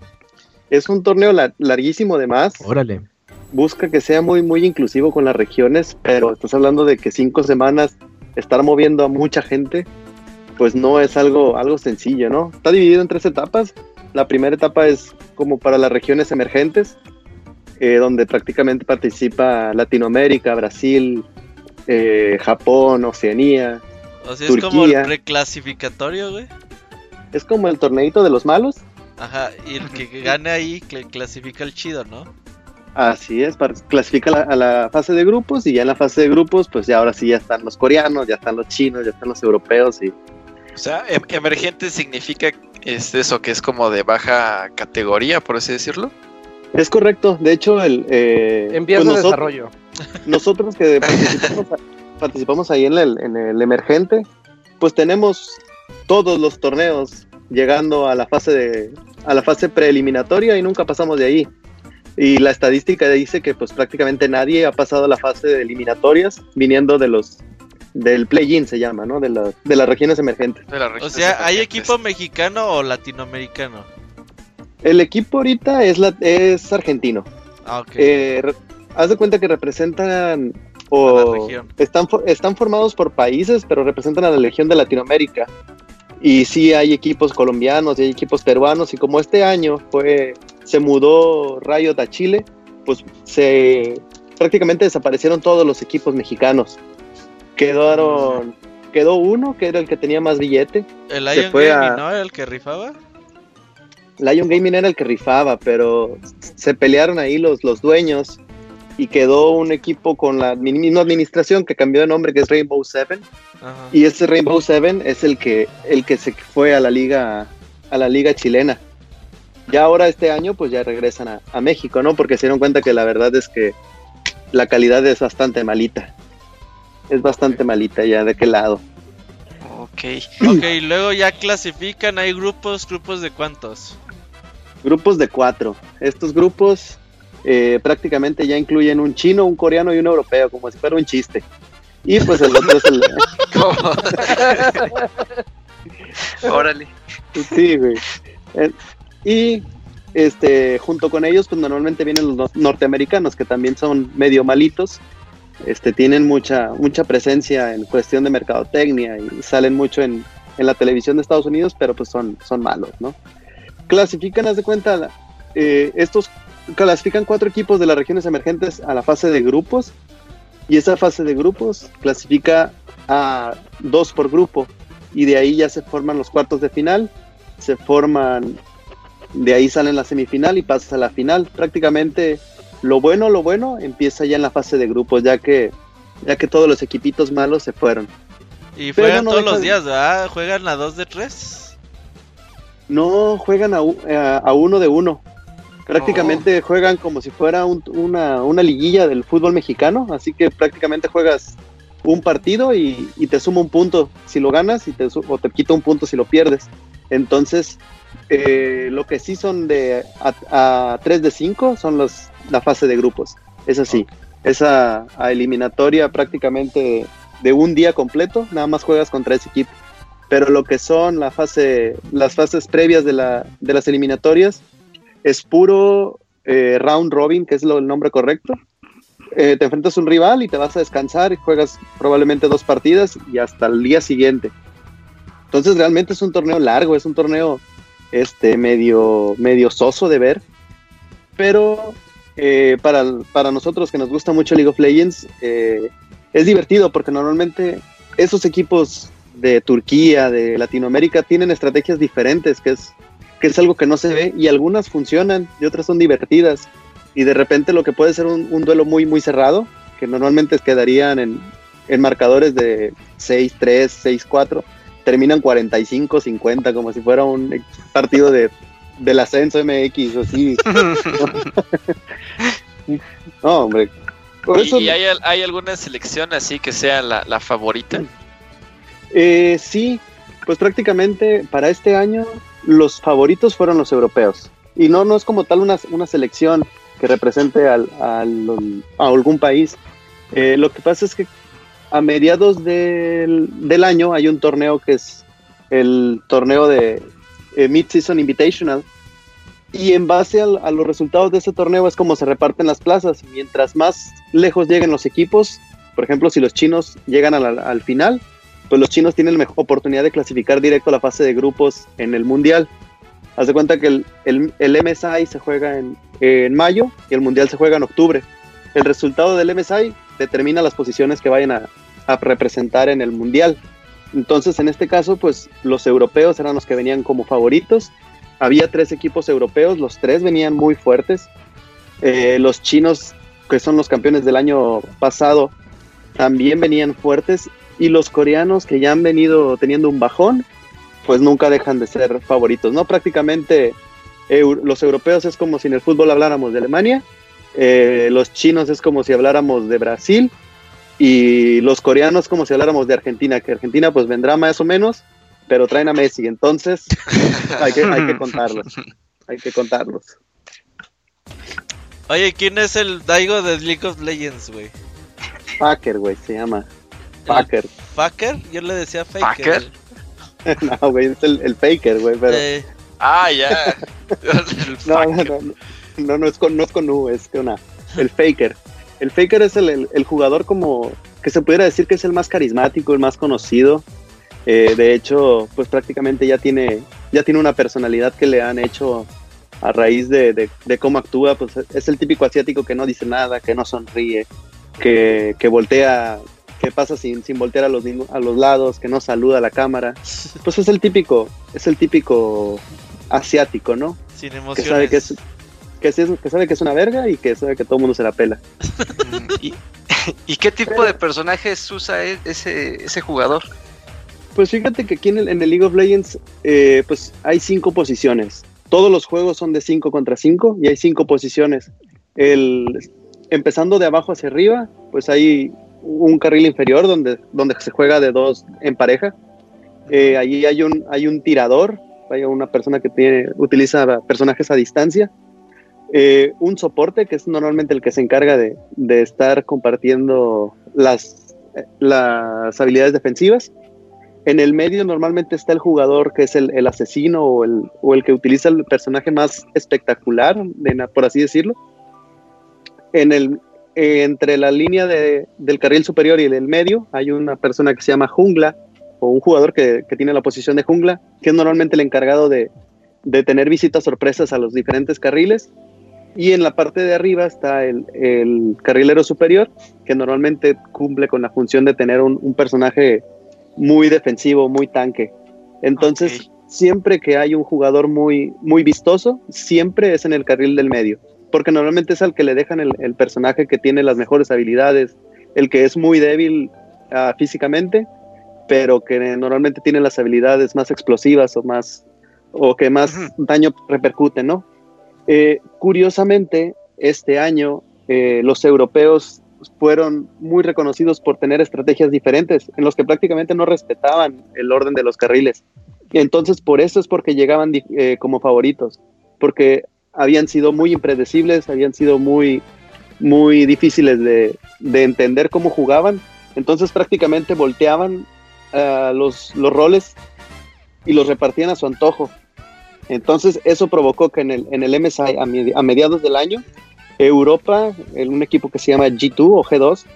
Es un torneo la- larguísimo además. Órale. busca que sea muy, muy inclusivo con las regiones, pero estás hablando de que cinco semanas estar moviendo a mucha gente, pues no es algo, algo sencillo, ¿no? Está dividido en tres etapas. La primera etapa es como para las regiones emergentes, eh, donde prácticamente participa Latinoamérica, Brasil, eh, Japón, Oceanía. o sea, es como Turquía. el reclasificatorio, güey. Es como el torneito de los malos. Ajá, y el que gane ahí cl- clasifica el chido, ¿no? Así es, clasifica la- a la fase de grupos y ya en la fase de grupos, pues ya ahora sí ya están los coreanos, ya están los chinos, ya están los europeos y O sea, em- emergente significa es eso que es como de baja categoría, por así decirlo. Es correcto, de hecho, el, eh, Empieza pues el nosotros, desarrollo. nosotros que participamos, participamos ahí en el, en el emergente, pues tenemos todos los torneos llegando a la fase de a la fase preeliminatoria y nunca pasamos de ahí. Y la estadística dice que pues prácticamente nadie ha pasado la fase de eliminatorias viniendo de los del play-in se llama, ¿no? De, la- de las regiones emergentes. De las O sea, ¿hay equipo mexicano o latinoamericano? El equipo ahorita es la, es argentino. Ah, ok. Eh, haz de cuenta que representan A la o región. están, están formados por países, pero representan a la región de Latinoamérica. Y sí hay equipos colombianos y hay equipos peruanos. Y como este año fue se mudó Riot a Chile, pues se prácticamente desaparecieron todos los equipos mexicanos. Quedaron quedó uno que era el que tenía más billete. el se Lion fue Gaming, a- ¿no? Era el que rifaba. Lion Gaming era el que rifaba, pero se pelearon ahí los, los dueños y quedó un equipo con la misma administración que cambió de nombre, que es Rainbow Seven. Ajá. Y ese Rainbow Seven es el que, el que se fue a la liga, a la liga chilena. Ya ahora este año, pues ya regresan a, a México, ¿no? Porque se dieron cuenta que la verdad es que la calidad es bastante malita. Es bastante malita ya de qué lado. Ok. Ok, y luego ya clasifican, hay grupos, grupos de cuántos. Grupos de cuatro. Estos grupos eh, prácticamente ya incluyen un chino, un coreano y un europeo, como si fuera un chiste. Y pues el otro es el. ¿Cómo? Órale. Sí, güey. Eh, Y este, junto con ellos, pues normalmente vienen los norteamericanos, que también son medio malitos. Este, tienen mucha, mucha presencia en cuestión de mercadotecnia y salen mucho en, en la televisión de Estados Unidos, pero pues son, son malos, ¿no? Clasifican, haz de cuenta, eh, estos clasifican cuatro equipos de las regiones emergentes a la fase de grupos y esa fase de grupos clasifica a dos por grupo y de ahí ya se forman los cuartos de final, se forman, de ahí salen la semifinal y pasa a la final. Prácticamente lo bueno, lo bueno empieza ya en la fase de grupos, ya que, ya que todos los equipitos malos se fueron. Y juegan no todos los de- días, ¿verdad? Juegan a 2 de 3. No juegan a, u- a- a uno de uno. Prácticamente juegan como si fuera un- una, una liguilla del fútbol mexicano, así que prácticamente juegas un partido y, y te suma un punto si lo ganas y te, o te quita un punto si lo pierdes. Entonces, eh, lo que sí son de a, 3 de 5 son los, la fase de grupos. Es así, esa a eliminatoria prácticamente de un día completo, nada más juegas contra ese equipo. Pero lo que son la fase, las fases previas de, la, de las eliminatorias es puro eh, round robin, que es lo, el nombre correcto. Eh, te enfrentas a un rival y te vas a descansar y juegas probablemente dos partidas y hasta el día siguiente. Entonces realmente es un torneo largo, es un torneo este medio, medio soso de ver. Pero eh, para, para nosotros que nos gusta mucho League of Legends, eh, es divertido porque normalmente esos equipos de Turquía, de Latinoamérica, tienen estrategias diferentes, que es, que es algo que no se ve y algunas funcionan y otras son divertidas. Y de repente lo que puede ser un, un duelo muy, muy cerrado, que normalmente quedarían en, en marcadores de 6-3, 6-4, terminan 45-50, como si fuera un partido de, del ascenso MX, así. no, hombre. Por ¿Y, eso, y hay, al- hay alguna selección así que sea la, la favorita? Eh, sí, pues prácticamente para este año los favoritos fueron los europeos. Y no, no es como tal una, una selección que represente al, al- a algún país. Eh, lo que pasa es que a mediados del, del año hay un torneo que es el torneo de eh, Mid-Season Invitational. Y en base al- a los resultados de ese torneo es como se reparten las plazas. Mientras más lejos lleguen los equipos, por ejemplo, si los chinos llegan al, al final, pues los chinos tienen la oportunidad de clasificar directo a la fase de grupos en el mundial. Haz de cuenta que el, el, el MSI se juega en, en mayo y el mundial se juega en octubre. El resultado del MSI determina las posiciones que vayan a, a representar en el mundial. Entonces, en este caso, pues los europeos eran los que venían como favoritos. Había tres equipos europeos, los tres venían muy fuertes. Eh, los chinos, que son los campeones del año pasado, también venían fuertes. Y los coreanos, que ya han venido teniendo un bajón, pues nunca dejan de ser favoritos, ¿no? Prácticamente los europeos es como si en el fútbol habláramos de Alemania, eh, los chinos es como si habláramos de Brasil y los coreanos como si habláramos de Argentina, que Argentina pues vendrá más o menos, pero traen a Messi, entonces hay que, hay que contarlos, hay que contarlos. Oye, ¿quién es el Daigo de League of Legends, güey? Packer, güey, se llama. Packer. ¿Faker? Yo le decía Faker. ¿Faker? no, güey, es el, el Faker, güey, pero... Eh, Ah, ya. El No, no, no, no, no es con, no es con U, es con A. El Faker. El Faker es el, el- el jugador como que se pudiera decir que es el más carismático, el más conocido. Eh, de hecho, pues prácticamente ya tiene, ya tiene una personalidad que le han hecho a raíz de, de- de cómo actúa. Pues es el típico asiático que no dice nada, que no sonríe, que, que voltea, que pasa sin, sin voltear a los, a los lados, que no saluda a la cámara. Pues es el típico, es el típico asiático, ¿no? sin que emociones. sabe que es que, es, que sabe que es una verga y que sabe que todo el mundo se la pela. ¿Y, y qué tipo de personajes usa e- ese, ese jugador? Pues fíjate que aquí en el, en el League of Legends eh, pues hay cinco posiciones. Todos los juegos son de 5 contra 5 y hay cinco posiciones. El, empezando de abajo hacia arriba, pues hay un carril inferior donde, donde se juega de dos en pareja. Eh, allí hay un, hay un tirador, hay una persona que tiene, utiliza personajes a distancia. Eh, un soporte, que es normalmente el que se encarga de, estar compartiendo las, habilidades defensivas. En el medio normalmente está el jugador que es el, asesino o el, que utiliza el personaje más espectacular, por así decirlo. En el, entre la línea de, del carril superior y el medio hay una persona que se llama jungla o un jugador que, tiene la posición de jungla, que es normalmente el encargado de tener visitas sorpresas a los diferentes carriles. Y en la parte de arriba está el, el carrilero superior, que normalmente cumple con la función de tener un, un personaje muy defensivo, muy tanque. Entonces, siempre que hay un jugador muy, muy vistoso, siempre es en el carril del medio, porque normalmente es al que le dejan el, el personaje que tiene las mejores habilidades, el que es muy débil uh, físicamente, pero que normalmente tiene las habilidades más explosivas o más o que más daño repercute, ¿no? Eh, curiosamente, este año eh, los europeos fueron muy reconocidos por tener estrategias diferentes, en los que prácticamente no respetaban el orden de los carriles. Entonces por eso es porque llegaban eh, como favoritos, porque habían sido muy impredecibles, habían sido muy, muy difíciles de, de entender cómo jugaban. Entonces prácticamente volteaban los, los roles y los repartían a su antojo. Entonces, eso provocó que en el, en el MSI, a, mediados del año, Europa, en un equipo que se llama G2 o G2,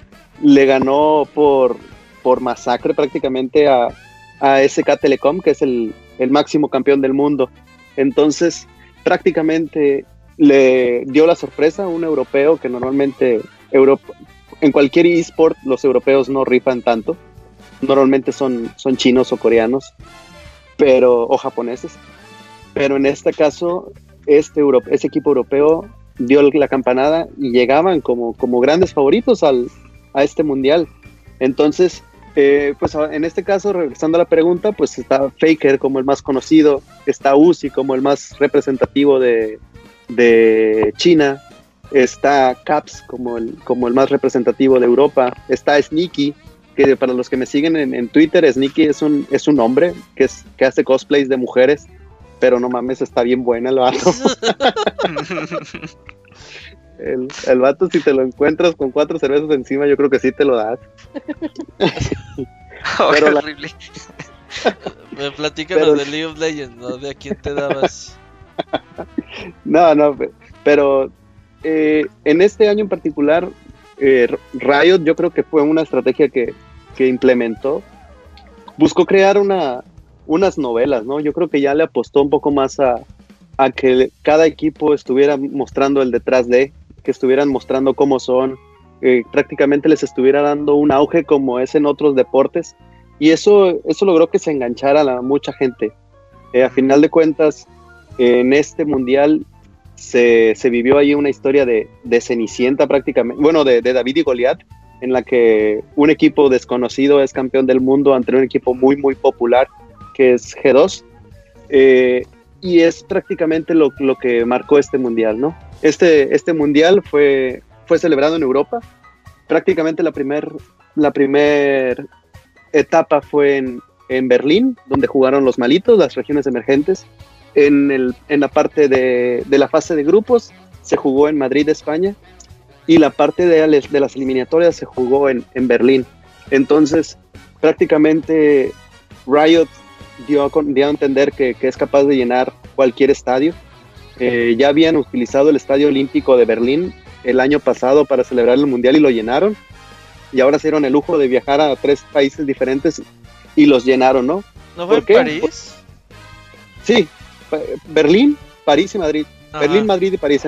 le ganó por, por masacre prácticamente a, a SK Telecom, que es el, el, máximo campeón del mundo. Entonces, prácticamente le dio la sorpresa a un europeo que normalmente Europa, en cualquier eSport los europeos no rifan tanto. Normalmente son, son chinos o coreanos, pero o japoneses pero en este caso, este ese equipo europeo dio la campanada y llegaban como, como grandes favoritos al, a este mundial. Entonces, eh, pues en este caso, regresando a la pregunta, pues está Faker como el más conocido, está Uzi como el más representativo de, de China, está Caps como el, como el más representativo de Europa, está Sneaky, que para los que me siguen en, en Twitter, Sneaky es un, es un hombre que, es, que hace cosplays de mujeres pero no mames, está bien buena el vato. el, el, vato, si te lo encuentras con cuatro cervezas encima, yo creo que sí te lo das. oh, pero horrible. Me platican de League of Legends, ¿no? ¿De a quién te dabas? no, no, pero eh, en este año en particular, eh, Riot yo creo que fue una estrategia que, que implementó. Buscó crear una, unas novelas, ¿no? Yo creo que ya le apostó un poco más a, a que cada equipo estuviera mostrando el detrás de, que estuvieran mostrando cómo son, prácticamente les estuviera dando un auge como es en otros deportes. Y eso, eso logró que se enganchara a mucha gente. Eh, a final de cuentas, en este mundial se, se, vivió ahí una historia de, de Cenicienta prácticamente, bueno, de, de David y Goliat, en la que un equipo desconocido es campeón del mundo ante un equipo muy, muy popular que es G2, eh, y es prácticamente lo, lo, que marcó este mundial, ¿no? Este, este mundial fue, fue celebrado en Europa, prácticamente la primera la primer etapa fue en, en, Berlín, donde jugaron los malitos, las regiones emergentes. En, el, en la parte de, de, la fase de grupos se jugó en Madrid, España, y la parte de, de las eliminatorias se jugó en, en Berlín. Entonces, prácticamente Riot dio a, dio a entender que, que, es capaz de llenar cualquier estadio. Eh, ya habían utilizado el Estadio Olímpico de Berlín el año pasado para celebrar el Mundial y lo llenaron. Y ahora se dieron el lujo de viajar a tres países diferentes y los llenaron, ¿no? ¿No fue en París? Sí, Berlín, París y Madrid. Ajá. Berlín, Madrid y París.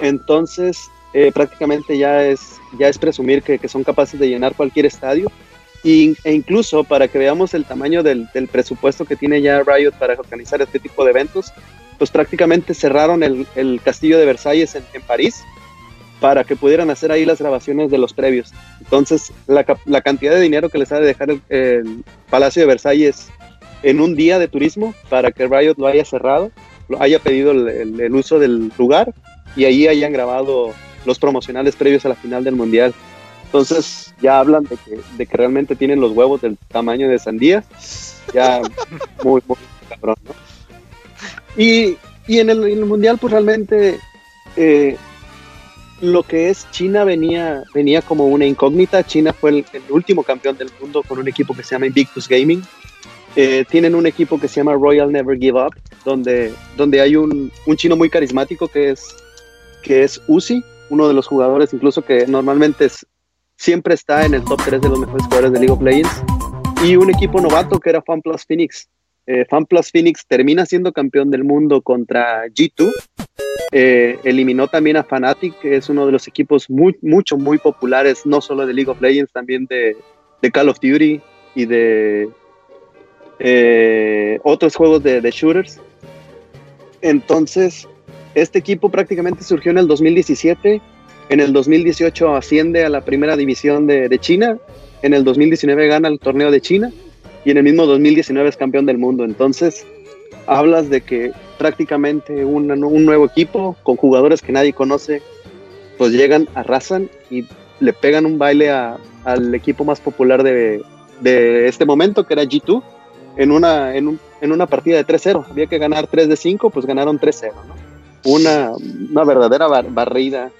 Entonces, eh, prácticamente ya es, ya es presumir que, que son capaces de llenar cualquier estadio e incluso para que veamos el tamaño del, presupuesto que tiene ya Riot para organizar este tipo de eventos, pues prácticamente cerraron el, castillo de Versalles en, París para que pudieran hacer ahí las grabaciones de los previos. Entonces, la, cantidad de dinero que les ha de dejar el, el, Palacio de Versalles en un día de turismo para que Riot lo haya cerrado, lo haya pedido el, el uso del lugar y ahí hayan grabado los promocionales previos a la final del Mundial. Entonces ya hablan de que, de que realmente tienen los huevos del tamaño de sandía. Ya muy, muy cabrón, ¿no? Y, y en, el, en, el, mundial, pues realmente eh, lo que es China venía, venía como una incógnita. China fue el, último campeón del mundo con un equipo que se llama Invictus Gaming. Eh, tienen un equipo que se llama Royal Never Give Up, donde, donde hay un, un, chino muy carismático que es, que es Uzi, uno de los jugadores incluso que normalmente es, siempre está en el top 3 de los mejores jugadores de League of Legends. Y un equipo novato que era FanPlus Phoenix. Eh, FanPlus Phoenix termina siendo campeón del mundo contra G2 eh, eliminó también a Fnatic, que es uno de los equipos muy, mucho, muy populares, no solo de League of Legends, también de, Call of Duty y de eh, otros juegos de, shooters. Entonces, este equipo prácticamente surgió en el 2017. En el 2018 asciende a la primera división de, de China. En el 2019 gana el torneo de China. Y en el mismo 2019 es campeón del mundo. Entonces, hablas de que prácticamente un, nuevo equipo con jugadores que nadie conoce, pues llegan, arrasan y le pegan un baile al equipo más popular de, este momento, que era G2, en una, en, una partida de 3-0. Había que ganar 3 de 5, pues ganaron 3-0. Una, una verdadera barrida,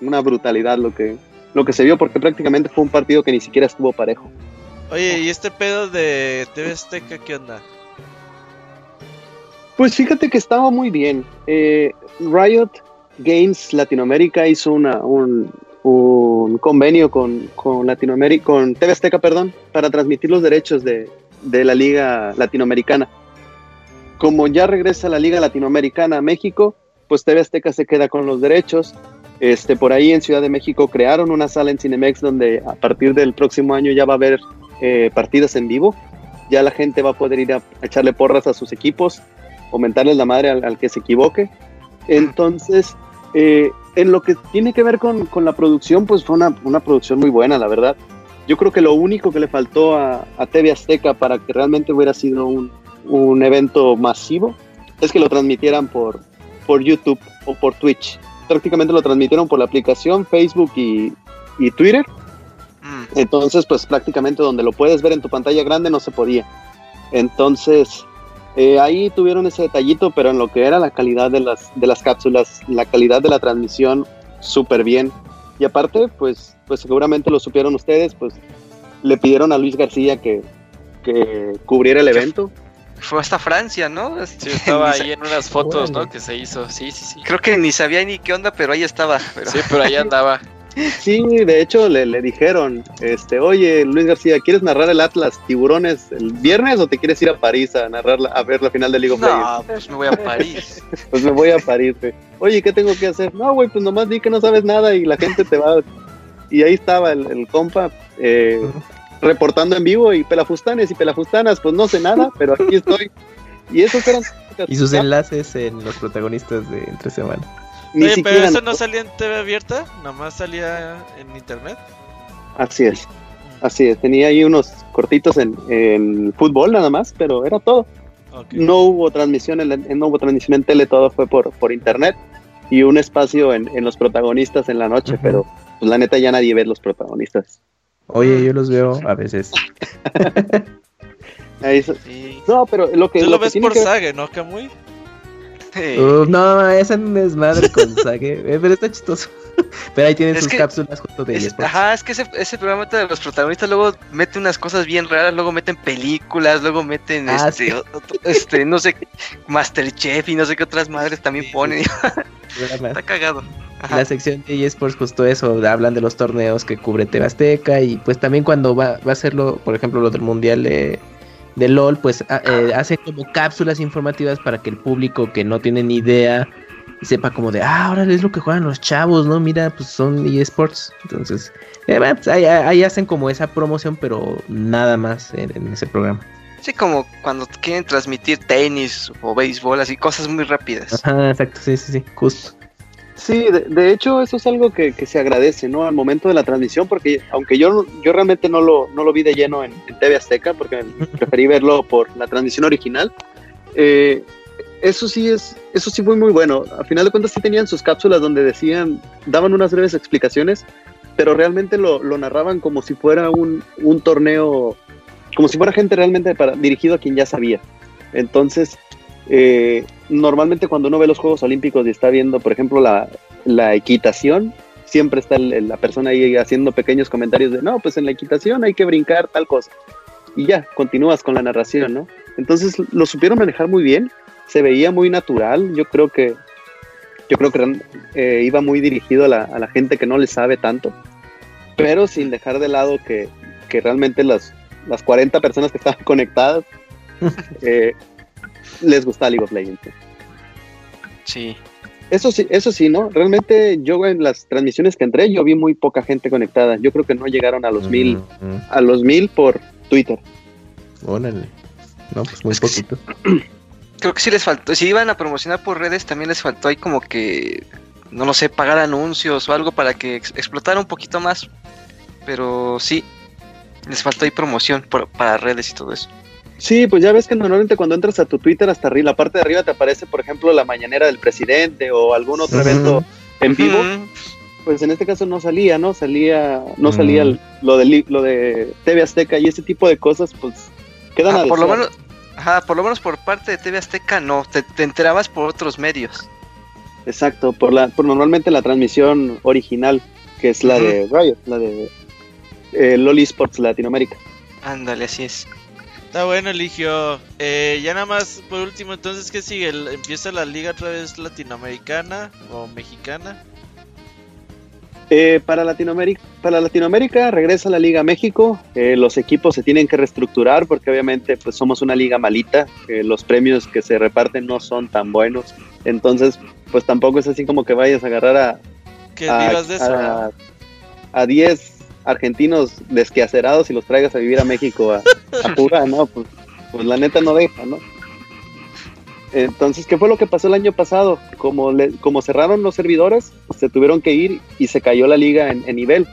una brutalidad lo que, lo que se vio, porque prácticamente fue un partido que ni siquiera estuvo parejo. Oye, ¿y este pedo de TV Azteca qué onda? Pues fíjate que estaba muy bien. Eh, Riot Games Latinoamérica hizo una, un, convenio con, con Latinoamérica, con TV Azteca, perdón, para transmitir los derechos de, la Liga Latinoamericana. Como ya regresa la Liga Latinoamericana a México, pues TV Azteca se queda con los derechos. Este, por ahí en Ciudad de México crearon una sala en Cinemex donde a partir del próximo año ya va a haber eh, partidas en vivo. Ya la gente va a poder ir a echarle porras a sus equipos comentarles la madre al, que se equivoque. Entonces, eh, en lo que tiene que ver con, la producción, pues fue una, producción muy buena, la verdad. Yo creo que lo único que le faltó a, a TV Azteca para que realmente hubiera sido un, evento masivo es que lo transmitieran por, por YouTube o por Twitch. Prácticamente lo transmitieron por la aplicación Facebook y, y Twitter. Mm. Entonces, pues prácticamente donde lo puedes ver en tu pantalla grande no se podía. Entonces, eh, ahí tuvieron ese detallito, pero en lo que era la calidad de las, de las cápsulas, la calidad de la transmisión, súper bien. Y aparte, pues, pues seguramente lo supieron ustedes, pues le pidieron a Luis García que, que cubriera el evento. Fue hasta Francia, ¿no? Sí, estaba ahí en unas fotos, ¿no? Que se hizo, sí, sí, sí. Creo que ni sabía ni qué onda, pero ahí estaba. Sí, pero ahí andaba. Sí, de hecho le, le, dijeron, este, oye Luis García, ¿quieres narrar el Atlas Tiburones el viernes o te quieres ir a París a narrar a ver la final de League of Legends? No, pues me voy a París. pues me voy a París, güey. Oye, ¿qué tengo que hacer? No, güey, pues nomás di que no sabes nada y la gente te va. Y ahí estaba el, compa eh, reportando en vivo y pelafustanes y pelafustanas, pues no sé nada, pero aquí estoy. Y esos eran. Y sus enlaces en los protagonistas de entre semana. Oye, pero eso no salía en TV abierta, nomás salía en internet. Así es, así es. Tenía ahí unos cortitos en, fútbol nada más, pero era todo. No hubo transmisión en, no hubo transmisión en tele, todo fue por, por internet y un espacio en, los protagonistas en la noche, pero pues la neta ya nadie ve los protagonistas. Oye, yo los veo a veces. No, pero lo que. Tú lo, ves por Sage, ¿no, Camuy? No, esa no es madre con Sage, eh, pero está chistoso. Pero ahí tienen sus cápsulas junto de ellos. Ajá, es que ese, ese, programa de los protagonistas luego mete unas cosas bien raras, luego meten películas, luego meten ah, este, este, no sé, Masterchef y no sé qué otras madres también ponen. Está cagado. La sección de eSports justo eso, hablan de los torneos que cubre TV Azteca y pues también cuando va, va a hacerlo, por ejemplo, lo del Mundial de de LOL, pues eh, hacen como cápsulas informativas para que el público que no tiene ni idea sepa como de, ah, ahora es lo que juegan los chavos, ¿no? Mira, pues son eSports. Entonces, eh, pues, ahí, hacen como esa promoción, pero nada más en, ese programa. Sí, como cuando quieren transmitir tenis o béisbol, así, cosas muy rápidas. Ajá, exacto, sí, sí, sí, justo. Sí, de, hecho eso es algo que, se agradece, ¿no? Al momento de la transmisión, porque aunque yo, yo realmente no lo, no lo vi de lleno en, TV Azteca, porque preferí verlo por la transmisión original, eh, eso sí es, eso sí fue muy bueno. Al final de cuentas sí tenían sus cápsulas donde decían, daban unas breves explicaciones, pero realmente lo, narraban como si fuera un, un, torneo, como si fuera gente realmente para, dirigido a quien ya sabía. Entonces, eh, normalmente cuando uno ve los Juegos Olímpicos y está viendo, por ejemplo, la, equitación, siempre está la persona ahí haciendo pequeños comentarios de, no, pues en la equitación hay que brincar tal cosa. Y ya, continúas con la narración, ¿no? Entonces lo supieron manejar muy bien, se veía muy natural, yo creo que yo creo que eh, iba muy dirigido a la, gente que no le sabe tanto, pero sin dejar de lado que, realmente las, las 40 personas que estaban conectadas eh, les gusta League of Legends. Sí, eso sí, eso sí, ¿no? Realmente yo en las transmisiones que entré, yo vi muy poca gente conectada. Yo creo que no llegaron a los mil, a los mil por Twitter. Órale. No, pues muy poquito. creo que sí les faltó. Si iban a promocionar por redes, también les faltó ahí como que, no lo sé, pagar anuncios o algo para que explotara un poquito más. Pero sí, les faltó ahí promoción para redes y todo eso. Sí, pues ya ves que normalmente cuando entras a tu Twitter hasta arriba, la parte de arriba te aparece, por ejemplo, la mañanera del presidente o algún otro evento en vivo. Pues en este caso no salía, ¿no? Salía, no salía lo de lo de TV Azteca y ese tipo de cosas, pues quedan ah, por lo menos, ajá, por lo menos por parte de TV Azteca no, te, enterabas por otros medios. Exacto, por la, por normalmente la transmisión original, que es la de Riot, la de eh, Loli Sports Latinoamérica. Ándale, así es. Está bueno, Eligio. Eh, ya nada más, por último, entonces, ¿qué sigue? ¿Empieza la liga otra vez latinoamericana o mexicana? Eh, para, Latinoamérica, para Latinoamérica regresa la Liga México. Eh, los equipos se tienen que reestructurar porque obviamente pues, somos una liga malita. los premios que se reparten no son tan buenos. Entonces, pues tampoco es así como que vayas a agarrar a... Que a, de eso. A 10 argentinos desquacerados y los traigas a vivir a México a, jugar, ¿no? Pues, pues, la neta no deja, ¿no? Entonces, ¿qué fue lo que pasó el año pasado? Como, como cerraron los servidores, se tuvieron que ir y se cayó la liga en, nivel.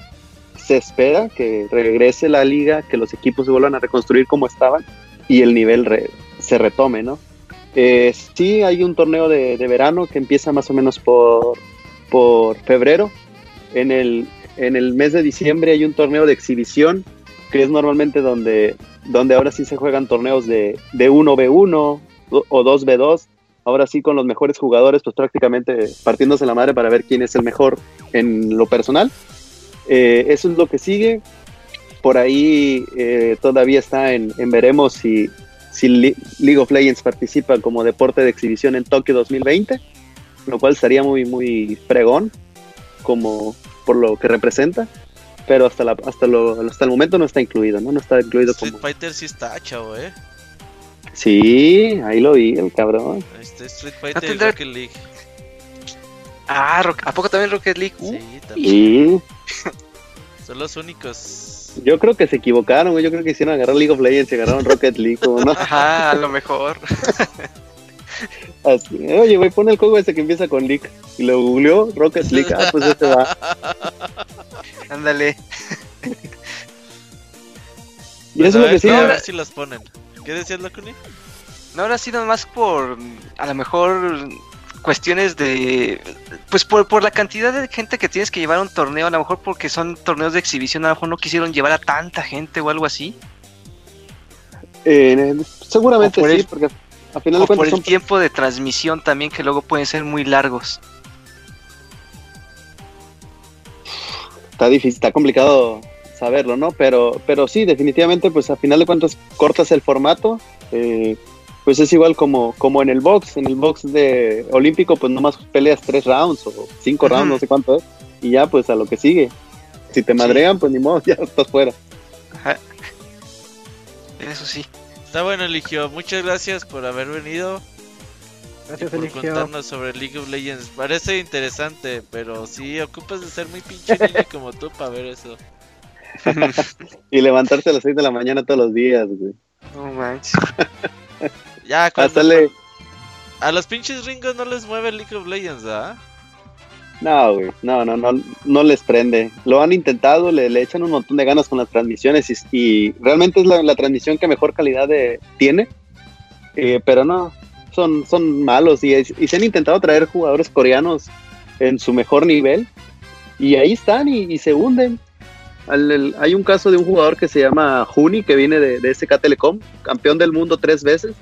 Se espera que regrese la liga, que los equipos se vuelvan a reconstruir como estaban y el nivel se retome, ¿no? Eh, sí, hay un torneo de, de, verano que empieza más o menos por, por febrero. En el, en el mes de diciembre hay un torneo de exhibición, que es normalmente donde, donde ahora sí se juegan torneos de, de 1v1 o 2v2. Ahora sí con los mejores jugadores, pues prácticamente partiéndose la madre para ver quién es el mejor en lo personal. Eh, eso es lo que sigue. Por ahí eh, todavía está en, veremos si, si League of Legends participa como deporte de exhibición en Tokio 2020, lo cual sería muy, muy fregón como, por lo que representa, pero hasta la, hasta lo, hasta el momento no está incluido, ¿no? No está incluido Street Fighter sí está, chavo, eh. Sí, ahí lo vi, el cabrón. Este Street Fighter y Rocket League. Ah, ¿a poco también Rocket League? sí, también. Son los únicos. Yo creo que se equivocaron, güey. Yo creo que hicieron agarrar League of Legends y agarraron Rocket League, ¿no? Ajá, a lo mejor. Oye, güey, pon el juego ese que empieza con League. Y lo googleó, Rocket League. Ah, pues este va. Ándale. y eso es lo que sí. Ahora sí las ponen. ¿Qué decías, Lacuni? No, ahora sí, más por. A lo mejor cuestiones de pues por, por la cantidad de gente que tienes que llevar a un torneo, a lo mejor porque son torneos de exhibición, a lo mejor no quisieron llevar a tanta gente o algo así. Eh, seguramente sí, porque o por el tiempo de transmisión también, que luego pueden ser muy largos. Está difícil, está complicado saberlo, ¿no? Pero, pero sí, definitivamente, pues a final de cuentas cortas el formato. Eh, pues es igual como, como en el box. En el box de olímpico, pues nomás peleas tres rounds o cinco rounds, no sé cuánto es. Y ya, pues a lo que sigue. Si te madrean, pues ni modo, ya estás fuera. Eso sí. Está bueno, Eligio. Muchas gracias por haber venido. Gracias, por contarnos sobre League of Legends. Parece interesante, pero sí ocupas de ser muy pinche niño como tú para ver eso. y levantarse a las 6 de la mañana todos los días, güey. No manches. ya, A los pinches ringos no les mueve League of Legends, ¿ah? No, güey, no, no, no, no les prende. Lo han intentado, le, le echan un montón de ganas con las transmisiones y, realmente es la, transmisión que mejor calidad de, tiene. Eh, pero no, son, son malos y, se han intentado traer jugadores coreanos en su mejor nivel y ahí están y, se hunden. hay un caso de un jugador que se llama Juni, que viene de, de SK Telecom, campeón del mundo tres veces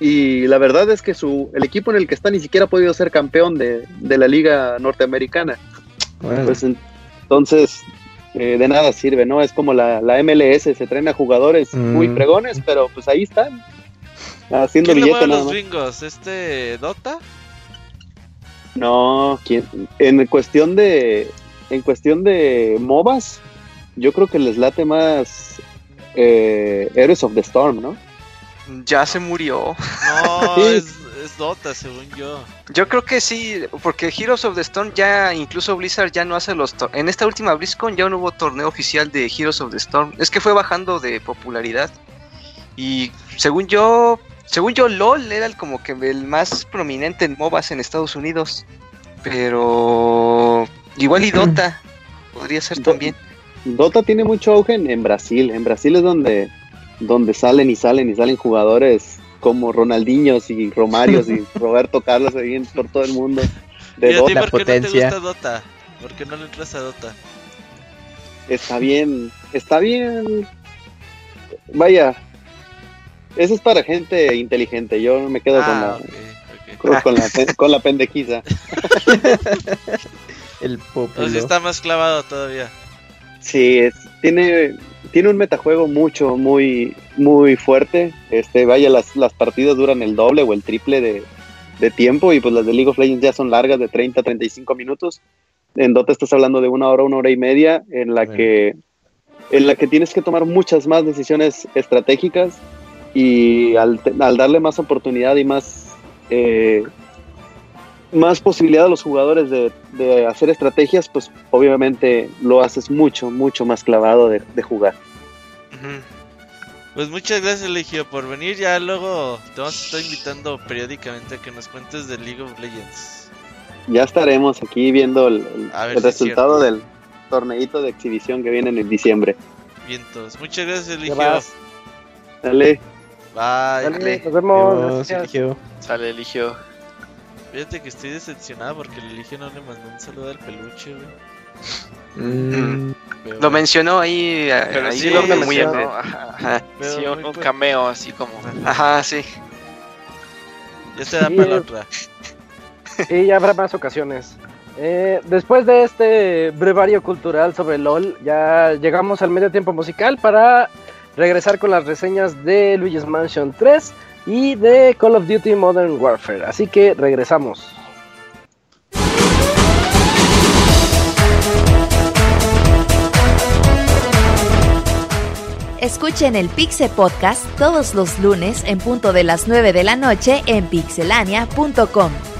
y la verdad es que su, el equipo en el que está ni siquiera ha podido ser campeón de, la liga norteamericana. Pues entonces, eh, de nada sirve, ¿no? Es como la, la MLS, se traen a jugadores muy Mm. fregones, pero pues ahí están, haciendo ¿Quién le billete mueve nada los más. gringos? ¿Este Dota? No, ¿quién? en cuestión de en cuestión de MOBAs, yo creo que les late más eh, Heroes of the Storm, ¿no? Ya se murió. No, es, es Dota, según yo. Yo creo que sí, porque Heroes of the Storm ya, incluso Blizzard ya no hace los... tor- En esta última BlizzCon ya no hubo torneo oficial de Heroes of the Storm. Es que fue bajando de popularidad. Y según yo, según yo, LOL era el como que el más prominente en MOBAs en Estados Unidos. Pero igual y Dota podría ser Do- también. Dota tiene mucho auge en, en Brasil. En Brasil es donde, donde salen y salen y salen jugadores como Ronaldinhos y Romarios y Roberto Carlos ahí por todo el mundo. De ¿Y a ti Dota. por qué no te potencia. gusta Dota? ¿Por qué no le entras a Dota? Está bien, está bien. Vaya, eso es para gente inteligente. Yo me quedo con, Ah, la, ok, ok. con, con la, con la pendejiza. El. Entonces está más clavado todavía. Sí, es- tiene, tiene un metajuego mucho, muy, muy fuerte. Este, vaya, las, las partidas duran el doble o el triple de, de tiempo y pues las de League of Legends ya son largas de 30 a 35 minutos. En Dota estás hablando de una hora, una hora y media en la que en la que tienes que tomar muchas más decisiones estratégicas y al, al darle más oportunidad y más eh, más posibilidad a los jugadores de, de hacer estrategias, pues obviamente lo haces mucho, mucho más clavado de, de jugar. Pues muchas gracias, Legio, por venir. Ya luego te vamos a estar invitando periódicamente a que nos cuentes de League of Legends. Ya estaremos aquí viendo el, si resultado del torneito de exhibición que viene en diciembre. Vientos. Muchas gracias, vas. Dale, Bye. Dale, nos vemos. Gracias. Sale Eligio. Fíjate que estoy decepcionado porque el Legio no le mandó un saludo al peluche, güey. Mm, Lo mencionó ahí, Pero ahí sí, lo muy mencionó, bien. ajá. Ajá, pero Sí, un, cameo así como. ajá, sí. Ya se da Sí, para la eh. otra. Y ya habrá más ocasiones. Eh, después de este brevario cultural sobre LOL, ya llegamos al medio tiempo musical para regresar con las reseñas de Luigi's Mansion 3 y de Call of Duty Modern Warfare. Así que regresamos. Escuchen el Pixe Podcast todos los lunes en punto de las 9 de la noche en pixelania.com.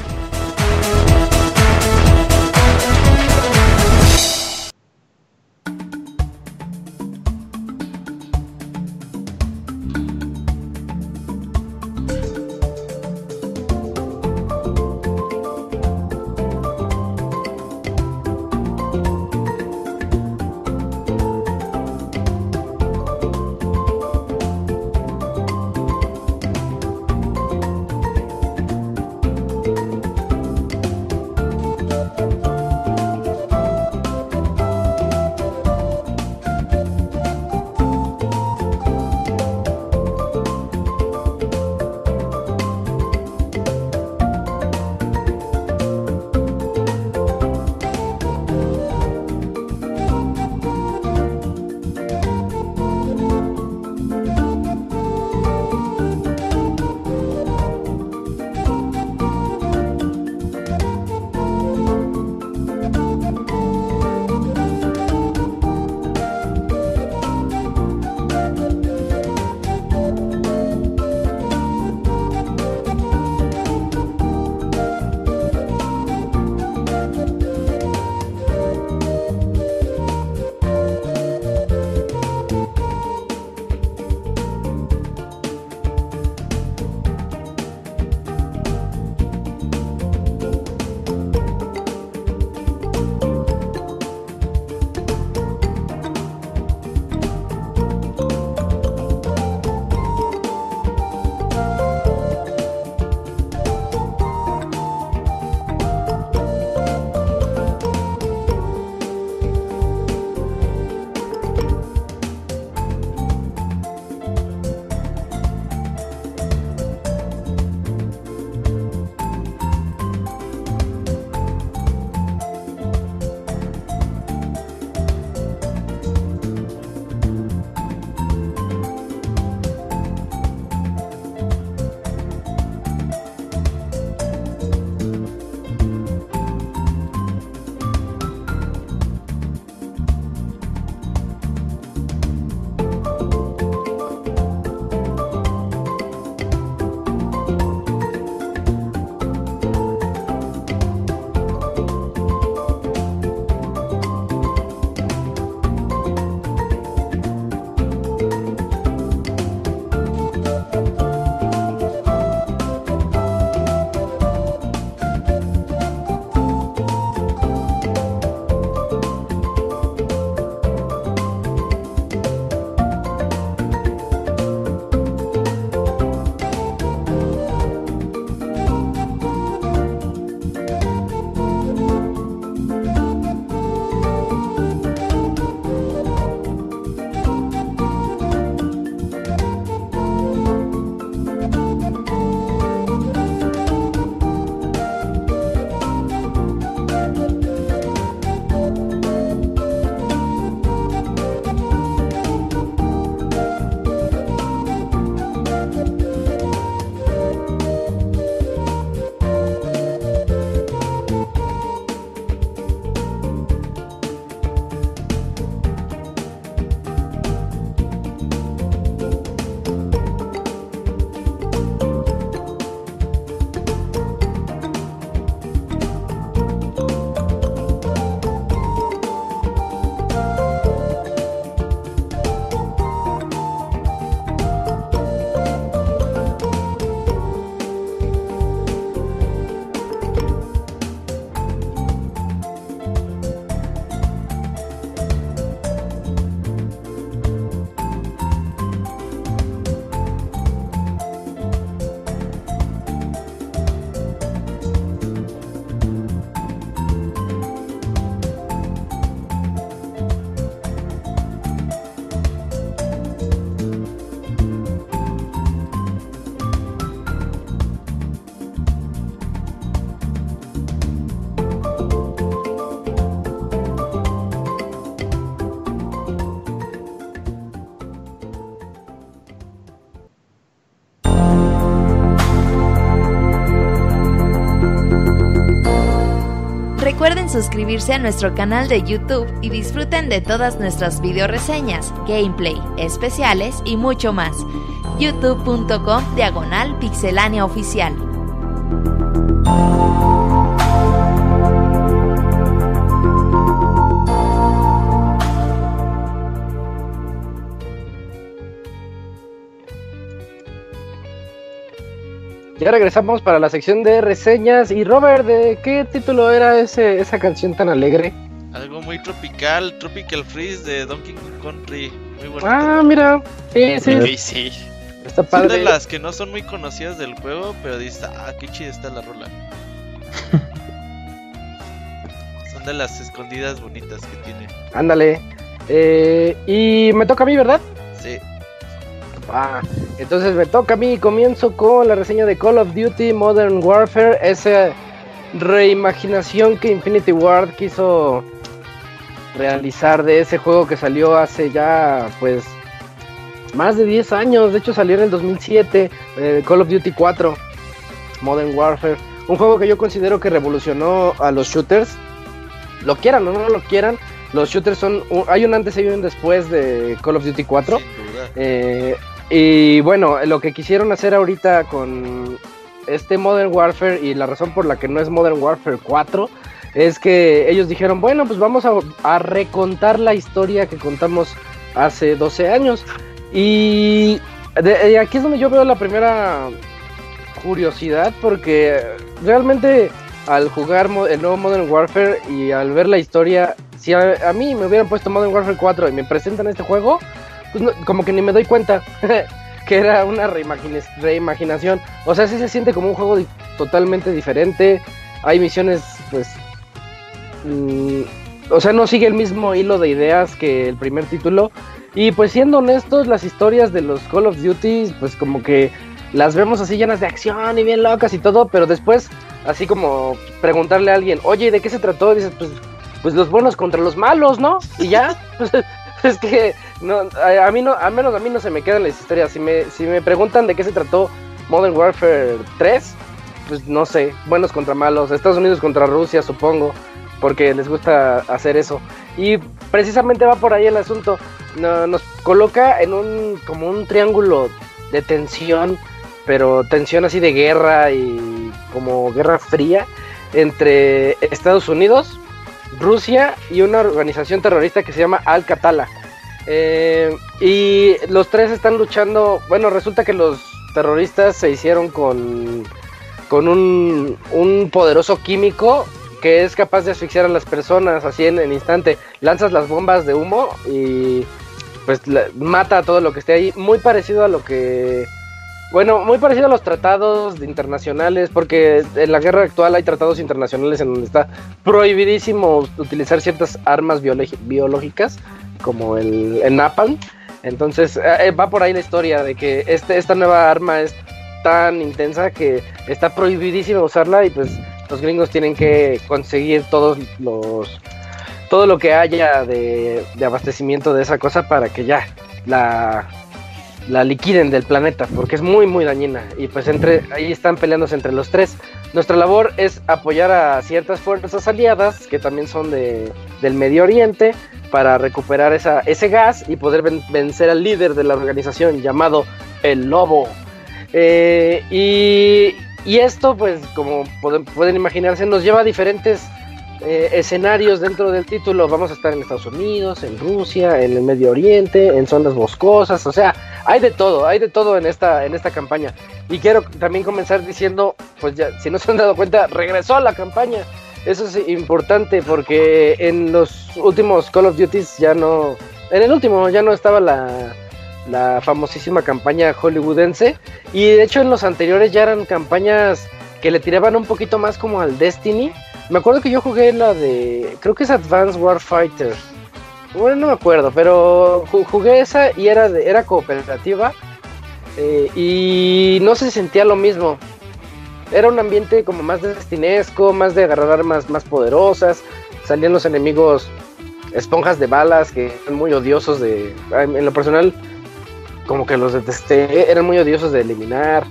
suscribirse a nuestro canal de YouTube y disfruten de todas nuestras video reseñas, gameplay, especiales y mucho más. youtube.com diagonal pixelánea oficial. Ya regresamos para la sección de reseñas. Y Robert, ¿de qué título era ese, esa canción tan alegre? Algo muy tropical, Tropical Freeze de Donkey Kong Country. Muy bonito. Ah, mira. Sí, sí. sí. Está Son padre. de las que no son muy conocidas del juego, pero dices, ah, qué chida está la rola. son de las escondidas bonitas que tiene. Ándale. Eh, y me toca a mí, ¿verdad? Sí. Ah, entonces me toca a mí y comienzo con la reseña de Call of Duty Modern Warfare, esa reimaginación que Infinity Ward quiso realizar de ese juego que salió hace ya pues más de 10 años, de hecho salió en el 2007, eh, Call of Duty 4 Modern Warfare, un juego que yo considero que revolucionó a los shooters, lo quieran o no lo quieran, los shooters son, un- hay un antes y un después de Call of Duty 4. Sin duda. Eh, y bueno, lo que quisieron hacer ahorita con este Modern Warfare y la razón por la que no es Modern Warfare 4 es que ellos dijeron, bueno, pues vamos a, recontar la historia que contamos hace 12 años. Y aquí es donde yo veo la primera curiosidad porque realmente al jugar el nuevo Modern Warfare y al ver la historia, si a, a mí me hubieran puesto Modern Warfare 4 y me presentan este juego, pues no- como que ni me doy cuenta que era una reimaginación. O sea, sí se siente como un juego totalmente diferente. Hay misiones, pues... mm, o sea, no sigue el mismo hilo de ideas que el primer título. Y pues siendo honestos, las historias de los Call of Duty, pues como que las vemos así llenas de acción y bien locas y todo, pero después, así como preguntarle a alguien, oye, ¿de qué se trató? Dices, pues, pues los buenos contra los malos, ¿no? Y ya, pues, es que no, a, a mí no, al menos a mí no se me quedan las historias. Si me, si me preguntan de qué se trató Modern Warfare 3, pues no sé, buenos contra malos, Estados Unidos contra Rusia, supongo, porque les gusta hacer eso. Y precisamente va por ahí el asunto. No- nos coloca en un como un triángulo de tensión, pero tensión así de guerra y como guerra fría entre Estados Unidos, Rusia y una organización terrorista que se llama Al-Qatala. Eh, y los tres están luchando. Bueno, resulta que los terroristas se hicieron con, con un, un poderoso químico que es capaz de asfixiar a las personas así en el instante. Lanzas las bombas de humo y pues mata a todo lo que esté ahí. Muy parecido a lo que. Bueno, muy parecido a los tratados internacionales, porque en la guerra actual hay tratados internacionales en donde está prohibidísimo utilizar ciertas armas biológicas, como el, el napalm. Entonces eh, va por ahí la historia de que este, esta nueva arma es tan intensa que está prohibidísimo usarla y pues los gringos tienen que conseguir todos los todo lo que haya de abastecimiento de esa cosa para que ya la, la liquiden del planeta porque es muy muy dañina y pues entre ahí están peleándose entre los tres nuestra labor es apoyar a ciertas fuerzas aliadas que también son de, del Medio Oriente para recuperar esa, ese gas y poder ven- vencer al líder de la organización llamado el Lobo. Eh, y, y esto, pues, como pueden, pueden imaginarse, nos lleva a diferentes eh, escenarios dentro del título. Vamos a estar en Estados Unidos, en Rusia, en el Medio Oriente, en zonas boscosas, o sea, hay de todo, hay de todo en esta, en esta campaña. Y quiero también comenzar diciendo, pues ya, si no se han dado cuenta, regresó a la campaña. Eso es importante porque en los últimos Call of Duty ya no, en el último ya no estaba la, la famosísima campaña hollywoodense y de hecho en los anteriores ya eran campañas que le tiraban un poquito más como al Destiny. Me acuerdo que yo jugué la de, creo que es Advanced Warfighter. Bueno, no me acuerdo, pero ju- jugué esa y era de, era cooperativa eh, y no se sentía lo mismo. Era un ambiente como más destinesco, más de agarrar armas más poderosas. Salían los enemigos esponjas de balas que eran muy odiosos de... En lo personal, como que los detesté, eran muy odiosos de eliminar.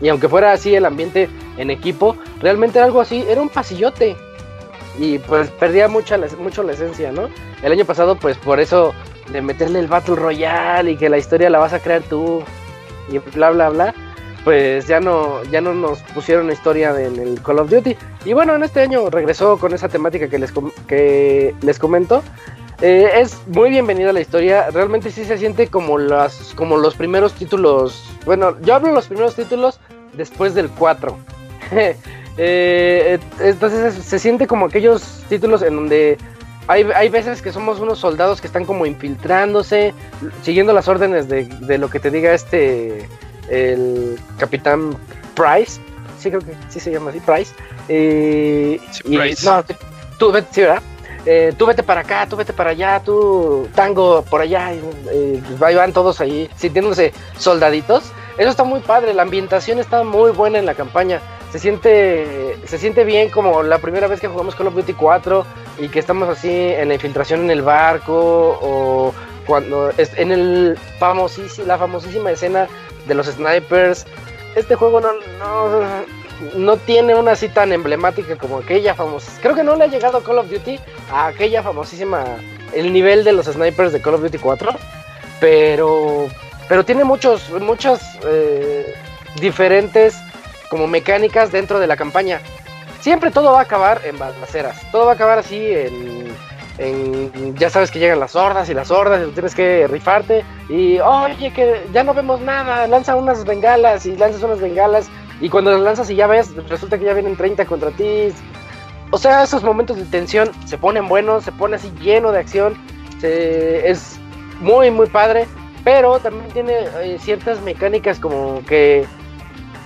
Y aunque fuera así el ambiente en equipo, realmente era algo así, era un pasillote. Y pues perdía mucha, mucho la esencia, ¿no? El año pasado pues por eso de meterle el Battle Royale y que la historia la vas a crear tú y bla bla bla, pues ya no, ya no nos pusieron historia en el Call of Duty. Y bueno, en este año regresó con esa temática que les, que les comento. Eh, es muy bienvenida la historia, realmente sí se siente como, las, como los primeros títulos, bueno, yo hablo de los primeros títulos después del 4. Eh, entonces se siente como aquellos títulos en donde hay, hay, veces que somos unos soldados que están como infiltrándose, siguiendo las órdenes de, de lo que te diga este el capitán Price, sí creo que sí se llama así, Price. Eh, y, No, tú, sí, ¿verdad? Eh, tú vete para acá, tú vete para allá, tú tango por allá, y, eh, van todos ahí sintiéndose soldaditos. Eso está muy padre, la ambientación está muy buena en la campaña. Se siente, se siente bien como la primera vez que jugamos Call of Duty 4 y que estamos así en la infiltración en el barco o cuando en el famosísima, la famosísima escena de los snipers. Este juego no, no, no tiene una así tan emblemática como aquella famosa. Creo que no le ha llegado Call of Duty a aquella famosísima, el nivel de los snipers de Call of Duty 4. Pero, pero tiene muchos, muchas eh, diferentes como mecánicas dentro de la campaña. Siempre todo va a acabar en balaceras. Todo va a acabar así en ya sabes que llegan las hordas y las hordas y tú tienes que rifarte y oye que ya no vemos nada, lanza unas bengalas y lanzas unas bengalas y cuando las lanzas y ya ves, resulta que ya vienen 30 contra ti. O sea, esos momentos de tensión se ponen buenos, se pone así lleno de acción, es muy muy padre, pero también tiene eh, ciertas mecánicas como que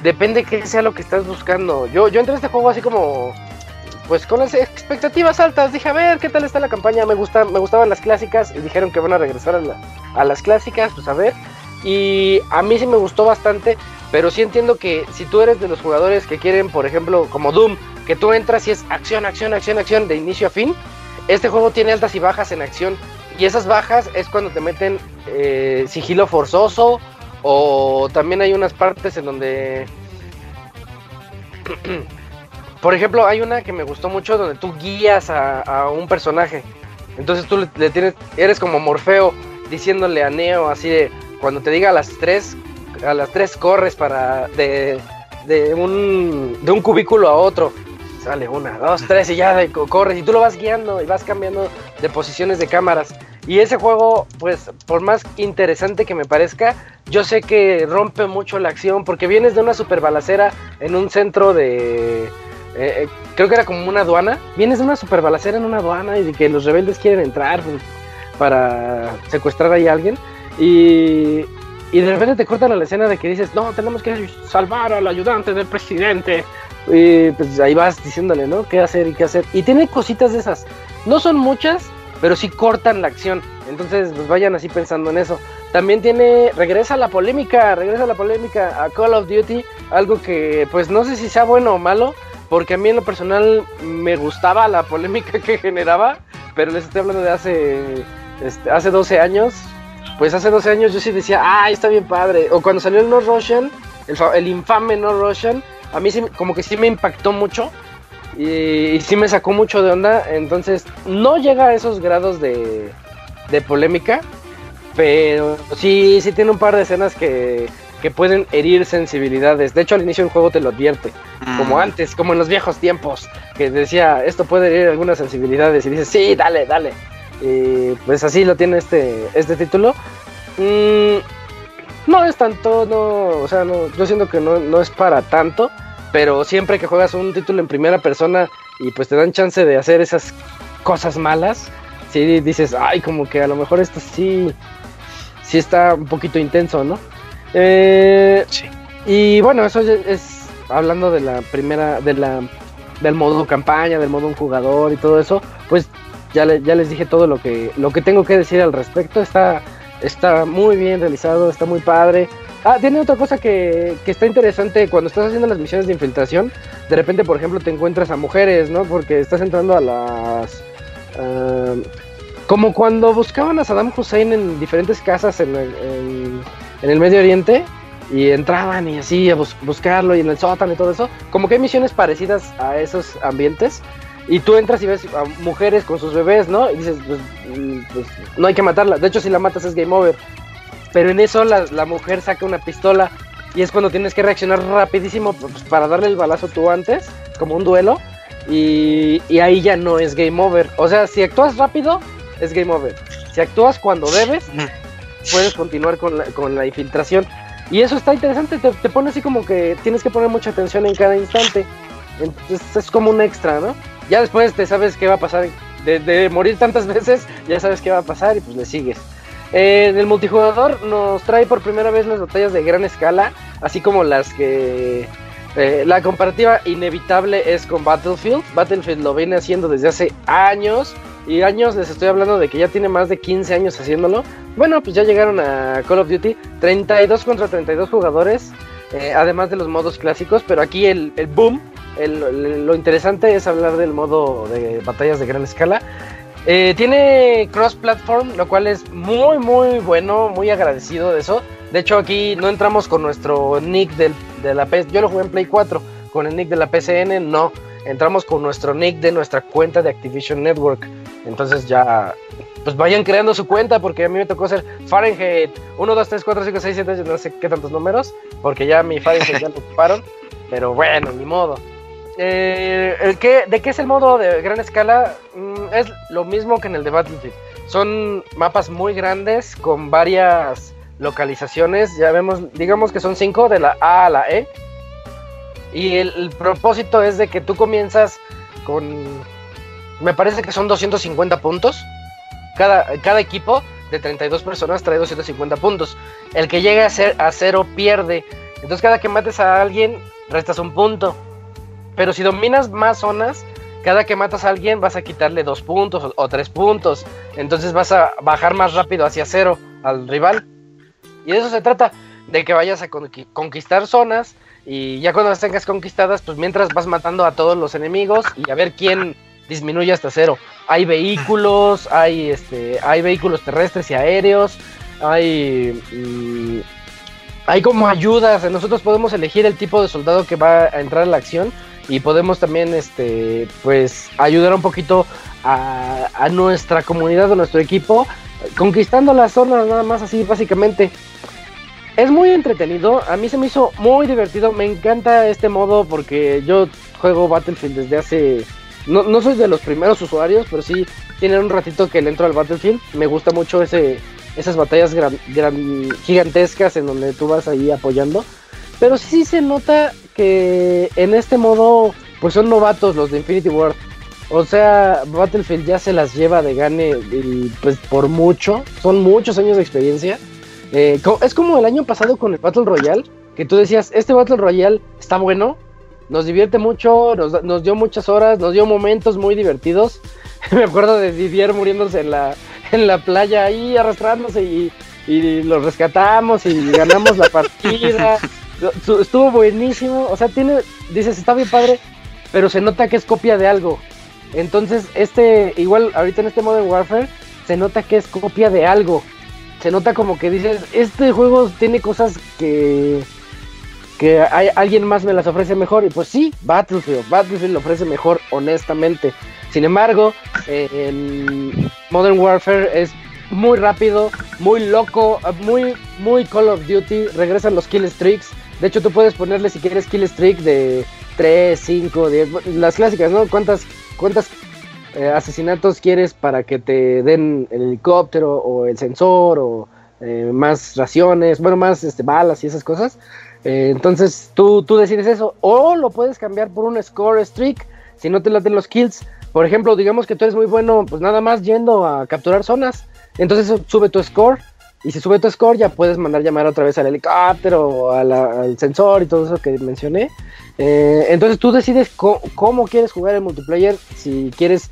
depende que sea lo que estás buscando. Yo, yo entré a este juego así como pues con las expectativas altas dije, a ver, ¿qué tal está la campaña? Me, gusta, me gustaban las clásicas y dijeron que van a regresar a, las clásicas, pues a ver. Y a mí sí me gustó bastante, pero sí entiendo que si tú eres de los jugadores que quieren, por ejemplo, como Doom, que tú entras y es acción, acción, acción, acción de inicio a fin, este juego tiene altas y bajas en acción. Y esas bajas es cuando te meten eh, sigilo forzoso o también hay unas partes en donde Por ejemplo, hay una que me gustó mucho donde tú guías a, un personaje. Entonces tú le, tienes, eres como Morfeo diciéndole a Neo así de cuando te diga a las tres, a las tres corres para de, de un de un cubículo a otro. Sale una, dos, tres y ya corres y tú lo vas guiando y vas cambiando de posiciones de cámaras. Y ese juego, pues, por más interesante que me parezca, yo sé que rompe mucho la acción porque vienes de una super balacera en un centro de, eh, eh, creo que era como una aduana. Vienes de una super balacera en una aduana y de que los rebeldes quieren entrar pues, para secuestrar ahí a alguien. Y, y de repente te cortan la escena de que dices, no, tenemos que salvar al ayudante del presidente. Y pues ahí vas diciéndole, ¿no? ¿Qué hacer y qué hacer? Y tiene cositas de esas. No son muchas, pero sí cortan la acción. Entonces, pues vayan así pensando en eso. También tiene, regresa la polémica, regresa la polémica a Call of Duty. Algo que, pues no sé si sea bueno o malo, porque a mí en lo personal me gustaba la polémica que generaba, pero les estoy hablando de hace, este, hace 12 años. Pues hace 12 años yo sí decía, ah, está bien padre. O cuando salió el No Russian, el, infame No Russian, a mí como que sí me impactó mucho y, sí me sacó mucho de onda. Entonces, no llega a esos grados de, de polémica, pero sí, sí tiene un par de escenas que, que pueden herir sensibilidades. De hecho, al inicio del juego te lo advierte. Como mm. antes, como en los viejos tiempos, que decía, esto puede herir algunas sensibilidades. Y dices, sí, dale, dale. Y pues así lo tiene este, este título. Mm, no es tanto, no, o sea, no, yo siento que no, no es para tanto. Pero siempre que juegas un título en primera persona y pues te dan chance de hacer esas cosas malas, sí dices, ay, como que a lo mejor esto sí, sí está un poquito intenso, ¿no? Eh, Y bueno, eso es, hablando de la primera, de la, del modo campaña, del modo un jugador y todo eso, pues ya, ya les dije todo lo que, lo que tengo que decir al respecto. Está, está muy bien realizado, está muy padre. Ah, tiene otra cosa que, que, está interesante cuando estás haciendo las misiones de infiltración. De repente, por ejemplo, te encuentras a mujeres, ¿no? Porque estás entrando a las... Ah, como cuando buscaban a Saddam Hussein en diferentes casas en, en, en el Medio Oriente y entraban y así a buscarlo y en el sótano y todo eso. Como que hay misiones parecidas a esos ambientes. y tú entras y ves a mujeres con sus bebés, ¿no? Y dices, pues, mm, pues no hay que matarla. De hecho, si la matas es game over. Pero en eso la, la mujer saca una pistola y es cuando tienes que reaccionar rapidísimo pues, para darle el balazo tú antes, como un duelo. Y, y, ahí ya no es game over. O sea, si actúas rápido, es game over. Si actúas cuando debes, puedes continuar con la, con la infiltración. Y eso está interesante, te, te, pone así como que tienes que poner mucha atención en cada instante. Entonces es como un extra, ¿no? Ya después te sabes qué va a pasar. De, de morir tantas veces, ya sabes qué va a pasar y pues le sigues. Eh, en el multijugador nos trae por primera vez las batallas de gran escala, así como las que... Eh, la comparativa inevitable es con Battlefield. Battlefield lo viene haciendo desde hace años. Y años les estoy hablando de que ya tiene más de 15 años haciéndolo. Bueno, pues ya llegaron a Call of Duty. 32 contra 32 jugadores. Eh, además de los modos clásicos. Pero aquí el, el boom, lo interesante es hablar del modo de batallas de gran escala. Eh, tiene cross-platform, lo cual es muy, muy bueno, muy agradecido de eso. De hecho, aquí no entramos con nuestro nick del, de la PS. Yo lo jugué en Play 4, con el nick de la PCN, no. Entramos con nuestro nick de nuestra cuenta de Activision Network. Entonces ya, pues vayan creando su cuenta, porque a mí me tocó ser Fahrenheit 1, 2, 3, 4, 5, 6, 7, no sé qué tantos números, porque ya mi Fahrenheit ya lo ocuparon. Pero bueno, ni modo. Eh, el ¿De qué es el modo de gran escala? Mm, es lo mismo que en el de Battlefield. Son mapas muy grandes con varias localizaciones. Ya vemos, digamos que son cinco de la A a la E. Y el, propósito es de que tú comienzas con. Me parece que son 250 puntos. Cada, cada equipo de 32 personas trae 250 puntos. El que llega a, ser, a cero pierde. Entonces, cada que mates a alguien, restas un punto. Pero si dominas más zonas, cada que matas a alguien vas a quitarle dos puntos o, tres puntos. Entonces vas a bajar más rápido hacia cero al rival. Y de eso se trata, de que vayas a conquistar zonas. Y ya cuando las tengas conquistadas, pues mientras vas matando a todos los enemigos y a ver quién disminuye hasta cero. Hay vehículos, hay este, hay vehículos terrestres y aéreos, hay mmm, hay como ayudas. Nosotros podemos elegir el tipo de soldado que va a entrar a la acción y podemos también este pues ayudar un poquito a, nuestra comunidad, a nuestro equipo, conquistando las zonas nada más así básicamente. Es muy entretenido, a mí se me hizo muy divertido, me encanta este modo porque yo juego Battlefield desde hace... No, no soy de los primeros usuarios, pero sí tiene un ratito que le entro al Battlefield, me gusta mucho ese, esas batallas gran, gigantescas en donde tú vas ahí apoyando. Pero sí se nota que en este modo, pues son novatos los de Infinity Ward. O sea, Battlefield ya se las lleva de gane y, pues por mucho. Son muchos años de experiencia. Eh, es como el año pasado con el Battle Royale, que tú decías, este Battle Royale está bueno, nos divierte mucho, nos, nos dio muchas horas, nos dio momentos muy divertidos. Me acuerdo de Didier muriéndose en la, en la playa ahí arrastrándose y, y lo rescatamos y ganamos la partida. Estuvo buenísimo. O sea, tiene, dices, está bien padre, pero se nota que es copia de algo. Entonces, este, igual ahorita en este Modern Warfare, se nota que es copia de algo. Se nota como que dices, este juego tiene cosas que que alguien más me las ofrece mejor. Y pues sí, Battlefield, Battlefield lo ofrece mejor, honestamente. Sin embargo, eh, Modern Warfare es muy rápido, muy loco, muy, muy Call of Duty. Regresan los kill streaks. De hecho, tú puedes ponerle si quieres kill streak de 3, 5, 10, las clásicas, ¿no? ¿Cuántas, cuántas eh, asesinatos quieres para que te den el helicóptero o el sensor o eh, más raciones, bueno, más este, balas y esas cosas? Eh, entonces tú, tú decides eso. O lo puedes cambiar por un score streak si no te laten los kills. Por ejemplo, digamos que tú eres muy bueno, pues nada más yendo a capturar zonas. Entonces sube tu score. Y si sube tu score, ya puedes mandar llamar otra vez al helicóptero, a al sensor y todo eso que mencioné. Eh, entonces tú decides cómo, quieres jugar el multiplayer. Si quieres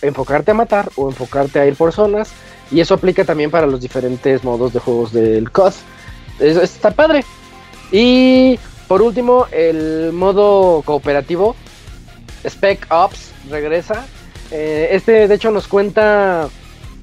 enfocarte a matar o enfocarte a ir por zonas. Y eso aplica también para los diferentes modos de juegos del COD. Eso está padre. Y por último, el modo cooperativo, Spec Ops, regresa. Eh, este, de hecho, nos cuenta.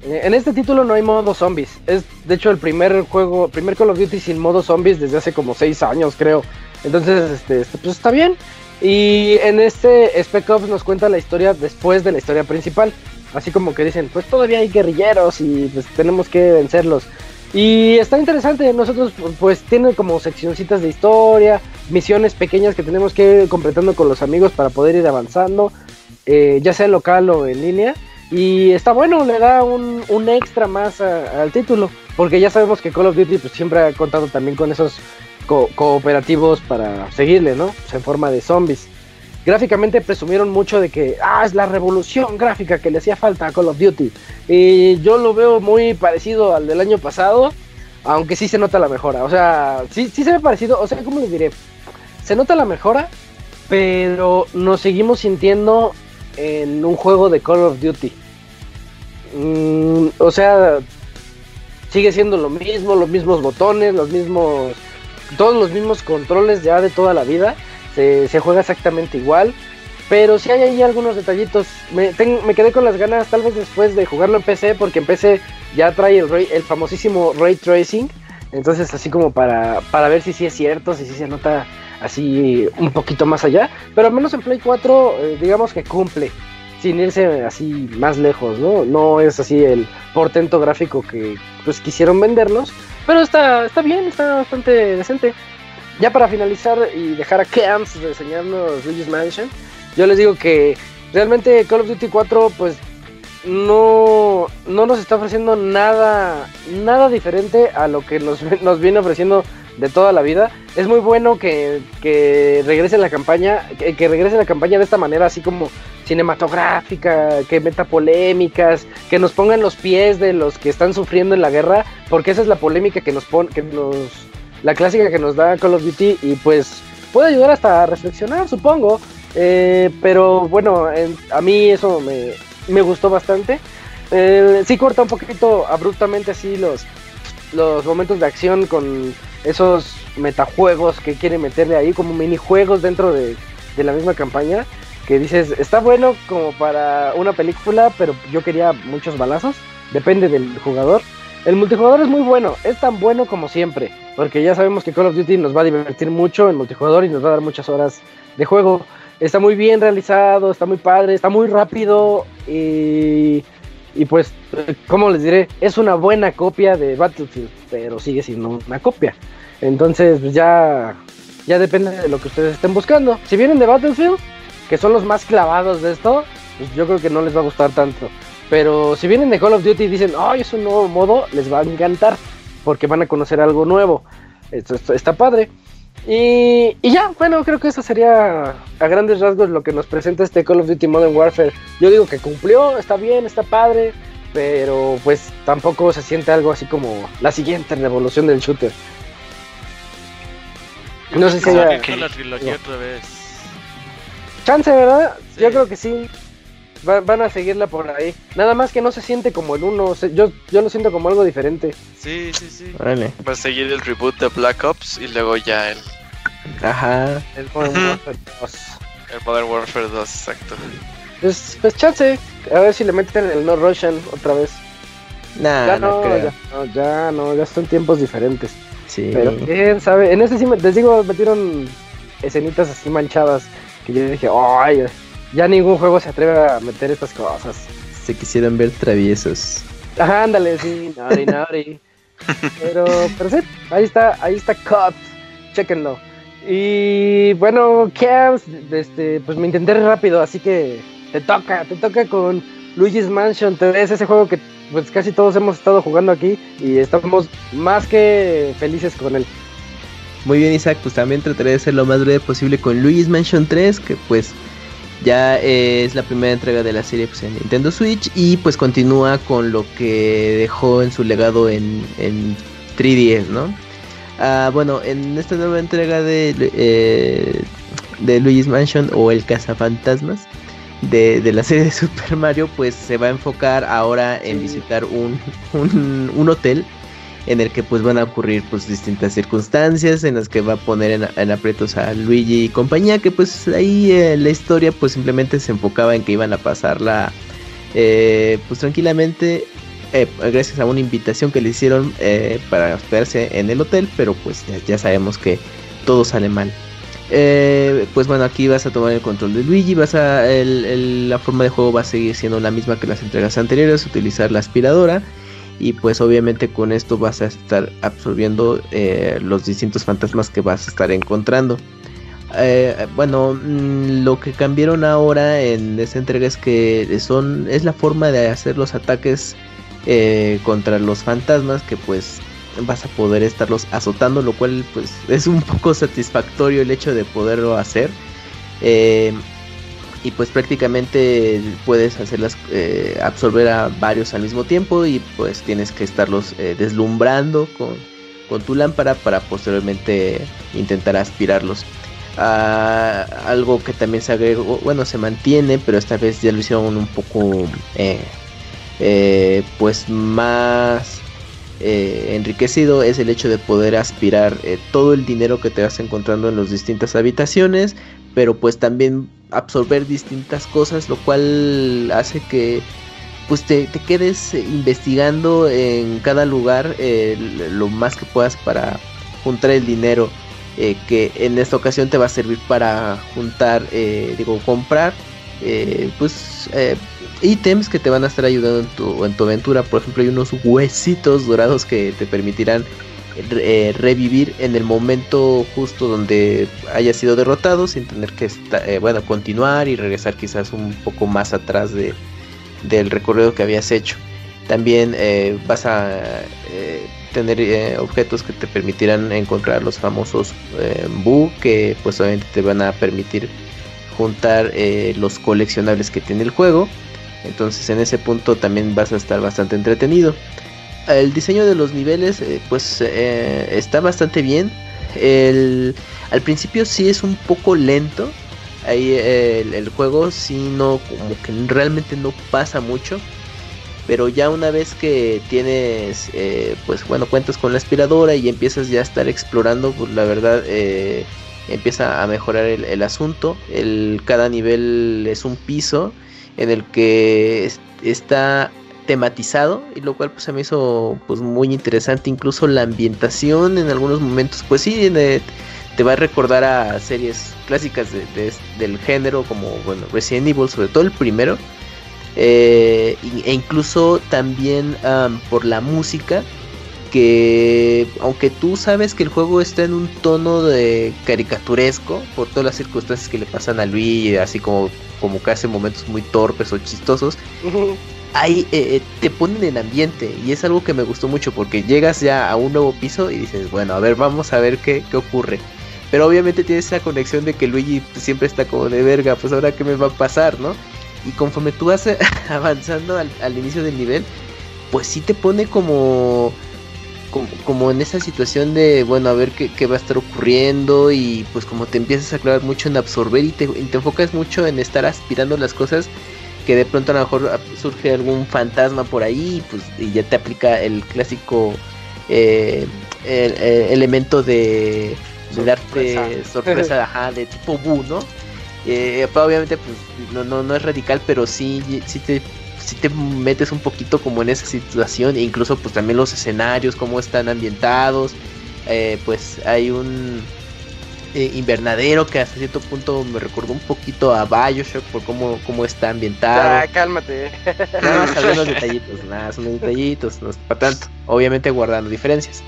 Eh, en este título no hay modo zombies. Es, de hecho, el primer juego, primer Call of Duty sin modo zombies desde hace como 6 años, creo. Entonces, este, este, pues está bien. Y en este Spec Ops nos cuenta la historia después de la historia principal. Así como que dicen, pues todavía hay guerrilleros y pues tenemos que vencerlos. Y está interesante, nosotros pues tiene como seccioncitas de historia, misiones pequeñas que tenemos que ir completando con los amigos para poder ir avanzando, eh, ya sea local o en línea. Y está bueno, le da un, un extra más al título, porque ya sabemos que Call of Duty pues, siempre ha contado también con esos cooperativos para seguirle, ¿no? Pues, en forma de zombies. Gráficamente presumieron mucho de que, ah, es la revolución gráfica que le hacía falta a Call of Duty. Y yo lo veo muy parecido al del año pasado, aunque sí se nota la mejora. O sea, sí, sí se ve parecido, o sea, ¿cómo les diré? Se nota la mejora, pero nos seguimos sintiendo en un juego de Call of Duty. Mm, o sea, sigue siendo lo mismo, los mismos botones, los mismos, todos los mismos controles ya de toda la vida. Se, juega exactamente igual. Pero sí hay ahí algunos detallitos. Me, quedé con las ganas, tal vez después de jugarlo en PC, porque en PC ya trae el, el famosísimo ray tracing. Entonces, así como para, para ver si sí es cierto, si sí se nota así un poquito más allá. Pero al menos en Play 4, eh, digamos que cumple, sin irse así más lejos, ¿no? No es así el portento gráfico que pues quisieron vendernos, pero está, está bien, está bastante decente. Ya para finalizar y dejar a Camps enseñarnos Luigi's Mansion, yo les digo que realmente Call of Duty 4 pues no, no nos está ofreciendo nada, nada diferente a lo que nos, nos viene ofreciendo de toda la vida. Es muy bueno que, que regrese la campaña, que, regrese la campaña de esta manera, así como cinematográfica, que meta polémicas, que nos pongan los pies de los que están sufriendo en la guerra, porque esa es la polémica que nos pone, que nos, la clásica que nos da Call of Duty y pues puede ayudar hasta a reflexionar, supongo. Eh, pero bueno, a mí eso me, me gustó bastante. Eh, sí corta un poquito abruptamente así los, los momentos de acción con esos metajuegos que quiere meterle ahí, como minijuegos dentro de, la misma campaña, que dices, está bueno como para una película, pero yo quería muchos balazos, depende del jugador. El multijugador es muy bueno, es tan bueno como siempre, porque ya sabemos que Call of Duty nos va a divertir mucho en multijugador y nos va a dar muchas horas de juego. Está muy bien realizado, está muy padre, está muy rápido y y pues, como les diré, es una buena copia de Battlefield, pero sigue siendo una copia. Entonces, pues ya, ya depende de lo que ustedes estén buscando. Si vienen de Battlefield, que son los más clavados de esto, pues yo creo que no les va a gustar tanto. Pero si vienen de Call of Duty y dicen, ay, es un nuevo modo, les va a encantar, porque van a conocer algo nuevo. Esto, esto está padre. Y, ya, bueno, creo que eso sería a grandes rasgos lo que nos presenta este Call of Duty Modern Warfare. Yo digo que cumplió, está bien, está padre, pero pues tampoco se siente algo así como la siguiente revolución del shooter. No sé si haya... la trilogía otra vez. Chance, ¿verdad? Yo creo que sí. Van a seguirla por ahí. Nada más que no se siente como el uno. Yo, yo lo siento como algo diferente. Sí, sí, sí. Vale. Va a seguir el reboot de Black Ops y luego ya el. Ajá. El Modern Warfare 2. El Modern Warfare 2, exacto. Pues, pues chance. A ver si le meten el No Russian otra vez. Nah, ya no, ya, no, ya no, ya son tiempos diferentes. Sí. Pero quién sabe. En ese sí, les digo, metieron escenitas así manchadas. Que yo dije, ay, ya ningún juego se atreve a meter estas cosas. Se quisieron ver traviesos. Ajá, ándale, sí, naughty, naughty. Pero, pero sí, ahí está, ahí está Cut. Chequenlo. Y bueno, Camps, este, pues me intenté rápido, así que te toca, te toca con Luigi's Mansion 3, ese juego que pues casi todos hemos estado jugando aquí y estamos más que felices con él. Muy bien Isaac, pues también trataré de ser lo más breve posible con Luigi's Mansion 3, que pues ya es la primera entrega de la serie pues, en Nintendo Switch y pues continúa con lo que dejó en su legado en, 3DS, ¿no? Ah, bueno, en esta nueva entrega de, eh, de Luigi's Mansion o el Cazafantasmas de, de la serie de Super Mario, pues se va a enfocar ahora en visitar un, un hotel en el que pues van a ocurrir pues distintas circunstancias en las que va a poner en, aprietos a Luigi y compañía que pues ahí eh, la historia pues simplemente se enfocaba en que iban a pasarla eh, pues tranquilamente eh, gracias a una invitación que le hicieron para hospedarse en el hotel pero pues ya, sabemos que todo sale mal. Eh, pues bueno, aquí vas a tomar el control de Luigi, vas a la forma de juego va a seguir siendo la misma que las entregas anteriores, utilizar la aspiradora y pues obviamente con esto vas a estar absorbiendo eh, los distintos fantasmas que vas a estar encontrando. Eh, bueno, mm, lo que cambiaron ahora en esta entrega es que son es la forma de hacer los ataques contra los fantasmas que pues vas a poder estarlos azotando, lo cual pues es un poco satisfactorio el hecho de poderlo hacer. Eh, y pues prácticamente puedes hacerlas eh, absorber a varios al mismo tiempo y pues tienes que estarlos eh, deslumbrando con, con, tu lámpara para posteriormente intentar aspirarlos. Ah, algo que también se agregó, bueno, se mantiene, pero esta vez ya lo hicieron un poco pues más eh, enriquecido es el hecho de poder aspirar eh, todo el dinero que te vas encontrando en las distintas habitaciones, pero pues también absorber distintas cosas, lo cual hace que pues te, quedes investigando en cada lugar eh, lo más que puedas para juntar el dinero que en esta ocasión te va a servir para juntar, digo, comprar pues ítems que te van a estar ayudando en tu, en tu aventura. Por ejemplo, hay unos huesitos dorados que te permitirán eh, revivir en el momento justo donde hayas sido derrotado sin tener que eh, bueno, continuar y regresar quizás un poco más atrás de, del recorrido que habías hecho. También eh, vas a tener objetos que te permitirán encontrar los famosos Bu que pues obviamente te van a permitir juntar los coleccionables que tiene el juego entonces en ese punto también vas a estar bastante entretenido. El diseño de los niveles eh, pues eh, está bastante bien. al principio sí es un poco lento. Ahí el, juego sí no, como que realmente no pasa mucho. Pero ya una vez que tienes, eh, pues bueno, cuentas con la aspiradora y empiezas ya a estar explorando, pues la verdad empieza a mejorar el, el asunto. El, cada nivel es un piso en el que está tematizado y lo cual pues se me hizo pues muy interesante. Incluso la ambientación en algunos momentos pues sí te va a recordar a series clásicas del género como bueno Resident Evil sobre todo el primero. Eh, e incluso también por la música que aunque tú sabes que el juego está en un tono de caricaturesco por todas las circunstancias que le pasan a Luigi, así como, como que hace momentos muy torpes o chistosos, ahí eh, te ponen en ambiente y es algo que me gustó mucho porque llegas ya a un nuevo piso y dices, bueno, a ver, vamos a ver qué, qué ocurre. Pero obviamente tienes esa conexión de que Luigi siempre está como de verga, pues ahora qué me va a pasar, ¿no? Y conforme tú vas avanzando al, al inicio del nivel, pues sí te pone como como, en esa situación de, bueno, a ver qué, va a estar ocurriendo y pues como te empiezas a clavar mucho en absorber y te, enfocas mucho en estar aspirando las cosas, que de pronto a lo mejor surge algún fantasma por ahí pues, y ya te aplica el clásico eh, el, elemento de, darte sorpresa ajá, de tipo Bu, ¿no? Eh, obviamente pues no, no, no es radical, pero sí, sí te si te metes un poquito como en esa situación, e incluso pues también los escenarios, cómo están ambientados, eh, pues hay un eh, invernadero que hasta cierto punto me recordó un poquito a Bioshock por cómo, cómo está ambientado. Ah, cálmate. Nada más unos detallitos, nada, son detallitos, no es para tanto, obviamente guardando diferencias.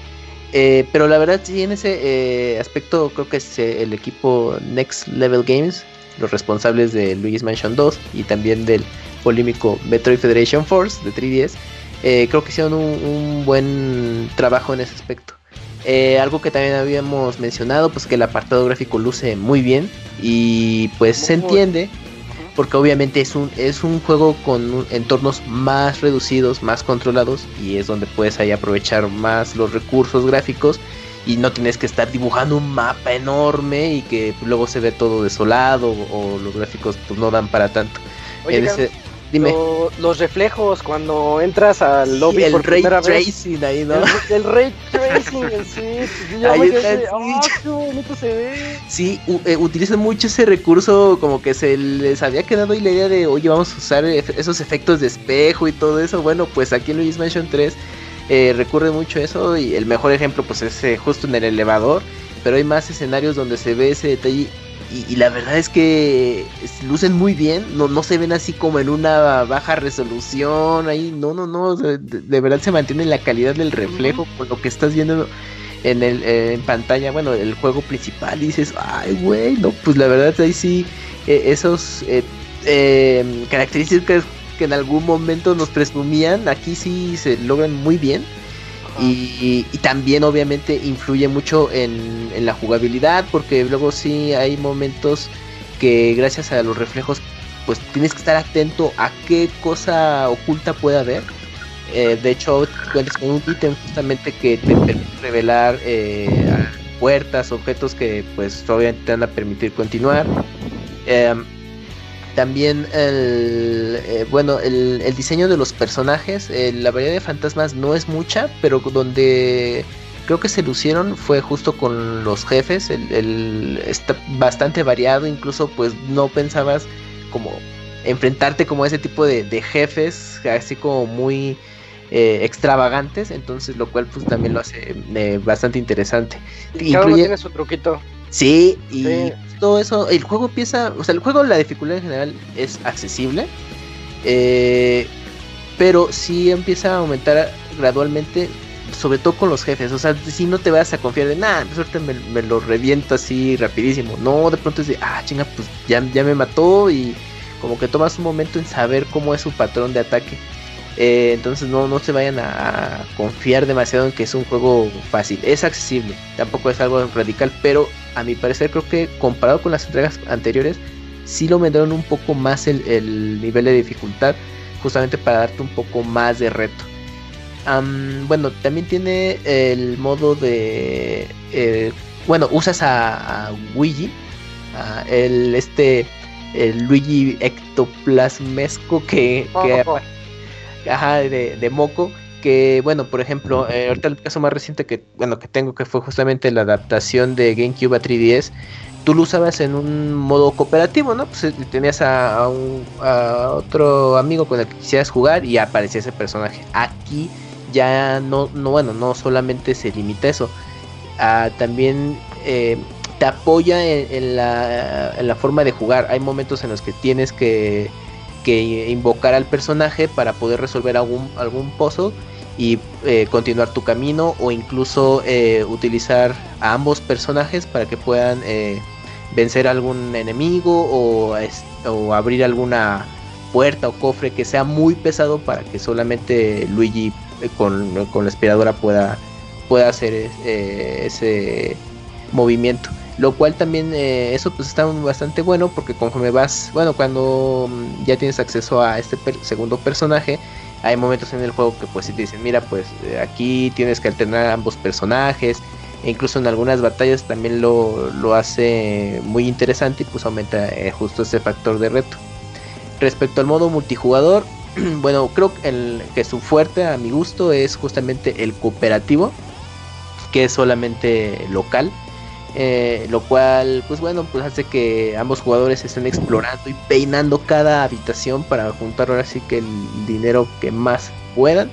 Eh, pero la verdad sí en ese aspecto creo que es el equipo Next Level Games, los responsables de Luigi's Mansion 2 y también del polémico Metroid Federation Force de 3DS, eh, creo que hicieron un, buen trabajo en ese aspecto. Eh, algo que también habíamos mencionado, pues que el apartado gráfico luce muy bien y pues se entiende porque obviamente es un, es un juego con entornos más reducidos, más controlados y es donde puedes ahí aprovechar más los recursos gráficos y no tienes que estar dibujando un mapa enorme y que luego se ve todo desolado o, los gráficos pues no dan para tanto. Dime. los reflejos cuando entras al lobby el por ray tracing ahí, ¿no? El, ray tracing, sí. ahí está, oh, qué se ve. Sí, eh, utilizan mucho ese recurso, como que se les había quedado ahí la idea de, oye, vamos a usar esos efectos de espejo y todo eso. Bueno, pues aquí en Luis Mansion 3 eh, recurre mucho eso y el mejor ejemplo pues es eh, justo en el elevador pero hay más escenarios donde se ve ese detalle y, la verdad es que lucen muy bien, no, no se ven así como en una baja resolución, ahí no, no, no, de, verdad se mantiene la calidad del reflejo con lo que estás viendo en el en pantalla, bueno, el juego principal y dices, ay, güey, no, pues la verdad ahí sí, eh, esos eh, em, características que en algún momento nos presumían, aquí sí se logran muy bien. Y, también obviamente influye mucho en, la jugabilidad porque luego sí hay momentos que gracias a los reflejos pues tienes que estar atento a qué cosa oculta puede haber. Eh, de hecho, cuentas con un ítem justamente que te permite revelar eh, puertas, objetos que pues obviamente te van a permitir continuar. Em, también el eh, bueno el, diseño de los personajes, eh, la variedad de fantasmas no es mucha, pero donde creo que se lucieron fue justo con los jefes, el, está bastante variado, incluso pues no pensabas como enfrentarte como a ese tipo de, jefes, así como muy eh, extravagantes, entonces lo cual pues también lo hace bastante interesante. Cada uno tiene su truquito. Sí, y todo eso, el juego empieza, o sea, el juego, la dificultad en general es accesible, eh, pero sí empieza a aumentar gradualmente, sobre todo con los jefes, o sea, si no te vas a confiar de nada, de suerte me, lo reviento así rapidísimo, no, de pronto es de, ah, chinga, pues ya, ya me mató y como que tomas un momento en saber cómo es su patrón de ataque. Eh, entonces no, no se vayan a, confiar demasiado en que es un juego fácil. Es accesible, tampoco es algo radical, pero a mi parecer creo que comparado con las entregas anteriores, sí lo aumentaron un poco más el, nivel de dificultad, justamente para darte un poco más de reto. bueno, también tiene el modo de... Eh, bueno, usas a, a Luigi, el, este, el Luigi ectoplasmesco que, que ajá, de, de Moco que bueno, por ejemplo, eh, ahorita el caso más reciente que bueno que tengo que fue justamente la adaptación de GameCube a 3DS, tú lo usabas en un modo cooperativo, ¿no? Pues eh, tenías a, un, otro amigo con el que quisieras jugar y aparecía ese personaje. Aquí ya no, no bueno, no solamente se limita eso, también eh, te apoya en, la, en la forma de jugar. Hay momentos en los que tienes que que invocar al personaje para poder resolver algún, algún puzzle y eh, continuar tu camino o incluso eh, utilizar a ambos personajes para que puedan eh, vencer algún enemigo o, o, abrir alguna puerta o cofre que sea muy pesado para que solamente Luigi con, con la aspiradora pueda, pueda hacer ese movimiento. Lo cual también eso pues está bastante bueno porque conforme vas, bueno, cuando ya tienes acceso a este segundo personaje, hay momentos en el juego que pues si te dicen, mira, pues eh, aquí tienes que alternar ambos personajes, e incluso en algunas batallas también lo, lo hace muy interesante y pues aumenta eh, justo ese factor de reto. Respecto al modo multijugador, bueno, creo que su fuerte a mi gusto es justamente el cooperativo, que es solamente local eh, lo cual, pues bueno, pues hace que ambos jugadores estén explorando y peinando cada habitación para juntar ahora sí que el dinero que más puedan.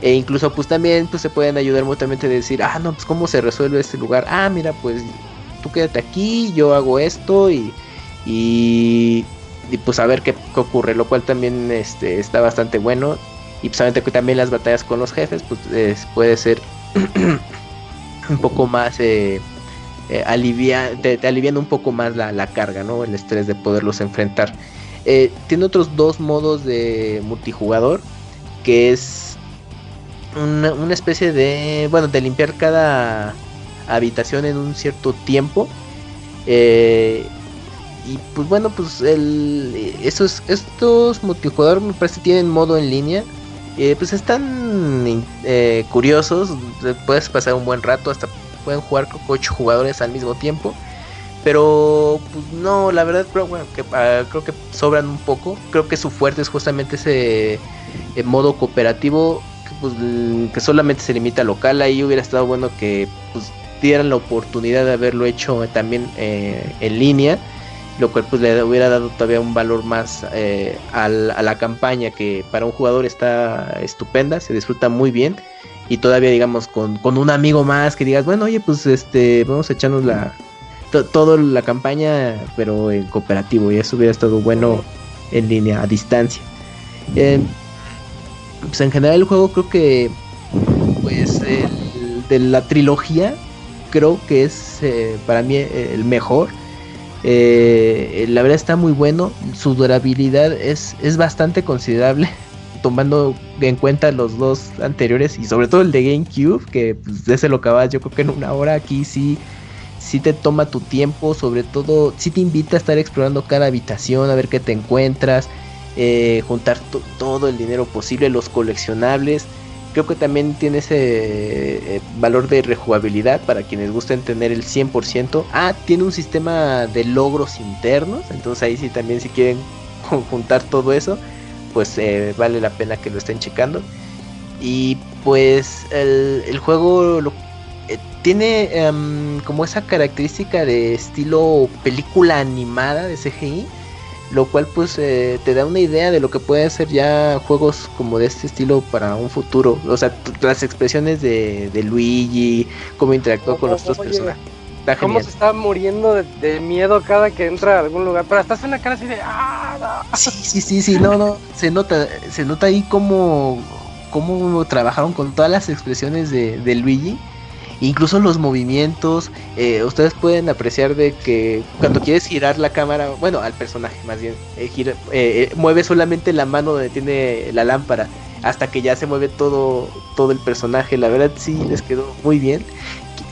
E incluso pues también pues se pueden ayudar mutuamente de decir, ah, no, pues cómo se resuelve este lugar. Ah, mira, pues tú quédate aquí, yo hago esto y, y, pues a ver qué, ocurre. Lo cual también este, está bastante bueno. Y pues que también las batallas con los jefes pues puede ser un poco más... Eh, eh, te, alivian un poco más la, carga, ¿no? El estrés de poderlos enfrentar. Eh, tiene otros dos modos de multijugador, que es una, especie de, bueno, de limpiar cada habitación en un cierto tiempo. Eh, y pues bueno, pues el, esos, estos multijugador me parece tienen modo en línea. pues están curiosos, puedes pasar un buen rato hasta pueden jugar con 8 jugadores al mismo tiempo. Pero pues no, la verdad creo, que, ah, creo que sobran un poco. Creo que su fuerte es justamente ese eh, modo cooperativo que, pues, que solamente se limita a local. Ahí hubiera estado bueno que pues, dieran la oportunidad de haberlo hecho también eh, en línea. Lo cual pues le hubiera dado todavía un valor más eh, a la campaña que para un jugador está estupenda, se disfruta muy bien y todavía digamos con, con un amigo más que digas, bueno, oye, pues este, vamos a echarnos la toda la campaña, pero en cooperativo, y eso hubiera estado bueno en línea, a distancia. Eh, pues en general el juego creo que, pues, el, de la trilogía, creo que es eh, para mí el mejor. Eh, la verdad está muy bueno, su durabilidad es, es bastante considerable tomando en cuenta los dos anteriores y sobre todo el de GameCube, que pues, ese lo acabas yo creo que en una hora aquí sí, sí te toma tu tiempo, sobre todo sí te invita a estar explorando cada habitación, a ver qué te encuentras, eh, juntar todo el dinero posible, los coleccionables. Creo que también tiene ese eh, valor de rejugabilidad para quienes gusten tener el 100%. Ah, tiene un sistema de logros internos, entonces ahí sí también si quieren juntar todo eso pues eh, vale la pena que lo estén checando. Y pues el, juego eh, tiene em, como esa característica de estilo película animada de CGI, lo cual pues eh, te da una idea de lo que pueden ser ya juegos como de este estilo para un futuro. O sea, las expresiones de, de Luigi, cómo interactúa con los otros personajes. ¿Cómo se está muriendo de, miedo cada que entra a algún lugar? Pero hasta hace una cara así de ¡Ah! Sí, sí, sí, sí, no, no. Se nota, se nota ahí cómo, cómo trabajaron con todas las expresiones de, de Luigi. Incluso los movimientos, eh, ustedes pueden apreciar de que cuando quieres girar la cámara, bueno, al personaje más bien, eh, eh, mueve solamente la mano donde tiene la lámpara hasta que ya se mueve todo, todo el personaje. La verdad sí les quedó muy bien.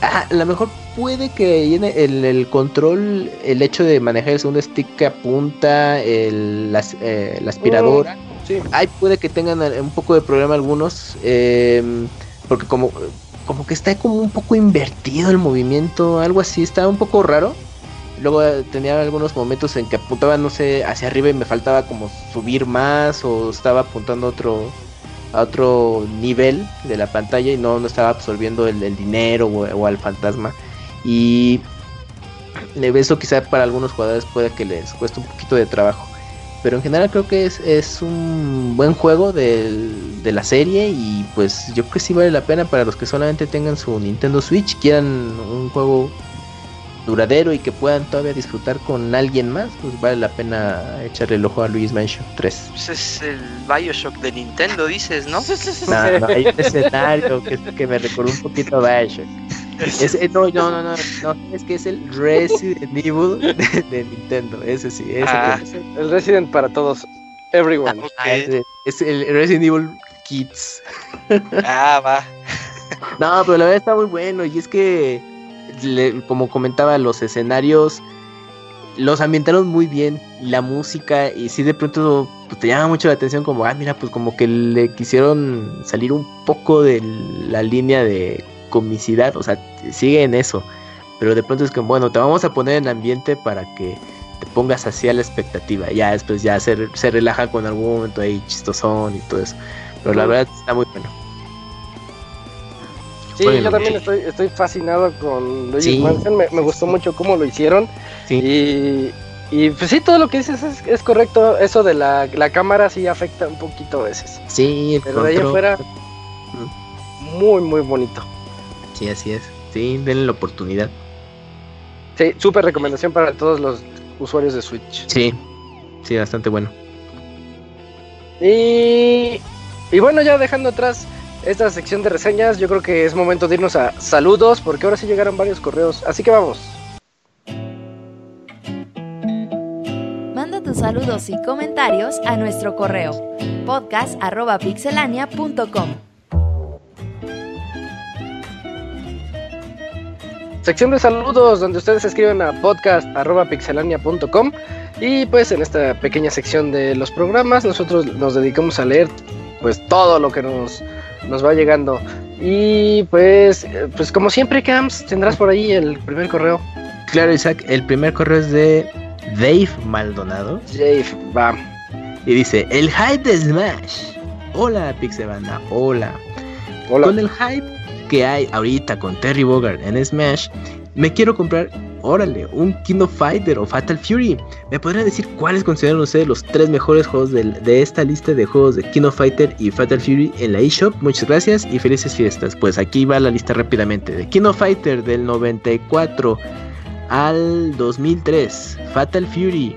Ah, a lo mejor puede que en el, control, el hecho de manejar el segundo stick que apunta, el, eh, la aspiradora, mm, sí. puede que tengan un poco de problema algunos, em, porque como, como que está como un poco invertido el movimiento, algo así, está un poco raro. Luego eh, tenía algunos momentos en que apuntaba, no sé, hacia arriba y me faltaba como subir más o estaba apuntando otro a otro nivel de la pantalla y no, no estaba absorbiendo el, dinero o, al fantasma. Y eso quizá para algunos jugadores puede que les cueste un poquito de trabajo. Pero en general creo que es, es un buen juego de la serie y pues yo creo que sí vale la pena para los que solamente tengan su Nintendo Switch, quieran un juego duradero y que puedan todavía disfrutar con alguien más, pues vale la pena echarle el ojo a Luis Mansion 3. Pues es el Bioshock de Nintendo, dices, ¿no? no, no hay un escenario que, que me recordó un poquito a Bioshock. Es, eh, no, no, no, no, es que es el Resident Evil de, Nintendo, ese sí, ese ah, el Resident para todos, everyone. Ah, es, el Resident Evil Kids. Ah, va. No, pero la verdad está muy bueno y es que como comentaba, los escenarios los ambientaron muy bien la música y si de pronto pues, te llama mucho la atención como, ah, mira, pues como que le quisieron salir un poco de la línea de comicidad, o sea, sigue en eso, pero de pronto es que, bueno, te vamos a poner en ambiente para que te pongas así a la expectativa, ya después ya se, se relaja con algún momento ahí chistosón y todo eso, pero la verdad está muy bueno. Sí, yo también estoy, estoy fascinado con Luigi Mansion. Me, gustó mucho cómo lo hicieron. Y, y pues sí, todo lo que dices es, correcto. Eso de la, cámara sí afecta un poquito a veces. Sí, pero de ahí afuera, muy, muy bonito. Sí, así es. Sí, denle la oportunidad. Sí, súper recomendación para todos los usuarios de Switch. Sí, sí, bastante bueno. Y, y bueno, ya dejando atrás esta sección de reseñas, yo creo que es momento de irnos a saludos, porque ahora sí llegaron varios correos, así que vamos. Manda tus saludos y comentarios a nuestro correo podcast.pixelania.com. Sección de saludos donde ustedes escriben a podcast.pixelania.com y pues en esta pequeña sección de los programas nosotros nos dedicamos a leer pues todo lo que nos nos va llegando. Y pues, pues como siempre, Camps, tendrás por ahí el primer correo. Claro, Isaac, el primer correo es de Dave Maldonado. Dave, va. Y dice, el hype de Smash. Hola, Pixebanda, hola. Hola. Con el hype que hay ahorita con Terry Bogard en Smash, me quiero comprar órale, un King of Fighter o Fatal Fury. ¿Me podrían decir cuáles consideran ustedes los tres mejores juegos de, esta lista de juegos de King of Fighter y Fatal Fury en la eShop? Muchas gracias y felices fiestas. Pues aquí va la lista rápidamente. De King of Fighter del 94 al 2003, Fatal Fury,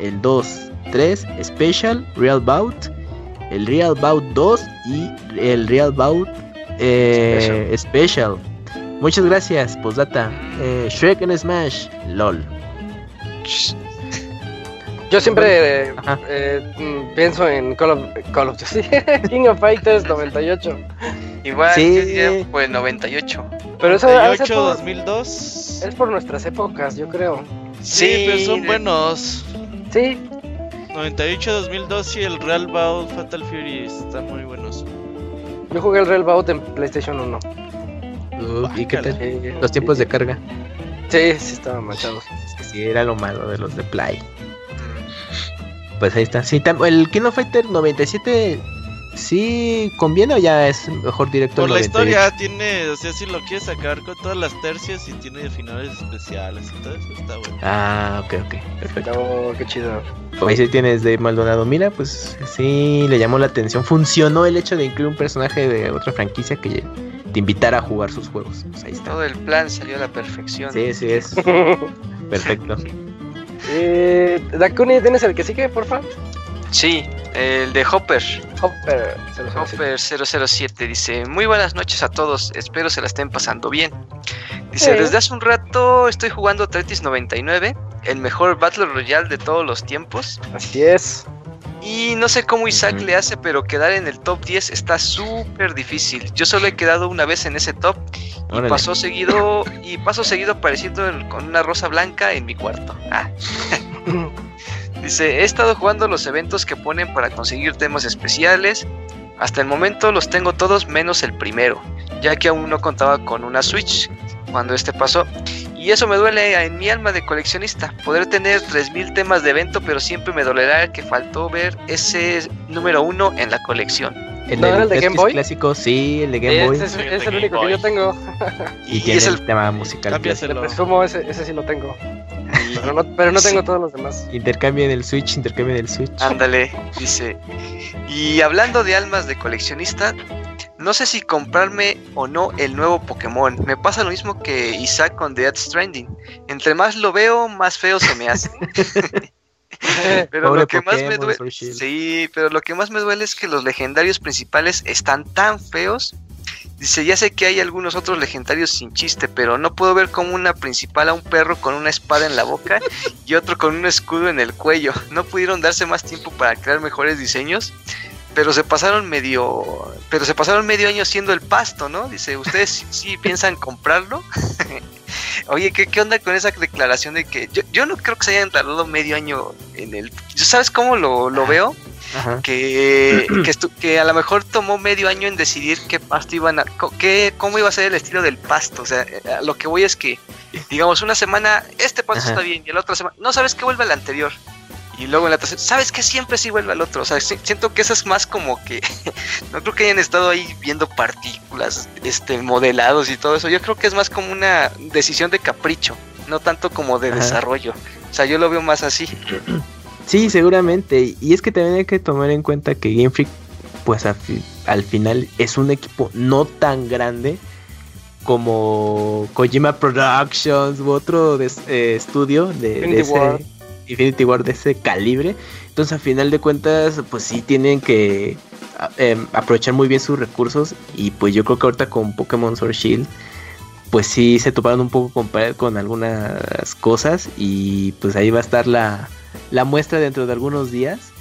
el 2, 3, Special, Real Bout, el Real Bout 2 y el Real Bout eh, Special. Muchas gracias, postdata. Eh, Shrek en Smash, LOL. Yo siempre eh, eh, mm, pienso en Call of, Call of Duty, King of Fighters 98. Igual, sí. pues 98. Pero eso 98, 2002. Es por nuestras épocas, yo creo. Sí, pero son buenos. Sí. 98, 2002 y el Real Bout Fatal Fury están muy buenos. Yo jugué el Real Bout en PlayStation 1. ¿Y qué tal? Los tiempos de carga. Sí, sí estaban que sí, era lo malo de los de Play. Pues ahí está. Sí, el King of Fighter 97 sí conviene o ya es mejor directo Por la historia tiene, o sea, si lo quieres sacar con todas las tercias y tiene finales especiales y todo eso está bueno. Ah, ok, ok, perfecto. Oh, qué chido. Ahí sí tienes de Maldonado. Mira, pues sí le llamó la atención. Funcionó el hecho de incluir un personaje de otra franquicia que te invitara a jugar sus juegos. Pues ahí está. Todo el plan salió a la perfección. Sí, sí es. Perfecto. Eh, Dakuni, ¿tienes el que sigue, por favor? Sí, el de Hopper. Hopper 007. Hopper 007 dice, muy buenas noches a todos, espero se la estén pasando bien. Dice, desde hace un rato estoy jugando Tetris 99, el mejor Battle Royale de todos los tiempos. Así es. Y no sé cómo Isaac le hace, pero quedar en el top 10 está súper difícil. Yo solo he quedado una vez en ese top y pasó seguido y paso seguido apareciendo con una rosa blanca en mi cuarto. Ah. Dice, he estado jugando los eventos que ponen para conseguir temas especiales. Hasta el momento los tengo todos menos el primero, ya que aún no contaba con una Switch cuando este pasó. Y eso me duele en mi alma de coleccionista. Poder tener 3000 temas de evento, pero siempre me dolerá que faltó ver ese número uno en la colección. El, de, Game Boy clásico, sí, el de Game Boy. Es, el único que yo tengo. y, tiene es el, tema musical. presumo, ese, ese sí lo tengo. Pero no, pero no tengo todos los demás. Intercambien el Switch, intercambien el Switch. Ándale, dice. Y hablando de almas de coleccionista, no sé si comprarme o no el nuevo Pokémon. Me pasa lo mismo que Isaac con Death Stranding. Entre más lo veo, más feo se me hace. pero lo que más me duele, sí, pero lo que más me duele es que los legendarios principales están tan feos. Dice, ya sé que hay algunos otros legendarios sin chiste, pero no puedo ver como una principal a un perro con una espada en la boca y otro con un escudo en el cuello. ¿No pudieron darse más tiempo para crear mejores diseños? Pero se pasaron medio, pero se pasaron medio año siendo el pasto, ¿no? Dice, ¿ustedes sí, piensan comprarlo? Oye, ¿qué, ¿qué, onda con esa declaración de que yo, yo no creo que se hayan tardado medio año en el... ¿Sabes cómo lo, lo veo? Que, que, que, a lo mejor tomó medio año en decidir qué pasto iban a... Qué, cómo iba a ser el estilo del pasto. O sea, eh, lo que voy es que, digamos, una semana este pasto está bien y la otra semana... No, ¿sabes qué vuelve al anterior? Y luego en la tercera, ¿sabes que Siempre sí vuelve al otro. O sea, siento que eso es más como que. no creo que hayan estado ahí viendo partículas, este, modelados y todo eso. Yo creo que es más como una decisión de capricho, no tanto como de desarrollo. O sea, yo lo veo más así. Sí, seguramente. Y es que también hay que tomar en cuenta que Game Freak, pues al final es un equipo no tan grande como Kojima Productions u otro eh, estudio de, de ese, Infinity War de ese calibre. Entonces, a final de cuentas, pues sí tienen que em, aprovechar muy bien sus recursos. Y pues yo creo que ahorita con Pokémon Sword Shield, pues sí se toparon un poco con, con algunas cosas. Y pues ahí va a estar la, la muestra dentro de algunos días.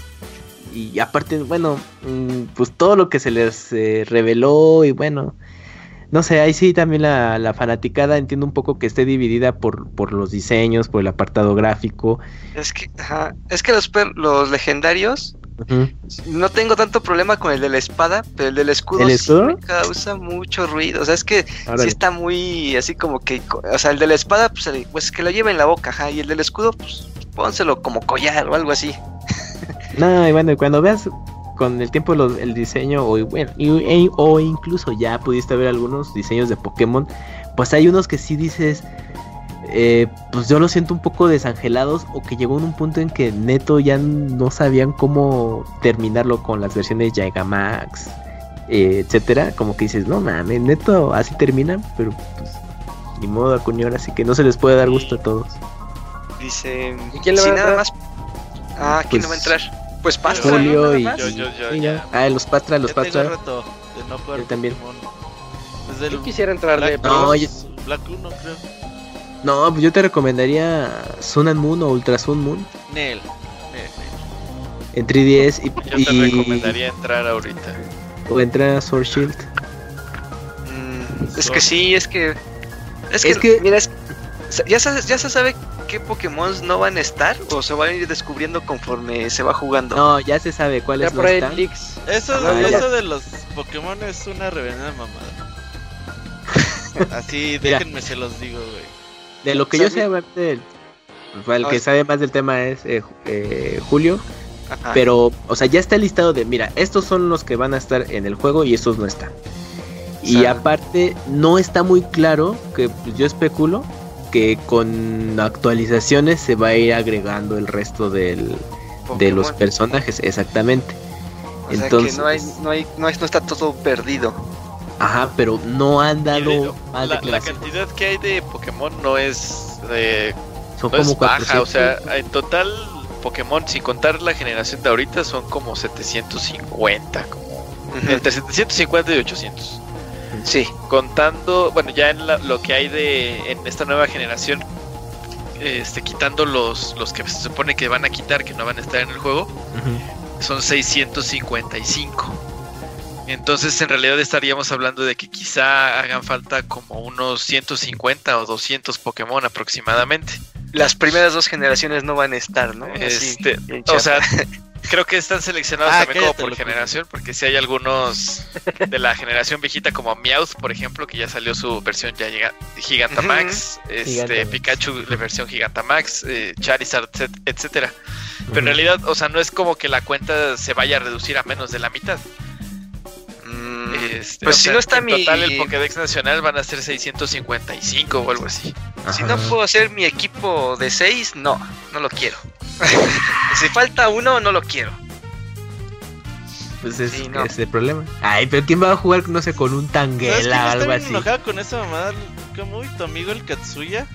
Y aparte, bueno, mm, pues todo lo que se les eh, reveló y bueno, no sé, ahí sí también la, la, fanaticada entiendo un poco que esté dividida por, por los diseños, por el apartado gráfico. Es que, es que los, los legendarios, no tengo tanto problema con el de la espada, pero el del escudo, sí me causa mucho ruido. O sea, es que sí está muy así como que, o sea, el de la espada, pues, pues que lo lleve en la boca, ajá, y el del escudo, pues pónselo como collar o algo así. No, y bueno, cuando veas con el tiempo el diseño o, bueno, e, o incluso ya pudiste ver algunos diseños de Pokémon, pues hay unos que sí dices, eh, pues yo lo siento un poco desangelados o que llegó en un punto en que neto ya no sabían cómo terminarlo con las versiones Gigamax, eh, etcétera. Como que dices, no mames, neto así terminan, pero pues ni modo acuñar, así que no se les puede dar gusto a todos. Dice, ¿y quién le va a nada más? Ah, ¿quién pues, va a entrar? Pues Pastra. Julio y, yo, yo, yo, Ah, los Pastra, los Pastra. Reto de no poder también. Desde yo quisiera entrarle, no, yo... Black 1 creo. No, pues yo te recomendaría Sun and Moon o Ultra Sun Moon. Nel. En 3DS y. Yo te recomendaría entrar ahorita. O entrar a Sword Shield. Mm, es que sí, es que. Es que, es que... mira, es, ya, se, ya se sabe qué Pokémon no van a estar o se van a ir descubriendo conforme se va jugando. No, ya se sabe cuáles no están. Eso, ah, eso de los Pokémon es una reverenda mamada. Así, déjenme se los digo, güey. De lo que yo sé, el que sabe más del tema es eh, eh, Julio. Pero, o sea, ya está el listado de, mira, estos son los que van a estar en el juego y estos no están. Y aparte, no está muy claro, que pues, yo especulo, que con actualizaciones se va a ir agregando el resto del, de los personajes, exactamente. Entonces, no, hay, no, hay, no, está todo perdido. Ajá, pero no han dado la, cantidad que hay de Pokémon no es, de, Son como baja, o sea, en total Pokémon, sin contar la generación de ahorita, son como 750, como entre 750 y 800. Sí. Contando, bueno, ya en lo que hay de en esta nueva generación, este, quitando los, los que se supone que van a quitar, que no van a estar en el juego, son 655. Entonces, en realidad estaríamos hablando de que quizá hagan falta como unos 150 o 200 Pokémon aproximadamente. Las primeras dos generaciones no van a estar, ¿no? Este, o sea, creo que están seleccionados ah, también como por generación, porque si hay algunos de la generación viejita como Meowth, por ejemplo, que ya salió su versión ya llega Gigantamax, este Pikachu la versión Gigantamax, eh, Charizard, etcétera. Pero en realidad, o sea, no es como que la cuenta se vaya a reducir a menos de la mitad. Este, pues si no está en mi total el Pokédex nacional van a ser 655 o algo así. Si no puedo hacer mi equipo de 6, no, no lo quiero. si falta uno, no lo quiero. Pues es, es, el problema. Ay, pero ¿quién va a jugar, no sé, con un tanguela o algo así? enojado con esa mamada, como tu amigo el Katsuya.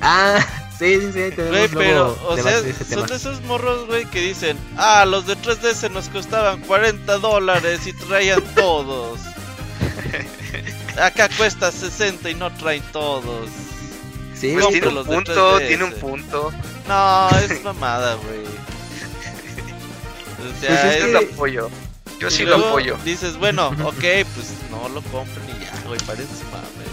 Ah, sí, sí, sí. Güey, pero, o sea, son de esos morros, güey, que dicen, ah, los de 3DS nos costaban 40 dólares y traían todos. Acá cuesta 60 y no traen todos. Sí, pues tiene un punto, tiene un punto. No, es mamada, güey. O sea, pues es, lo apoyo. Yo sí lo apoyo. Dices, bueno, ok, pues no lo compren y ya, güey, parece mame.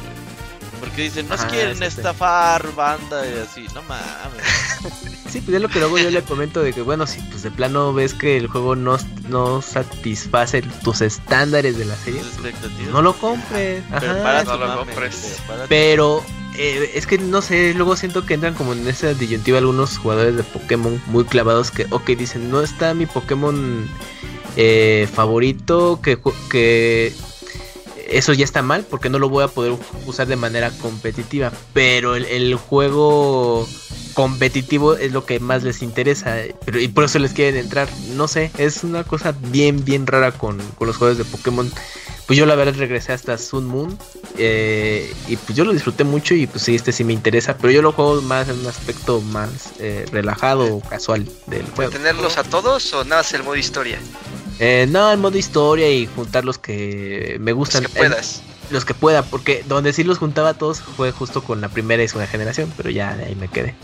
Porque dicen, nos quieren estafar, banda, y así, no mames. Sí, pues es lo que luego yo le comento de que, bueno, si pues de plano ves que el juego no, no satisface tus estándares de la serie, pues, no lo compres. Ajá, no lo compres. Pero eh, es que no sé, luego siento que entran como en esa disyuntiva algunos jugadores de Pokémon muy clavados que, ok, dicen, no está mi Pokémon eh, favorito, que, que eso ya está mal porque no lo voy a poder usar de manera competitiva, pero el, juego competitivo es lo que más les interesa pero, y por eso les quieren entrar. No sé, es una cosa bien, bien rara con, con los juegos de Pokémon pues yo la verdad regresé hasta Sun Moon eh, y pues yo lo disfruté mucho y pues sí, este sí me interesa, pero yo lo juego más en un aspecto más eh, relajado o casual del juego. ¿Tenerlos a todos o nada más el modo historia? Eh, no, el modo historia y juntar los que me gustan. Los que puedas. los que pueda, porque donde sí los juntaba a todos fue justo con la primera y segunda generación, pero ya de ahí me quedé.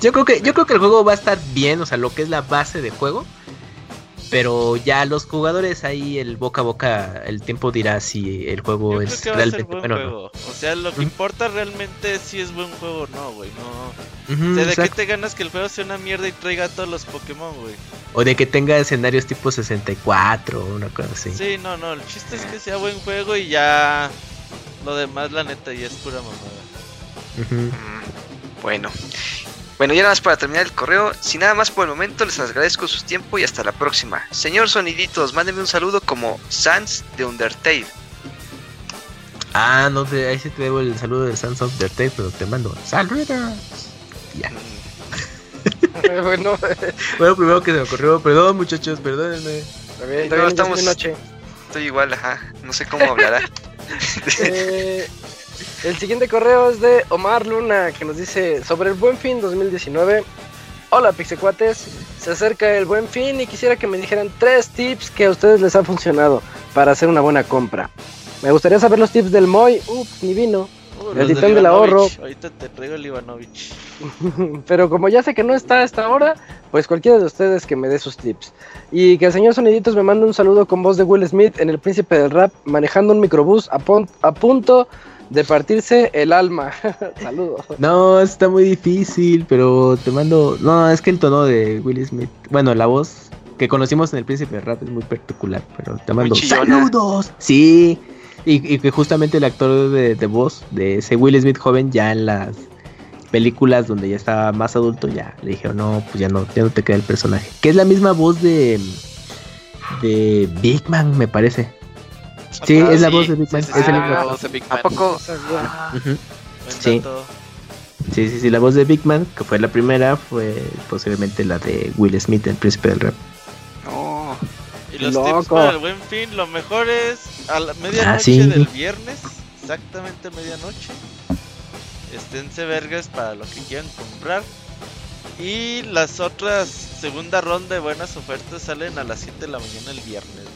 Yo creo que yo creo que el juego va a estar bien, o sea, lo que es la base de juego pero ya los jugadores ahí el boca a boca el tiempo dirá si el juego es realmente bueno o sea lo que importa realmente es si es buen juego o no güey no. O sea, de qué te ganas que el juego sea una mierda y traiga a todos los Pokémon güey o de que tenga escenarios tipo 64 o una cosa así. Sí no no el chiste es que sea buen juego y ya lo demás la neta ya es pura mamada. Bueno bueno, ya nada más para terminar el correo, sin nada más por el momento, les agradezco su tiempo y hasta la próxima. Señor Soniditos, mándenme un saludo como Sans de Undertale. Ah, no sé, ahí sí te debo el saludo de Sans of Tape, pero te mando saludos. Ya. bueno, Bueno, primero que se me ocurrió, perdón muchachos, perdónenme. ya es estamos- noche. Estoy igual, ajá. No sé cómo hablará. Eh, el siguiente correo es de Omar Luna que nos dice sobre el Buen Fin 2019. Hola Pixecuates, se acerca el Buen Fin y quisiera que me dijeran tres tips que a ustedes les han funcionado para hacer una buena compra. Me gustaría saber los tips del Moy, ups, ni vino, Uh, El titán del ahorro. Ahorita te traigo el Ivanovich. pero como ya sé que no está a esta hora, pues cualquiera de ustedes que me dé sus tips. Y que el señor Soniditos me mande un saludo con voz de Will Smith en El Príncipe del Rap, manejando un microbús a punto de partirse el alma. Saludos. No, está muy difícil, pero te mando. No, es que el tono de Will Smith, bueno, la voz que conocimos en el Príncipe de Rap es muy particular, pero te mando saludos. Sí, y, y que justamente el actor de, de voz de ese Will Smith joven ya en las películas donde ya estaba más adulto ya le dijeron no, pues ya no, ya no te queda el personaje. Que es la misma voz de de Big Man, me parece. Sí, Ah, es la sí, voz de Big Man. sí, es sí, el la mismo. voz de Big ¿A poco? Sí. Sí, sí, sí, la voz de Big Man, que fue la primera, fue posiblemente la de Will Smith, el príncipe del rap. No. Y los Loco. tips para el buen fin, lo mejor es a la medianoche Ah, sí. del viernes, exactamente medianoche. Esténse vergas para lo que quieran comprar. Y las otras segunda ronda de buenas ofertas salen a las 7 de la mañana el viernes.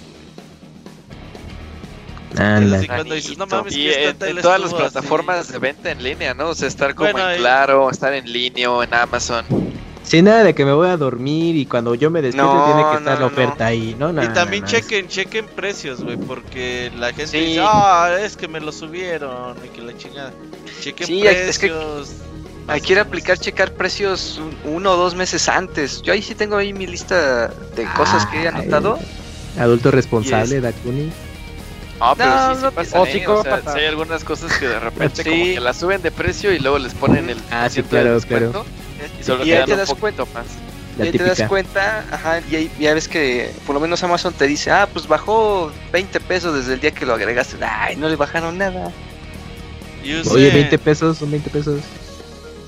Es Anda. así cuando dices, no mames, Y en, en todas las estuvo así". plataformas de venta en línea, ¿no? O sea, estar como Bueno, en Claro, estar en línea o en Amazon. Sin nada de que me voy a dormir y cuando yo me despierte No, tiene que estar no, la no. oferta ahí, ¿no? Y también chequen, chequen precios, güey, porque la gente Sí. dice, ah, es que me lo subieron y que la chingada. Chequen Sí, es que- precios. Hay que ir a aplicar, checar precios un- uno o dos meses antes. Yo ahí sí tengo ahí mi lista de cosas que he anotado. Adulto responsable, Y es- Dakuni. Ah, pero No, sí, sí no, pasa, o ¿eh? O sea, sí hay algunas cosas que de repente Sí. como que las suben de precio y luego les ponen el Ah, sí, 10% de claro, descuento Y solo Y ahí te das poquito más. La y ahí te das cuenta, ajá, y ahí ya ves que por lo menos Amazon te dice, ah, pues bajó 20 pesos desde el día que lo agregaste. Ay, no le bajaron nada. Y usen, Oye, 20 pesos, son 20 pesos.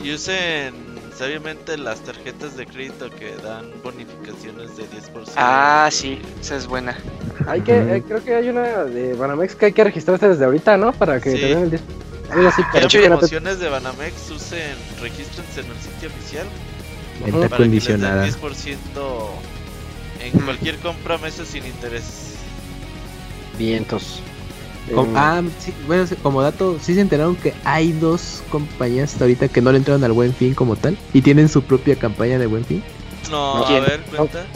y usen sabiamente las tarjetas de crédito que dan bonificaciones de 10%. Ah, sí, esa es buena. Hay que, eh, creo que hay una de Banamex que hay que registrarse desde ahorita, ¿no? Para que Sí. te den el 10. Algo así, Que promociones de Banamex, usen, regístrense en el sitio oficial Venta para que les den condicionada. 10% en cualquier compra meses sin interés. Vientos. Com- Em, ah, sí, bueno, como dato, sí se enteraron que hay dos compañías hasta ahorita que no le entraron al buen fin como tal y tienen su propia campaña de buen fin. No, a ¿Quién? ver, cuenta.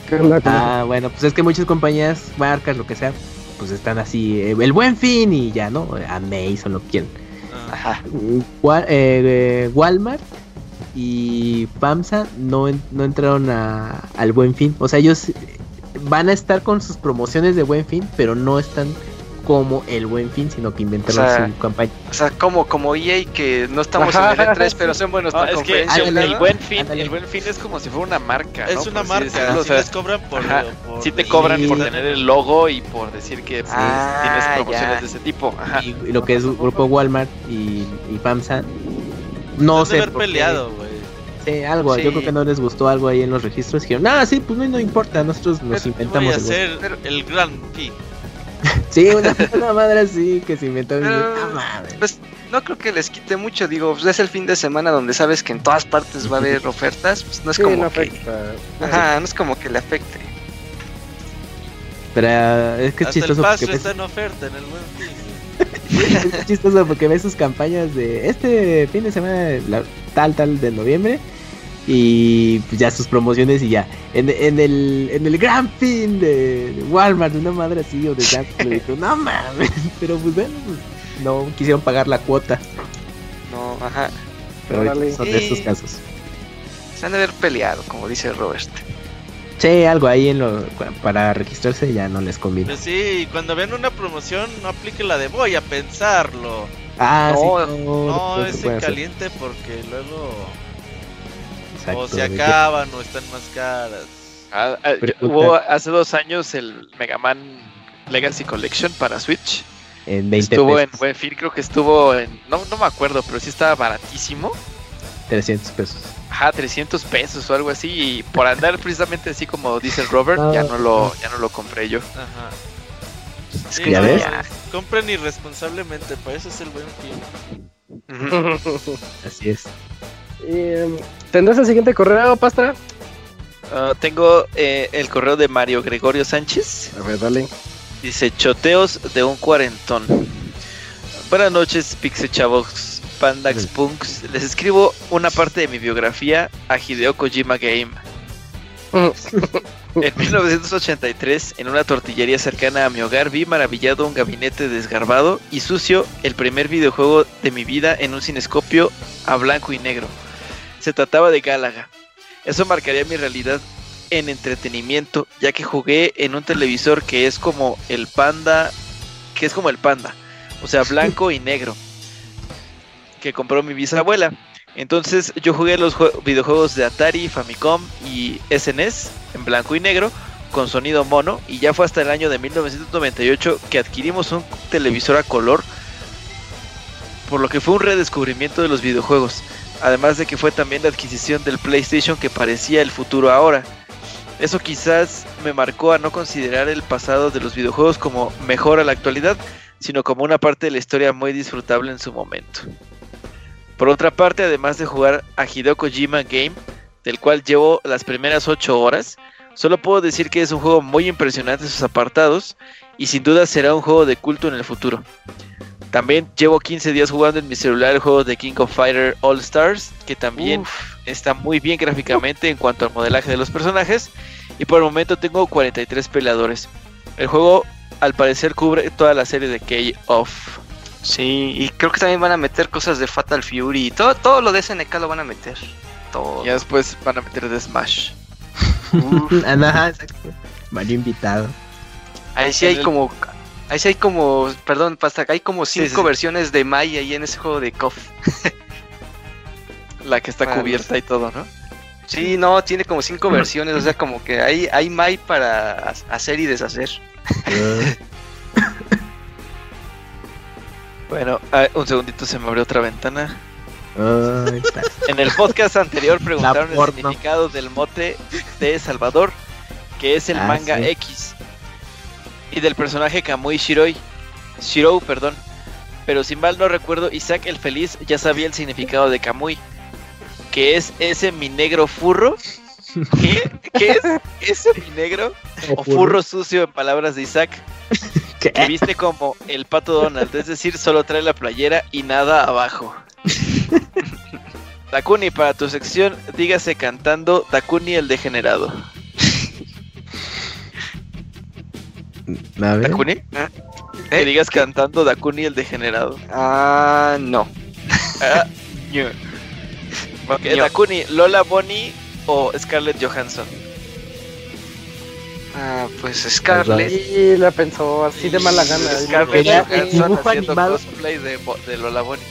Ah, bueno, pues es que muchas compañías, marcas, lo que sea, pues están así, eh, el buen fin y ya, ¿no? Amazon, lo que quieran. Ah, Ajá. Wa- eh, eh, Walmart y FAMSA no, en- no entraron a- al buen fin. O sea, ellos eh, van a estar con sus promociones de buen fin, pero no están como el buen fin, sino que inventaron O sea, su campaña. O sea, como, como EA que no estamos Ajá, en el E3, sí. pero son buenos para es que el, el buen fin, Ándale. el buen fin es como si fuera una marca. es ¿no? una Por marca, decirlo, o sea, les cobran por. ajá, por sí te cobran por Sí. tener el logo y por decir que pues, Ah, tienes promociones ya. de ese tipo. Ajá. Y, y lo que es grupo Walmart y, y FAMSA, no Han de sé. haber por peleado, güey. Sí, algo, Sí. yo creo que no les gustó algo ahí en los registros. Dijeron, ah, sí, pues no, no importa, nosotros nos Voy inventamos a el buen hacer el Gran Pi. Sí, una, una madre así que se inventaron. Pero- Ah, madre. Pues no creo que les quite mucho, digo, pues es el fin de semana donde sabes que en todas partes va a haber ofertas, pues no es Sí, como no que, afecta. ajá, no es como que le afecte. Pero eh, es que es Hasta el chistoso paso porque está ves, en oferta en el Buen Fin. es chistoso porque ves sus campañas de este fin de semana la- tal tal de noviembre y pues ya sus promociones y ya en, en el en el gran fin de, de Walmart una madre así o de Gap le dijo no mames pero pues bueno pues, no quisieron pagar la cuota No, ajá. pero Órale. son de estos casos Se han de haber peleado, como dice Robert. sí algo ahí en lo para registrarse ya no les conviene Pues sí, cuando ven una promoción, no aplique la de voy a pensarlo. ah No, sí No, no, es se puede en hacer. caliente porque luego Exacto, o se de que- acaban o están más caras. Ah, ah, hubo hace dos años el Mega Man Legacy Collection para Switch. en 20 Estuvo en buen fin, creo que estuvo en. No, no me acuerdo, pero sí estaba baratísimo. 300 pesos. Ajá, 300 pesos o algo así. Y por andar precisamente así como dice el Robert, ya no lo, ya no lo compré yo. Ajá. Es Sí, que ya ves. Compren irresponsablemente, para eso es el buen fin. Así es. Eh, ¿Tendrás el siguiente correo, Pastra? Ah, tengo eh, el correo de Mario Gregorio Sánchez. A ver, dale. Dice choteos de un cuarentón. Buenas noches, Pixe Chavos, Pandax Punks. Les escribo una parte de mi biografía a Hideo Kojima Game. En 1983, en una tortillería cercana a mi hogar, vi maravillado un gabinete desgarbado y sucio, el primer videojuego de mi vida en un cinescopio a blanco y negro. Se trataba de Gálaga. Eso marcaría mi realidad en entretenimiento, ya que jugué en un televisor que es como el panda, que es como el panda, o sea, blanco y negro, que compró mi bisabuela. Entonces yo jugué los jue- videojuegos de Atari, Famicom y SNES en blanco y negro con sonido mono y ya fue hasta el año de 1998 que adquirimos un televisor a color por lo que fue un redescubrimiento de los videojuegos, además de que fue también la adquisición del PlayStation que parecía el futuro ahora. Eso quizás me marcó a no considerar el pasado de los videojuegos como mejor a la actualidad, sino como una parte de la historia muy disfrutable en su momento. Por otra parte, además de jugar a Hideo Kojima Game, del cual llevo las primeras 8 horas, solo puedo decir que es un juego muy impresionante en sus apartados y sin duda será un juego de culto en el futuro. También llevo 15 días jugando en mi celular el juego de King of Fighter All Stars, que también está muy bien gráficamente en cuanto al modelaje de los personajes, y por el momento tengo 43 peleadores. El juego al parecer cubre toda la serie de K-Off. Sí, y creo que también van a meter cosas de Fatal Fury y todo, todo lo de SNK lo van a meter. Todo. Ya después van a meter de Smash. Ajá, exacto. Mario invitado. Ahí sí hay como. Ahí sí hay como. Perdón, pasta, hay como cinco sí, sí. versiones de Mai ahí en ese juego de KOF. La que está cubierta y todo, ¿no? Sí, no, tiene como cinco versiones. O sea, como que hay, hay Mai para ha- hacer y deshacer. Bueno, ah, un segundito se me abrió otra ventana. Ay, En el podcast anterior preguntaron el significado del mote de Salvador, que es el Ah, manga sí. X, y del personaje Kamui Shiroi, Shirou, perdón. Pero si mal no recuerdo, Isaac el Feliz ya sabía el significado de Kamui, que es ese mi negro furro. ¿Qué? ¿Qué es ese mi negro? O furro sucio en palabras de Isaac, ¿Qué? que viste como el pato Donald, es decir, solo trae la playera y nada abajo. Dakuni, para tu sección, dígase cantando Dakuni el degenerado. A ver. ¿Dakuni? Que digas cantando Dakuni el degenerado. Ah, no. Ah. Dakuni, Lola Bonnie o Scarlett Johansson. Ah, pues Scarlett. Y la pensó así de mala gana. Scarlett Johansson haciendo animado. cosplay de, Lola Bonnie.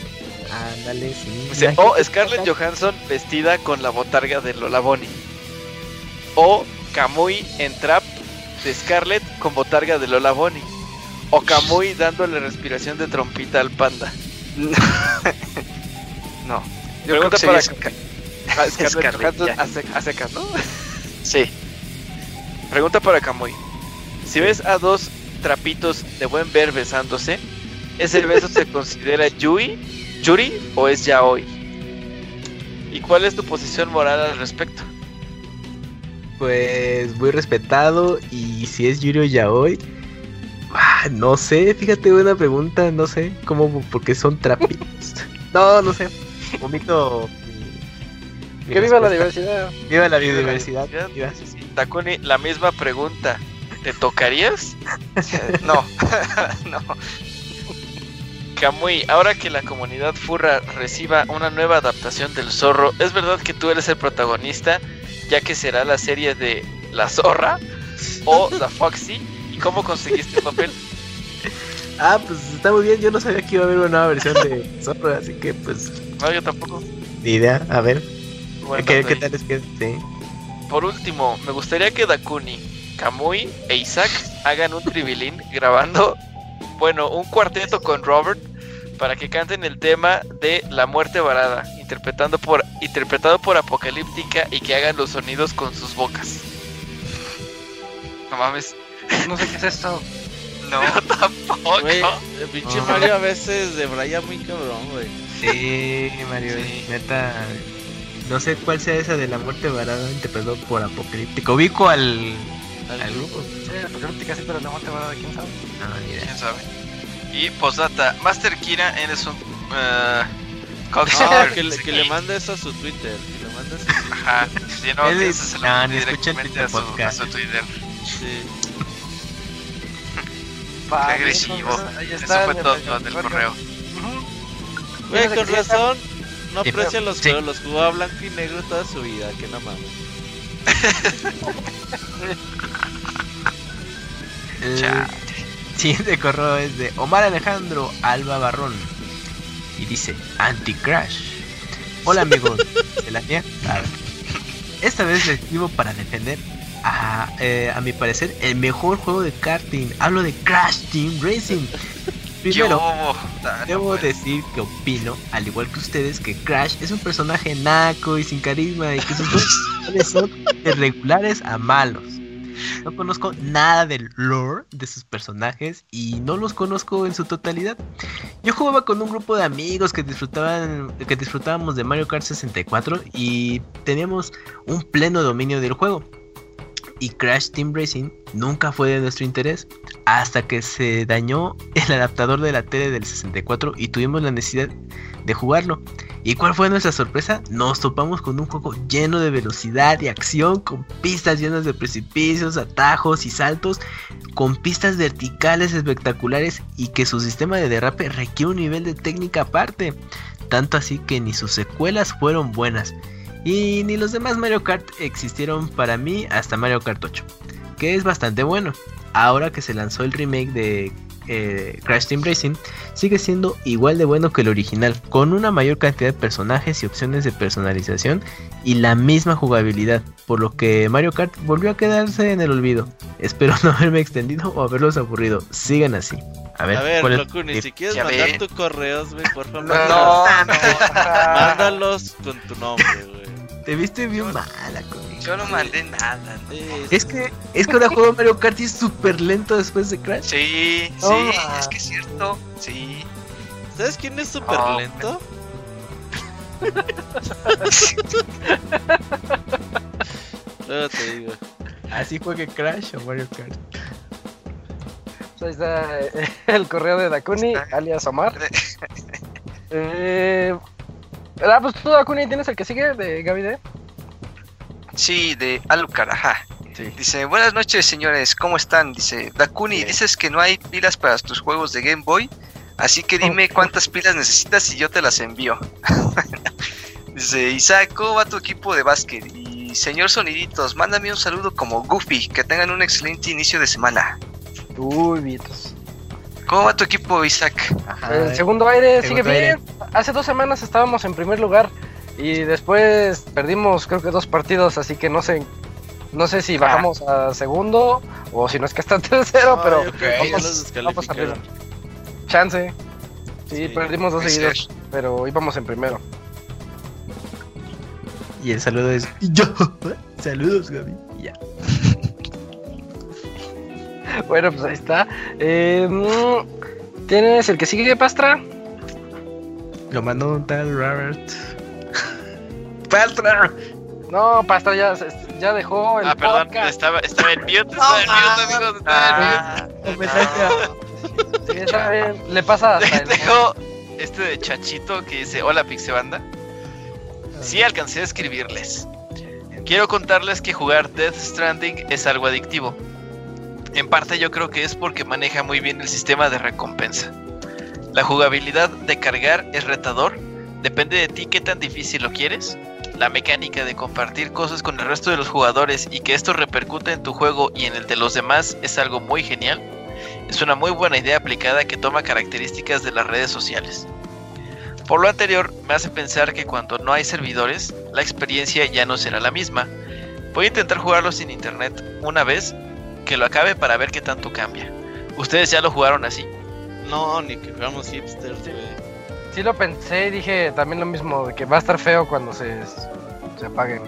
Ándale, sí. O, sea, o Scarlett Johansson vestida con la botarga de Lola Bonnie. O Kamui en trap de Scarlett con botarga de Lola Bonnie. O Kamui dándole respiración de trompita al panda. no. Yo creo Pregunta que para Scar- Scarlett Scarlett, Johansson a, secas, ¿no? Sí. Pregunta para Kamui. Si ves a dos trapitos de buen ver besándose, ¿ese beso se considera Yui, Yuri o es Yaoi? ¿Y cuál es tu posición moral al respecto? Pues muy respetado y si es Yuri Yaoi, ah, no sé, fíjate buena pregunta, no sé, cómo porque son trapitos. no, no sé. Omito mi- mi Que viva la diversidad. Viva la biodiversidad. Takuni, la misma pregunta. ¿Te tocarías? No. no. Kamui, ahora que la comunidad furra reciba una nueva adaptación del zorro, ¿es verdad que tú eres el protagonista, ya que será la serie de La Zorra o The Foxy? ¿Y cómo conseguiste el papel? Ah, pues está muy bien, yo no sabía que iba a haber una nueva versión de Zorro, así que pues No, yo tampoco. ni idea, a ver, Buen ¿qué, qué tal es que sí? Por último, me gustaría que Dakuni, Kamui e Isaac hagan un tribilín grabando bueno, un cuarteto con Robert para que canten el tema de La muerte varada, interpretando por, interpretado por Apocalíptica y que hagan los sonidos con sus bocas. No mames. No sé qué es esto. No, tampoco. el pinche Mario a veces de Brian muy cabrón, güey. Sí, Mario, neta. No sé cuál sea esa de la muerte varada interpretado por Apocalíptico. Ubico al, al, grupo. Sí, Apocalíptica sí, pero la muerte varada, ¿quién sabe? No, ni idea. ¿Quién sabe? Y postdata, Master Kira, eres un... Uh, no, que, le, que le mande eso a su Twitter. Que le mande eso a su Ajá, si no, Él eso se lo no, directamente Twitter a su, a su Twitter. Sí. Qué agresivo. Ahí Eso fue todo del el- correo. Güey, con razón. No aprecia los sí. juegos, los jugó a blanco y negro toda su vida, que no mames. El Chale. Siguiente correo es de Omar Alejandro Alba Barrón. Y dice, Anti-Crash. Hola amigos de la mía. Esta vez les escribo para defender a, eh, a mi parecer el mejor juego de karting. Hablo de Crash Team Racing. Primero, Debo decir que opino, al igual que ustedes, que Crash es un personaje naco y sin carisma y que sus son de regulares a malos. No conozco nada del lore de sus personajes y no los conozco en su totalidad. Yo jugaba con un grupo de amigos que disfrutaban que disfrutábamos de Mario Kart 64 y teníamos un pleno dominio del juego. Y Crash Team Racing nunca fue de nuestro interés hasta que se dañó el adaptador de la tele del 64 y tuvimos la necesidad de jugarlo. ¿Y cuál fue nuestra sorpresa? Nos topamos con un juego lleno de velocidad y acción, con pistas llenas de precipicios, atajos y saltos, con pistas verticales espectaculares y que su sistema de derrape requiere un nivel de técnica aparte. Tanto así que ni sus secuelas fueron buenas. Y ni los demás Mario Kart existieron para mí hasta Mario Kart 8, que es bastante bueno. Ahora que se lanzó el remake de eh, Crash Team Racing, sigue siendo igual de bueno que el original, con una mayor cantidad de personajes y opciones de personalización y la misma jugabilidad, por lo que Mario Kart volvió a quedarse en el olvido. Espero no haberme extendido o haberlos aburrido. Sigan así. A ver, A ver, ¿cuál es- Locuni, si quieres Ya mandar ve. tus correos, güey, por favor. No, no, Mándalos con tu nombre, güey. Te viste bien mala conmigo. yo no mandé nada. ¿no? Es que, es que ahora juego Mario Kart y es súper lento después de Crash. Sí, sí, es que es cierto. Sí. ¿Sabes quién es súper Oh, lento? Luego te digo. Así juegue Crash o Mario Kart. Ahí está eh, el correo de Dakuni, alias Omar. Eh, ah, pues tú, Dakuni, ¿tienes el que sigue de Gaby D? Sí, de Alucard, ajá. Dice, buenas noches señores, ¿cómo están? Dice, Dakuni, dices que no hay pilas para tus juegos de Game Boy, así que dime cuántas pilas necesitas y yo te las envío. Dice, Isaac, ¿cómo va tu equipo de básquet? Y señor Soniditos, mándame un saludo como Goofy, que tengan un excelente inicio de semana. Uy, Vitos. ¿Cómo va tu equipo, Isaac? El segundo aire sigue aire. bien. Hace dos semanas estábamos en primer lugar y después perdimos creo que dos partidos, así que no sé, no sé si bajamos a segundo o si no es que está en tercero, No, pero ya vamos, vamos arriba. descalificaron. Chance. Sí, Sí, perdimos dos seguidos, pero íbamos en primero. Y el saludo es yo. Saludos, Gaby. Y ya. Bueno, pues ahí está. Eh, mm, ¿Tienes el que sigue, Pastra? Lo mandó un tal Robert. ¡Pastra! No, Pastra ya, ya dejó el Ah, perdón, podcast. estaba, estaba en mute, estaba en mute, amigos, estaba en mute. Homenaje a- Sí, está bien. Le pasa hasta el... Dejo este de Chachito que dice, hola Pixebanda. Sí alcancé a escribirles. Quiero contarles que jugar Death Stranding es algo adictivo. En parte yo creo que es porque maneja muy bien el sistema de recompensa. La jugabilidad de cargar es retador, depende de ti qué tan difícil lo quieres. La mecánica de compartir cosas con el resto de los jugadores y que esto repercute en tu juego y en el de los demás es algo muy genial. Es una muy buena idea aplicada que toma características de las redes sociales. Por lo anterior, me hace pensar que cuando no hay servidores, la experiencia ya no será la misma. Voy a intentar jugarlo sin internet una vez que lo acabe para ver qué tanto cambia. ¿Ustedes ya lo jugaron así? No, ni que fuéramos hipsters, güey. Sí lo pensé y dije también lo mismo, de que va a estar feo cuando se, se apaguen.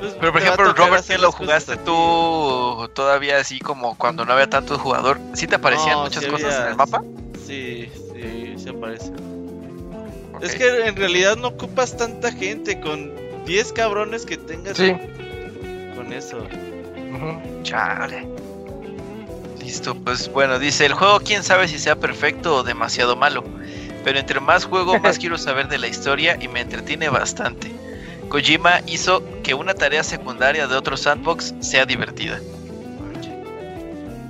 Pues, Pero por ejemplo, Robert, ¿qué lo jugaste tú todavía así como cuando no había tanto jugador? ¿Sí te aparecían No, muchas sí cosas había- en el mapa? Sí, sí, se aparece. Ok. Es que en realidad no ocupas tanta gente, con 10 cabrones que tengas Sí. con eso. Chale. Listo, pues bueno, dice, el juego quién sabe si sea perfecto o demasiado malo, pero entre más juego más quiero saber de la historia y me entretiene bastante. Kojima hizo que una tarea secundaria de otro sandbox sea divertida.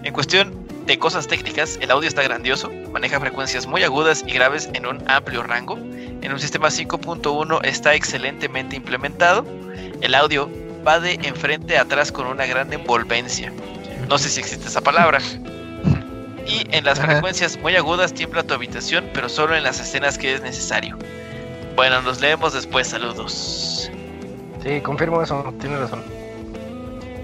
En cuestión de cosas técnicas, el audio está grandioso, maneja frecuencias muy agudas y graves en un amplio rango. En un sistema 5.1 está excelentemente implementado. El audio va de enfrente a atrás con una gran envolvencia. No sé si existe esa palabra. Y en las Ajá. frecuencias muy agudas tiembla tu habitación, pero solo en las escenas que es necesario. Bueno, nos leemos después. Saludos. Sí, confirmo eso, tiene razón.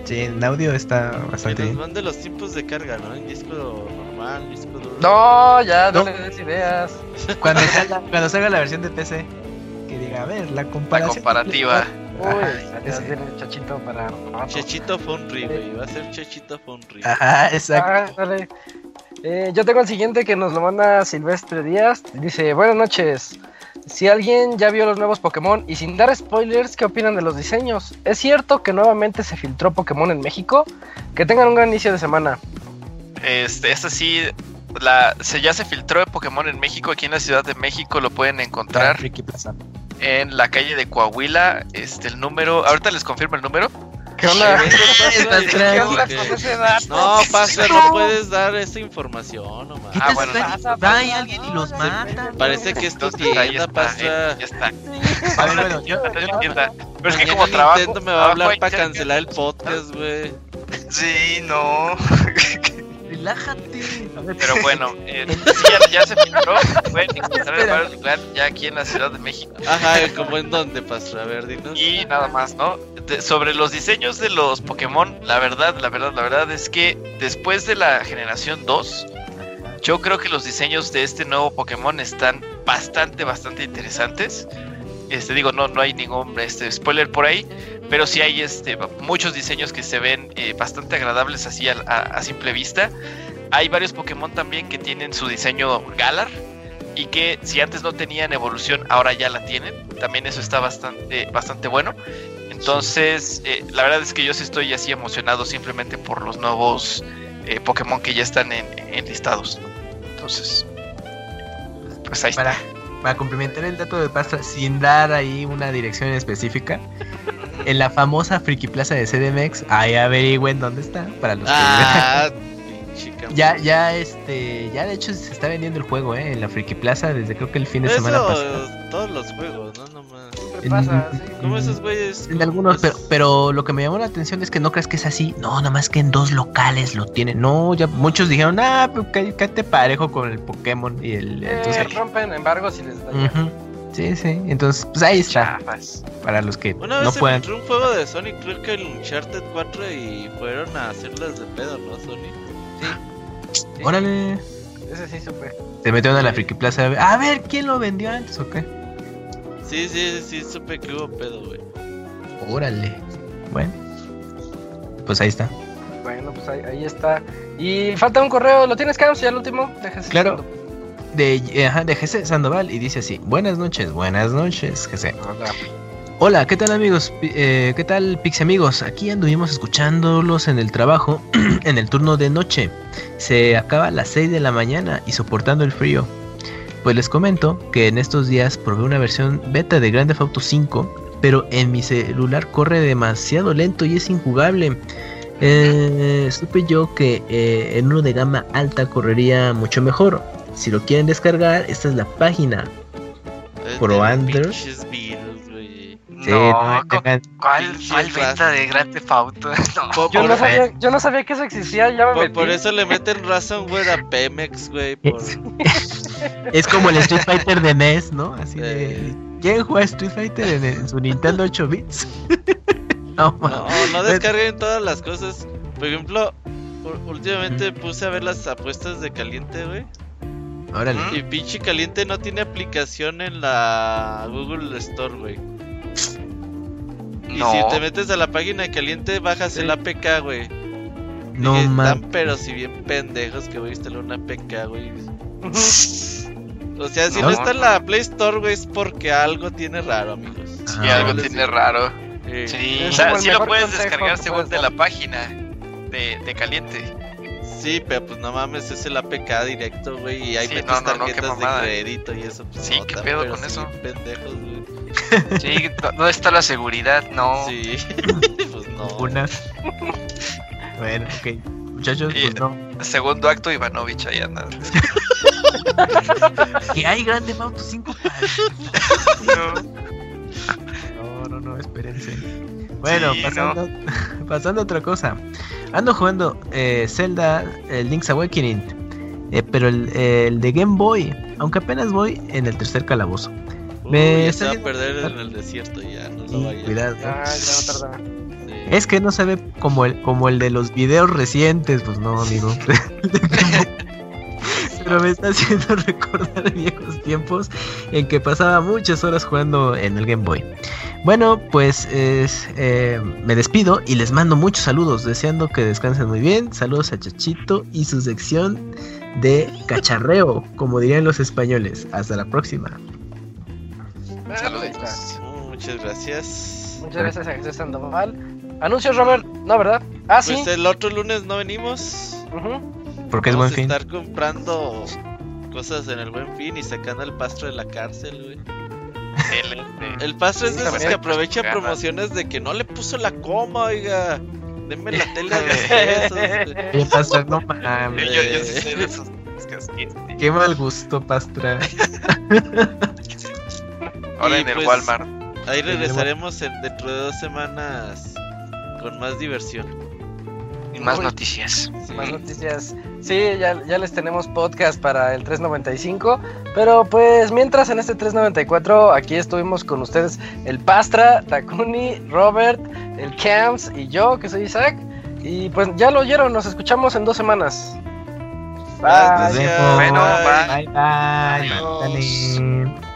Sí, en audio está Que bastante nos bien. mande los tiempos de carga, ¿no? En disco normal, disco duro. No, ya, no, No. le des ideas. Cuando salga, cuando salga la versión de PC, que diga, a ver, la La comparación. comparativa. Uy, chachito para rato. Chechito Fonri, güey. Va a ser Chechito Fonri. Ajá, exacto. Ah, dale. Eh, yo tengo el siguiente que nos lo manda Silvestre Díaz. Dice, buenas noches. Si alguien ya vio los nuevos Pokémon y sin dar spoilers, ¿qué opinan de los diseños? ¿Es cierto que nuevamente se filtró Pokémon en México? Que tengan un gran inicio de semana. Este, esta sí, la, se, ya se filtró de Pokémon en México. Aquí en la Ciudad de México lo pueden encontrar Friki Plaza. En la calle de Coahuila. Este, el número, ahorita les confirmo el número. ¿Qué onda? No, pasa, no puedes dar esa información, nomás. Ah, bueno, Va y alguien y los mata. Parece que es tu Entonces, ahí tienda, está, pasa. eh, ya está. A ver, bueno, yo. Pero es que como trabajo. Nintendo me va a hablar para cancelar el podcast, güey. Sí, no. Relájate. Pero bueno, eh, ya, ya se filtró. Pueden encontrar en varios lugares ya aquí en la Ciudad de México. Ajá, como en dónde, pastor. A ver, dinos. Y nada más, ¿no? De- sobre los diseños de los Pokémon, la verdad, la verdad, la verdad es que después de la generación 2, yo creo que los diseños de este nuevo Pokémon están bastante, bastante interesantes. Este digo, no, no hay ningún este, spoiler por ahí, pero sí hay este, muchos diseños que se ven eh, bastante agradables así a, a- simple vista. Hay varios Pokémon también que tienen su diseño Galar y que si antes no tenían evolución, ahora ya la tienen. También eso está bastante, bastante bueno. Entonces, eh, la verdad es que yo sí estoy así emocionado simplemente por los nuevos eh, Pokémon que ya están en listados. Entonces, pues ahí para, está. Para complementar el dato de Pastra, sin dar ahí una dirección específica, en la famosa Friki Plaza de CDMX, ahí averigüen dónde está. Para los que Ah. Ya, ya, este, ya de hecho se está vendiendo el juego, eh, en la Friki Plaza desde creo que el fin de Eso, semana pasado. todos los juegos, ¿no? Nomás. ¿Qué pasa? Sí. ¿Cómo esos güeyes? En algunos, pero, pero lo que me llamó la atención es que no creas que es así. No, nada más que en dos locales lo tienen. No, ya muchos dijeron, ah, pues cá- cállate parejo con el Pokémon y el. Eh, Entonces, rompen embargos y les ujú. Sí, sí. Entonces, pues ahí está. Chafas. Para los que Una vez no se puedan. filtró un juego de Sonic, creo que el Uncharted 4 y fueron a hacerlas de pedo, ¿no, Sonic? Sí, Órale. Ese sí supe. Se metieron a la Friki Plaza. a ver- A ver, ¿quién lo vendió antes o qué? Sí, sí, sí, supe que hubo pedo, güey. Órale. Bueno. Pues ahí está. Bueno, pues ahí, ahí está. Y falta un correo, ¿lo tienes, Carlos? Ya el último. Déjese Claro. De, ajá, de GC Sandoval y dice así: Buenas noches, buenas noches, GC. Hola. Hola, ¿qué tal amigos? Pi- eh, ¿Qué tal Pix amigos? Aquí anduvimos escuchándolos en el trabajo, en el turno de noche. Se acaba a las 6 de la mañana y soportando el frío. Pues les comento que en estos días probé una versión beta de Grand Theft Auto 5, pero en mi celular corre demasiado lento y es injugable. Eh, supe yo que eh, en uno de gama alta correría mucho mejor. Si lo quieren descargar, esta es la página. Pro Android. Sí, No, no tengan- ¿cuál, cuál venta de Grand Theft Auto? No. Yo no, sabía, yo no sabía que eso existía, ya me por- metí. por eso le meten ransomware a Pemex, güey. Por... Es como el Street Fighter de NES, ¿no? Así de. Eh. ¿Quién juega Street Fighter en, en su Nintendo 8 bits? no, No, mames. no descarguen todas las cosas. Por ejemplo, últimamente puse a ver las apuestas de caliente, güey. Órale. Y pinche caliente no tiene aplicación en la Google Store, güey. Y No. si te metes a la página de caliente, bajas el APK, güey. No. Están pero si bien pendejos que voy a instalar una APK, güey. O sea, si no, No, está en la Play Store, güey, es porque algo tiene raro, amigos. Sí, Ah, algo tiene raro. Eh, Sí. O sea, sí lo puedes descargar según puedes de la página de, de caliente. Sí, pero pues no mames, es el APK directo, güey, y ahí Sí, metes no, no, no, qué tarjetas de crédito y eso. Pues, Sí, no, qué tan- pedo pero con sí, eso. pendejos, güey. Sí, ¿dónde está la seguridad? No. Sí, pues no. Una. bueno, ok. Muchachos, Y- pues no. Segundo acto, Ivanovich ahí anda. Que hay Grande Auto 5 No. No, no, no, espérense. Bueno, Sí, pasando, pasando a otra cosa. Ando jugando eh, Zelda eh, Link's Awakening, eh, pero el, el de Game Boy, aunque apenas voy en el tercer calabozo. Me ya está se va a perder en el desierto ya, no Sí, lo vaya. cuidado. Ah, ya no tarda. Sí. Es que no se ve como el, como el de los videos recientes, pues no, amigo. Pero me está haciendo recordar viejos tiempos en que pasaba muchas horas jugando en el Game Boy. Bueno, pues es, eh, me despido y les mando muchos saludos, deseando que descansen muy bien. Saludos a Chachito y su sección de cacharreo, como dirían los españoles. Hasta la próxima. Saluditos. Oh, muchas gracias. Muchas gracias a Jesús Sandoval. Anuncios, Robert. No, ¿verdad? Ah, sí. Pues el otro lunes no venimos. Ujú. Porque es buen fin. estar comprando cosas en el buen fin y sacando al pastro de la cárcel, güey. Excelente. El pastro es de esos que aprovecha promociones de que no le puso la coma, oiga. Denme la tele de. ¿Qué pasa? No mames. Yo, yo sí sé de esos. Qué mal gusto, Pastra. Ahora Y en el pues, Walmart. Ahí regresaremos en- dentro de dos semanas con más diversión. Y más Uy. noticias. Sí. Más noticias. Sí, ya, ya les tenemos podcast para el 395. Pero pues mientras en este 394 aquí estuvimos con ustedes el Pastra, Takuni, Robert, el Camps y yo, que soy Isaac. Y pues ya lo oyeron, nos escuchamos en dos semanas. Bye. Bueno, bye. Bye, bye. Dale.